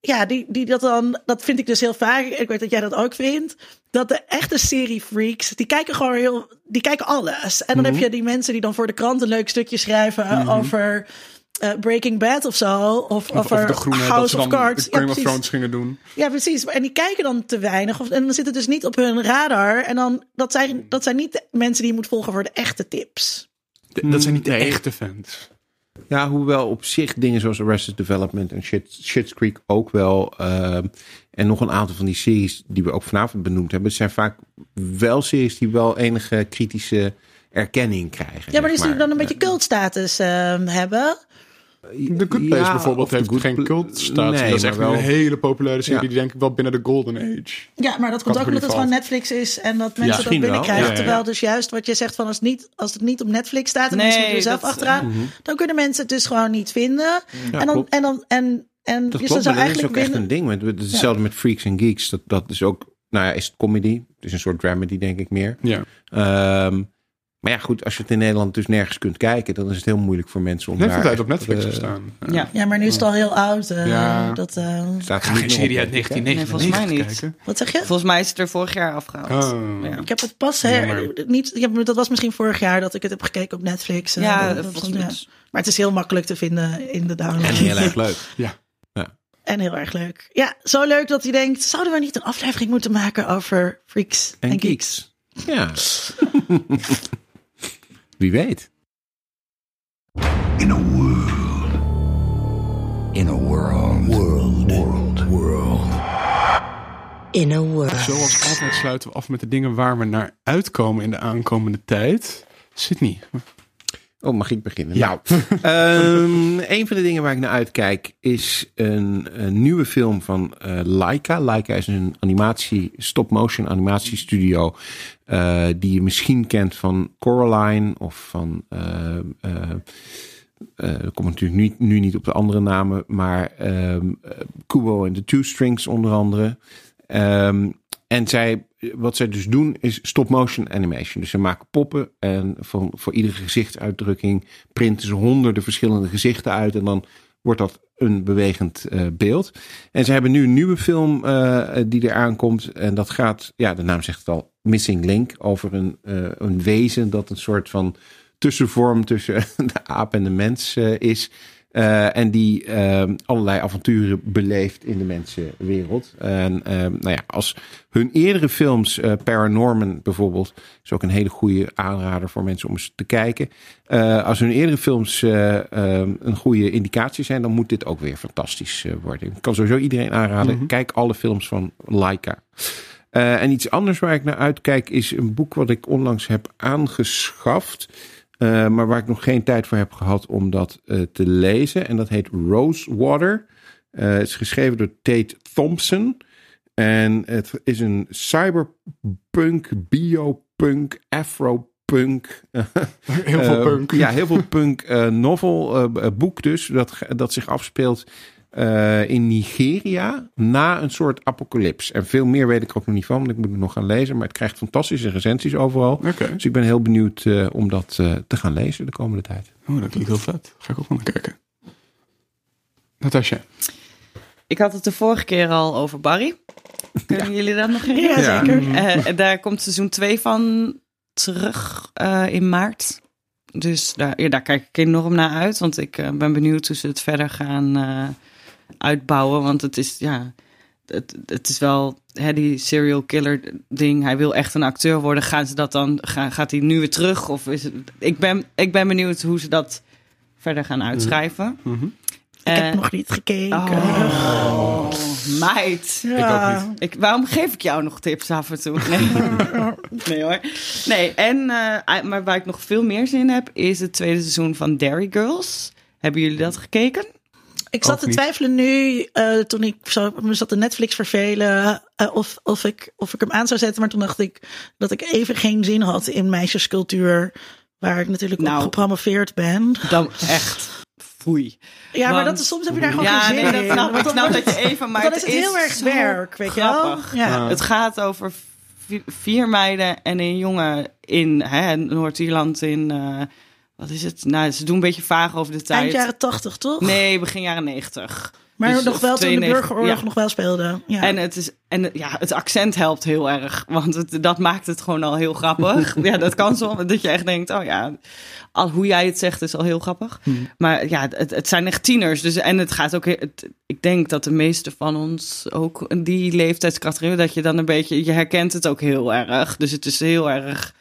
ja, die, die dat dan, dat vind ik dus heel vaak. Ik weet dat jij dat ook vindt. Dat de echte serie freaks, die kijken gewoon heel, die kijken alles. En dan Mhm. heb je die mensen die dan voor de krant een leuk stukje schrijven over eh, Breaking Bad of zo. Of, Of, over of de groene, dat House ze of dan Cards. Ja, of. Thrones gingen doen. Ja, precies. En die kijken dan te weinig. Of, en dan zit het dus niet op hun radar. En dan, dat zijn, dat zijn niet de mensen die je moet volgen voor de echte tips. Dat zijn niet de Nee. echte fans. Ja, hoewel op zich dingen zoals Arrested Development en Shit, Shit's Creek ook wel. ehm, en nog een aantal van die series die we ook vanavond benoemd hebben. Het zijn vaak wel series die wel enige kritische erkenning krijgen. Ja, maar die die dan een beetje cultstatus ehm, hebben. The Good Place Ja, bijvoorbeeld heeft Good geen cultstatus. Nee, dat is echt wel- een hele populaire serie Ja. die denk ik wel binnen de golden age. Ja, maar dat komt ook omdat het gewoon. Netflix is en dat mensen dat binnenkrijgen. Ja, ja, ja. Terwijl dus juist wat je zegt van als, het niet, als het niet op Netflix staat en Nee, mensen moeten er zelf dat- achteraan, dan kunnen mensen het dus gewoon niet vinden. Ja, en dan, en dan en, en Dat dus klopt, dat is ook eigenlijk echt een ding. Want het is hetzelfde met Freaks and Geeks. Dat, dat is ook, nou ja, is het comedy. Het is een soort dramedy, denk ik meer. Ja. Ehm, maar ja, goed, als je het in Nederland dus nergens kunt kijken, dan is het heel moeilijk voor mensen om daar... altijd op Netflix eh, gestaan. Ja. Ja, maar nu is het al heel oud. eh, Ja. dat, eh, Staat er geen niet meer serie uit denk ik, hè? 1999 Nee, volgens mij niet. kijken. wat zeg je? Volgens mij is het er vorig jaar afgehaald. Oh. Ja. Ik heb het pas her, Jammer. niet. Ja, maar dat was misschien vorig jaar dat ik het heb gekeken op Netflix. Ja, dat- dat volgens was- mij. ja. Maar het is heel makkelijk te vinden in de download. En heel erg leuk. Ja. En heel erg leuk. Ja, zo leuk dat hij denkt: zouden we niet een aflevering moeten maken over freaks en, En geeks? geeks. Ja. Wie weet. In a world. In a world. World. World. World. In a world. Zoals altijd sluiten we af met de dingen waar we naar uitkomen in de aankomende tijd. Sydney. Oh, mag ik beginnen? Ja. Nou, ehm, een van de dingen waar ik naar uitkijk is een, een nieuwe film van eh Laika. Laika is een animatie, stop-motion animatiestudio. eh die je misschien kent van Coraline of van... eh eh dat komt natuurlijk nu, nu niet op de andere namen, maar ehm eh, Kubo en de Two Strings onder andere. Ehm, en zij, wat zij dus doen is stop-motion animation. Dus ze maken poppen en van, voor iedere gezichtsuitdrukking printen ze honderden verschillende gezichten uit. En dan wordt dat een bewegend eh, beeld. En ze hebben nu een nieuwe film eh, die er aankomt. En dat gaat, ja, de naam zegt het al, Missing Link. Over een, eh, een wezen dat een soort van tussenvorm tussen de aap en de mens is. Eh, en die eh, allerlei avonturen beleeft in de mensenwereld. En eh, nou ja, als hun eerdere films, eh, Paranorman bijvoorbeeld, is ook een hele goede aanrader voor mensen om eens te kijken. Eh, als hun eerdere films eh, eh, een goede indicatie zijn, dan moet dit ook weer fantastisch worden. Ik kan sowieso iedereen aanraden. Kijk alle films van Laika. En iets anders waar ik naar uitkijk is een boek wat ik onlangs heb aangeschaft. Eh, maar waar ik nog geen tijd voor heb gehad om dat eh, te lezen. En dat heet Rosewater. Eh het is geschreven door Tate Thompson. En het is een cyberpunk, biopunk, afropunk. Heel veel punk. Ja, heel veel punk novel, boek dus. Dat, dat zich afspeelt eh, in Nigeria na een soort apocalyps. En veel meer weet ik ook nog niet van, want ik moet het nog gaan lezen. Maar het krijgt fantastische recensies overal. Oké. Dus ik ben heel benieuwd eh, om dat eh, te gaan lezen de komende tijd. Oh, dat klinkt heel vet. Ga ik ook wel naar kijken. Natasja. Ik had het de vorige keer al over Barry. Kunnen jullie dat nog herinneren? Ja, zeker. Eh, daar komt seizoen 2 van terug eh, in maart. Dus daar, ja, daar kijk ik enorm naar uit. Want ik ben benieuwd hoe ze het verder gaan eh, uitbouwen. Want het is, ja, het, het is wel hè, die serial killer ding. Hij wil echt een acteur worden. Gaan ze dat dan, gaan, gaat hij nu weer terug? Of is het, ik, ben, ik ben benieuwd hoe ze dat verder gaan uitschrijven. Ik heb Eh, nog niet gekeken. Oh, meid. ja. ook niet. Ik, waarom geef ik jou nog tips af en toe? Nee, nee hoor. Nee, en, eh, maar waar ik nog veel meer zin in heb, is het tweede seizoen van Dairy Girls. Hebben jullie dat gekeken? Ik zat te twijfelen nu, eh, toen ik zo, me zat de Netflix vervelen, eh, of, of, ik, of ik hem aan zou zetten. Maar toen dacht ik dat ik even geen zin had in meisjescultuur, waar ik natuurlijk Nou. op gepromoveerd ben. Dan echt, foei. Ja, maar dat is, soms heb je daar gewoon Ja, geen zin nee, dat in. Ik snap wordt dat je even, maar dan het is het heel erg werk, weet je wel? Ja. Het gaat over vi- vier meiden en een jongen in hè, Noord-Ierland in... eh, wat is het? Nou, ze doen een beetje vaag over de tijd. Eind jaren tachtig, toch? Nee, begin jaren negentig. Maar Dus nog wel toen de 92 burgeroorlog ja. nog wel speelde. Ja. En, het, is, en ja, het accent helpt heel erg. Want het, dat maakt het gewoon al heel grappig. ja, dat kan zo. Dat je echt denkt, oh ja, al, hoe jij het zegt is al heel grappig. Maar ja, het, het zijn echt tieners. Dus, en het gaat ook... Het, ik denk dat de meeste van ons ook die leeftijdscategorie... dat je dan een beetje... Je herkent het ook heel erg. Dus het is heel erg...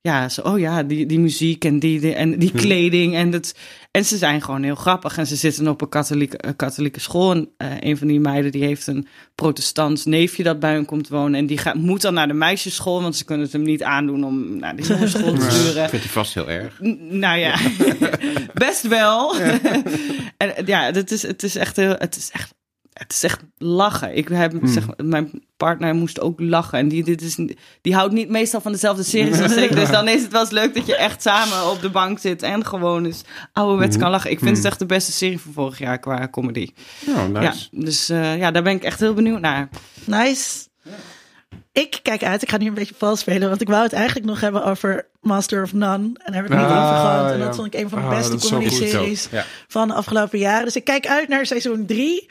Ja, zo, oh ja, die, die muziek en die, die, en die kleding. En, het, en ze zijn gewoon heel grappig. En ze zitten op een katholieke, eh, katholieke school. En eh, een van die meiden die heeft een protestants neefje dat bij hen komt wonen. En die gaat, moet dan naar de meisjesschool. Want ze kunnen het hem niet aandoen om naar de jongensschool te sturen. Vindt hij vast heel erg. N- Nou ja, best wel. en ja, het is, het is echt heel, het is echt, het is echt lachen. Ik heb, zeg, mijn partner moest ook lachen. En die, dit is, die houdt niet meestal van dezelfde series als ik. Dus dan is het wel eens leuk dat je echt samen op de bank zit en gewoon eens ouderwets kan lachen. Ik vind het echt de beste serie van vorig jaar qua comedy. Nou, nice. Ja, dus eh, ja, daar ben ik echt heel benieuwd naar. Nice. Ik kijk uit. Ik ga nu een beetje vals spelen. Want ik wou het eigenlijk nog hebben over Master of None. En daar heb ik het niet Ah, over gehad. En ja. dat vond ik een van de Ah, beste dat is zo comedy goed series Ja. van de afgelopen jaren. Dus ik kijk uit naar seizoen 3.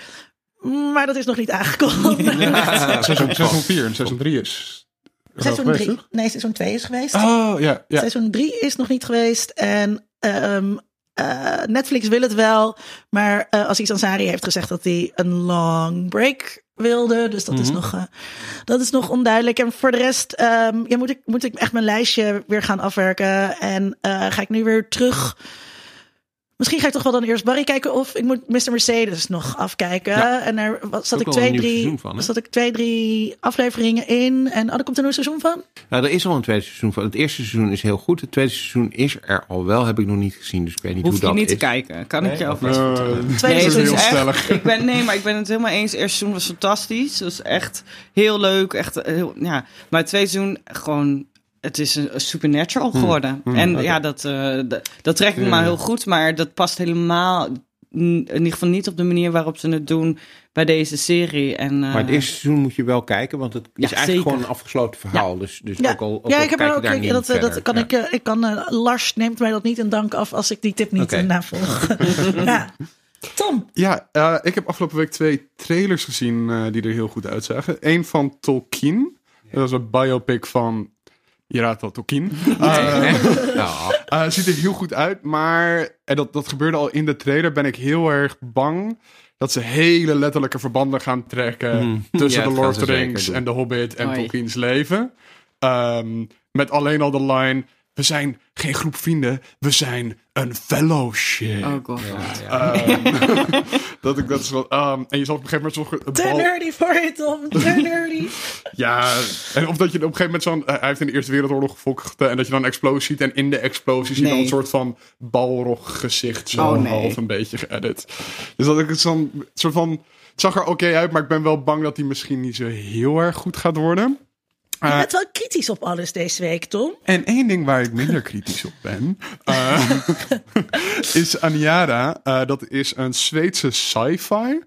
Maar dat is nog niet aangekondigd. seizoen, seizoen 4 en seizoen 3 is. Seizoen geweest, 3. toch? Nee, seizoen 2 is geweest. Oh, ja. ja. Seizoen 3 is nog niet geweest. En ehm, eh, Netflix wil het wel. Maar eh Aziz Ansari heeft gezegd dat hij een long break wilde. Dus dat, is, nog, eh, dat is nog onduidelijk. En voor de rest ehm, ja, moet, ik, moet ik echt mijn lijstje weer gaan afwerken. En eh, ga ik nu weer terug... Misschien ga ik toch wel dan eerst Barry kijken of ik moet Mr. Mercedes nog afkijken. Ja. En daar was- zat ik, twee, drie, van, zat ik twee, drie afleveringen in. En oh, er komt een nieuw seizoen van. Nou, er is al een tweede seizoen van. Het eerste seizoen is heel goed. Het tweede seizoen is er al wel. Heb ik nog niet gezien. Dus ik weet niet Hoef hoe je dat niet is. te kijken, kan ik je alvast Eh, Tweede Nee, het seizoen is heel echt, stellig. Ik ben, nee, maar ik ben het helemaal eens. Het eerste seizoen was fantastisch. Het was echt heel leuk. Echt, eh, heel, ja. Maar het tweede seizoen gewoon... Het is een, supernatural geworden. en ja, dat, eh, dat, dat trek ik maar heel goed. Maar dat past helemaal... In ieder geval niet op de manier waarop ze het doen bij deze serie. En, eh, Maar het eerste seizoen moet je wel kijken. Want het is Ja, eigenlijk zeker. gewoon een afgesloten verhaal. Dus, dus Ja, ook al, ook ja ik heb er ook. daar ik- niet dat, dat kan Ja. ik. eh, ik kan. eh, Lars neemt mij dat niet in dank af als ik die tip niet eh, navolg. ja. Tom. Ja, eh, ik heb afgelopen week twee trailers gezien eh, die er heel goed uitzagen. Eén van Tolkien. Dat was een biopic van... Je raadt wel, Tolkien. Eh, Ja. eh, het ziet er heel goed uit, maar... En dat, dat gebeurde al in de trailer. Ben ik heel erg bang dat ze hele letterlijke verbanden gaan trekken... Mhm. tussen Ja, de dat Lord of the Rings en The Hobbit en. Tolkien's leven. Ehm, met alleen al de line... We zijn geen groep vrienden, we zijn een fellowship. Oh god. Ehm, dat ik dat is wel. ehm, en je zal op een gegeven moment zo'n Te nerdy voor je, Tom. Te nerdy. Ja, en of dat je op een gegeven moment zo'n. hij heeft in de Eerste Wereldoorlog gevochten. En dat je dan een explosie ziet. En in de explosie zie je dan Nee. een soort van balrog gezicht. Zo Oh, nee. half een beetje geëdit. Dus dat ik het zo'n soort van. Het zag er oké uit, maar ik ben wel bang dat hij misschien niet zo heel erg goed gaat worden. Je Eh, bent wel kritisch op alles deze week, Tom. En één ding waar ik minder kritisch op ben, eh, is Aniara. Eh, dat is een Zweedse sci-fi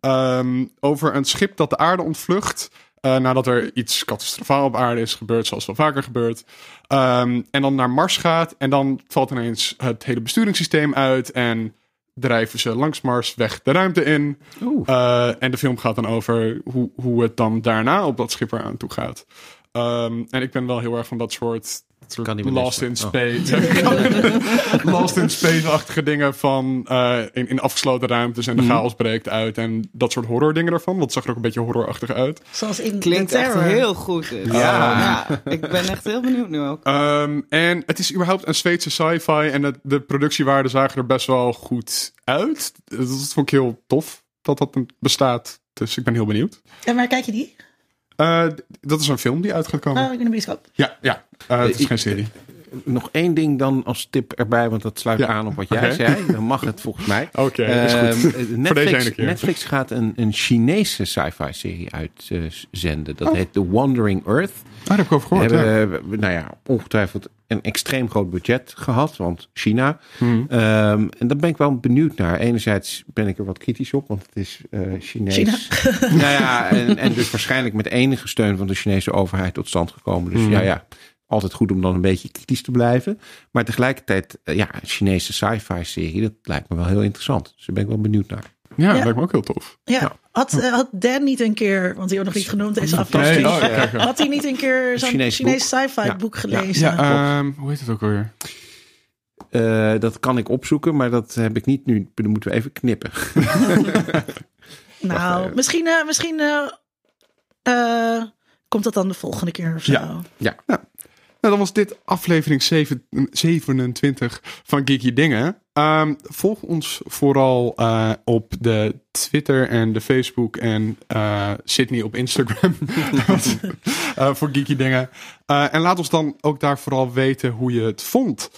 ehm, over een schip dat de aarde ontvlucht. nadat er iets catastrofaal op aarde is gebeurd, zoals wel vaker gebeurt. Ehm, en dan naar Mars gaat. En dan valt ineens het hele besturingssysteem uit. En drijven ze langs Mars weg de ruimte in. Eh, en de film gaat dan over hoe, hoe het dan daarna op dat schip eraan toe gaat. Ehm, en ik ben wel heel erg van dat soort. Lost in Oh. Space. Lost in Space-achtige dingen van eh, in, in afgesloten ruimtes en de chaos breekt uit. En dat soort horror dingen ervan. Dat zag er ook een beetje horrorachtig uit. Zoals in Klinkt The echt heel goed. Ja. Ik ben echt heel benieuwd nu ook. Ehm, en het is überhaupt een Zweedse sci-fi. En het- de productiewaarden zagen er best wel goed uit. Dat vond ik heel tof dat dat bestaat. Dus ik ben heel benieuwd. En waar kijk je die? Eh, dat is een film die uit gaat komen. Oh, in de bioscoop. Ja, ja. Eh, het is geen serie. Nog één ding dan als tip erbij, want dat sluit Ja. aan op wat jij zei. Dan mag het volgens mij. Oké, is goed. Ehm, Voor deze Netflix. Netflix gaat een, een Chinese sci-fi serie uitzenden. dat Oh. heet The Wandering Earth. Ah, daar heb ik over We gehoord. ja. hebben, eh, nou ja, ongetwijfeld een extreem groot budget gehad, want China. Hmm. Ehm, en daar ben ik wel benieuwd naar. Enerzijds ben ik er wat kritisch op, want het is eh Chinees. China. nou ja, en, en dus waarschijnlijk met enige steun van de Chinese overheid tot stand gekomen. Dus Hmm. ja, ja, altijd goed om dan een beetje kritisch te blijven. Maar tegelijkertijd, eh, ja, een Chinese sci-fi serie, dat lijkt me wel heel interessant. Dus daar ben ik wel benieuwd naar. Ja, Ja. lijkt me ook heel tof. Ja, had, eh, had Dan niet een keer, want die wordt nog niet genoemd deze aflevering. Nee, oh, ja. Had hij niet een keer zo'n Chinees Chinees, boek. sci-fi Ja. boek gelezen? Ja, ehm, hoe heet het ook alweer? Eh, dat kan ik opzoeken, maar dat heb ik niet nu. Dan moeten we even knippen. nou, even. misschien, eh, misschien eh, eh, komt dat dan de volgende keer of zo. Ja. Ja. Nou, dan was dit aflevering zeven- 27 van Geeky Dingen. Ehm, volg ons vooral eh, op de Twitter en de Facebook en eh, Sydney op Instagram Eh, voor Geeky Dingen. En laat ons dan ook daar vooral weten hoe je het vond.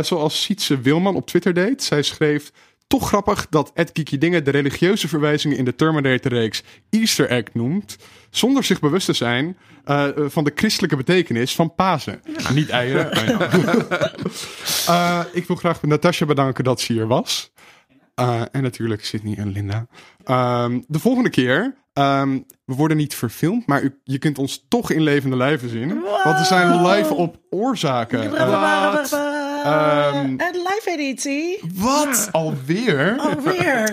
Zoals Sietse Wilman op Twitter deed. Zij schreef... Toch grappig dat Ed Geeky Dingen de religieuze verwijzingen in de Terminator-reeks Easter egg noemt, zonder zich bewust te zijn eh, van de christelijke betekenis van Pasen. Niet eieren. ja. Eh, ik wil graag Natasja bedanken dat ze hier was. Eh, en natuurlijk Sydney en Linda. Ehm, de volgende keer, ehm, we worden niet verfilmd, maar u, je kunt ons toch in levende lijven zien. Want we zijn live op oorzaken. Eh, Ehm, en live editie. wat? Alweer? Alweer.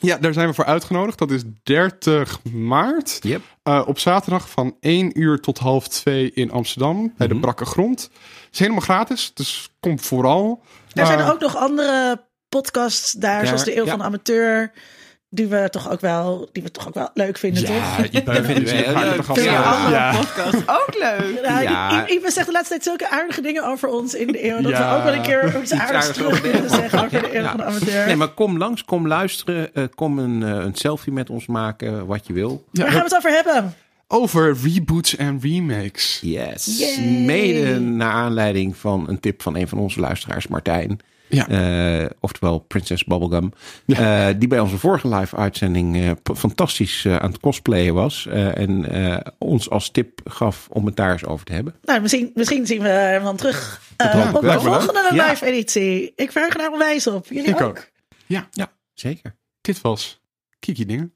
Ja, daar zijn we voor uitgenodigd. Dat is 30 maart. Yep. Eh, op zaterdag van 1 uur tot half 2 in Amsterdam. Bij de Brakke Grond. Het is helemaal gratis, dus kom vooral. er zijn Eh, ook nog andere podcasts daar, zoals de Eeuw ja. van de Amateur. Die we toch ook wel, die we toch ook wel leuk vinden, toch? Ja, je bent vinden we heel leuk. toch Ja. andere Ja. podcasts ook leuk. Ja, Ja. I- I- Ipe zegt de laatste tijd zulke aardige dingen over ons in de eeuw. Dat Ja. we ook wel een keer iets aardigs terug willen zeggen over de eeuw Ja. van de amateur. Nee, maar kom langs, kom luisteren. eh, kom een, eh, een selfie met ons maken, wat je wil. Ja, Waar gaan we het over hebben? over reboots en remakes. Yes. Yay. Mede naar aanleiding van een tip van een van onze luisteraars, Martijn. Ja. Eh, oftewel Princess Bubblegum. eh, die bij onze vorige live uitzending eh, fantastisch eh, aan het cosplayen was. eh, en eh, ons als tip gaf om het daar eens over te hebben. Nou, misschien, misschien zien we hem dan terug eh, op de volgende Ja. live editie. Ik verheug er nou onwijs op. Jullie Ik ook? ook. Ja, Ja, zeker. dit was Kiki Dingen.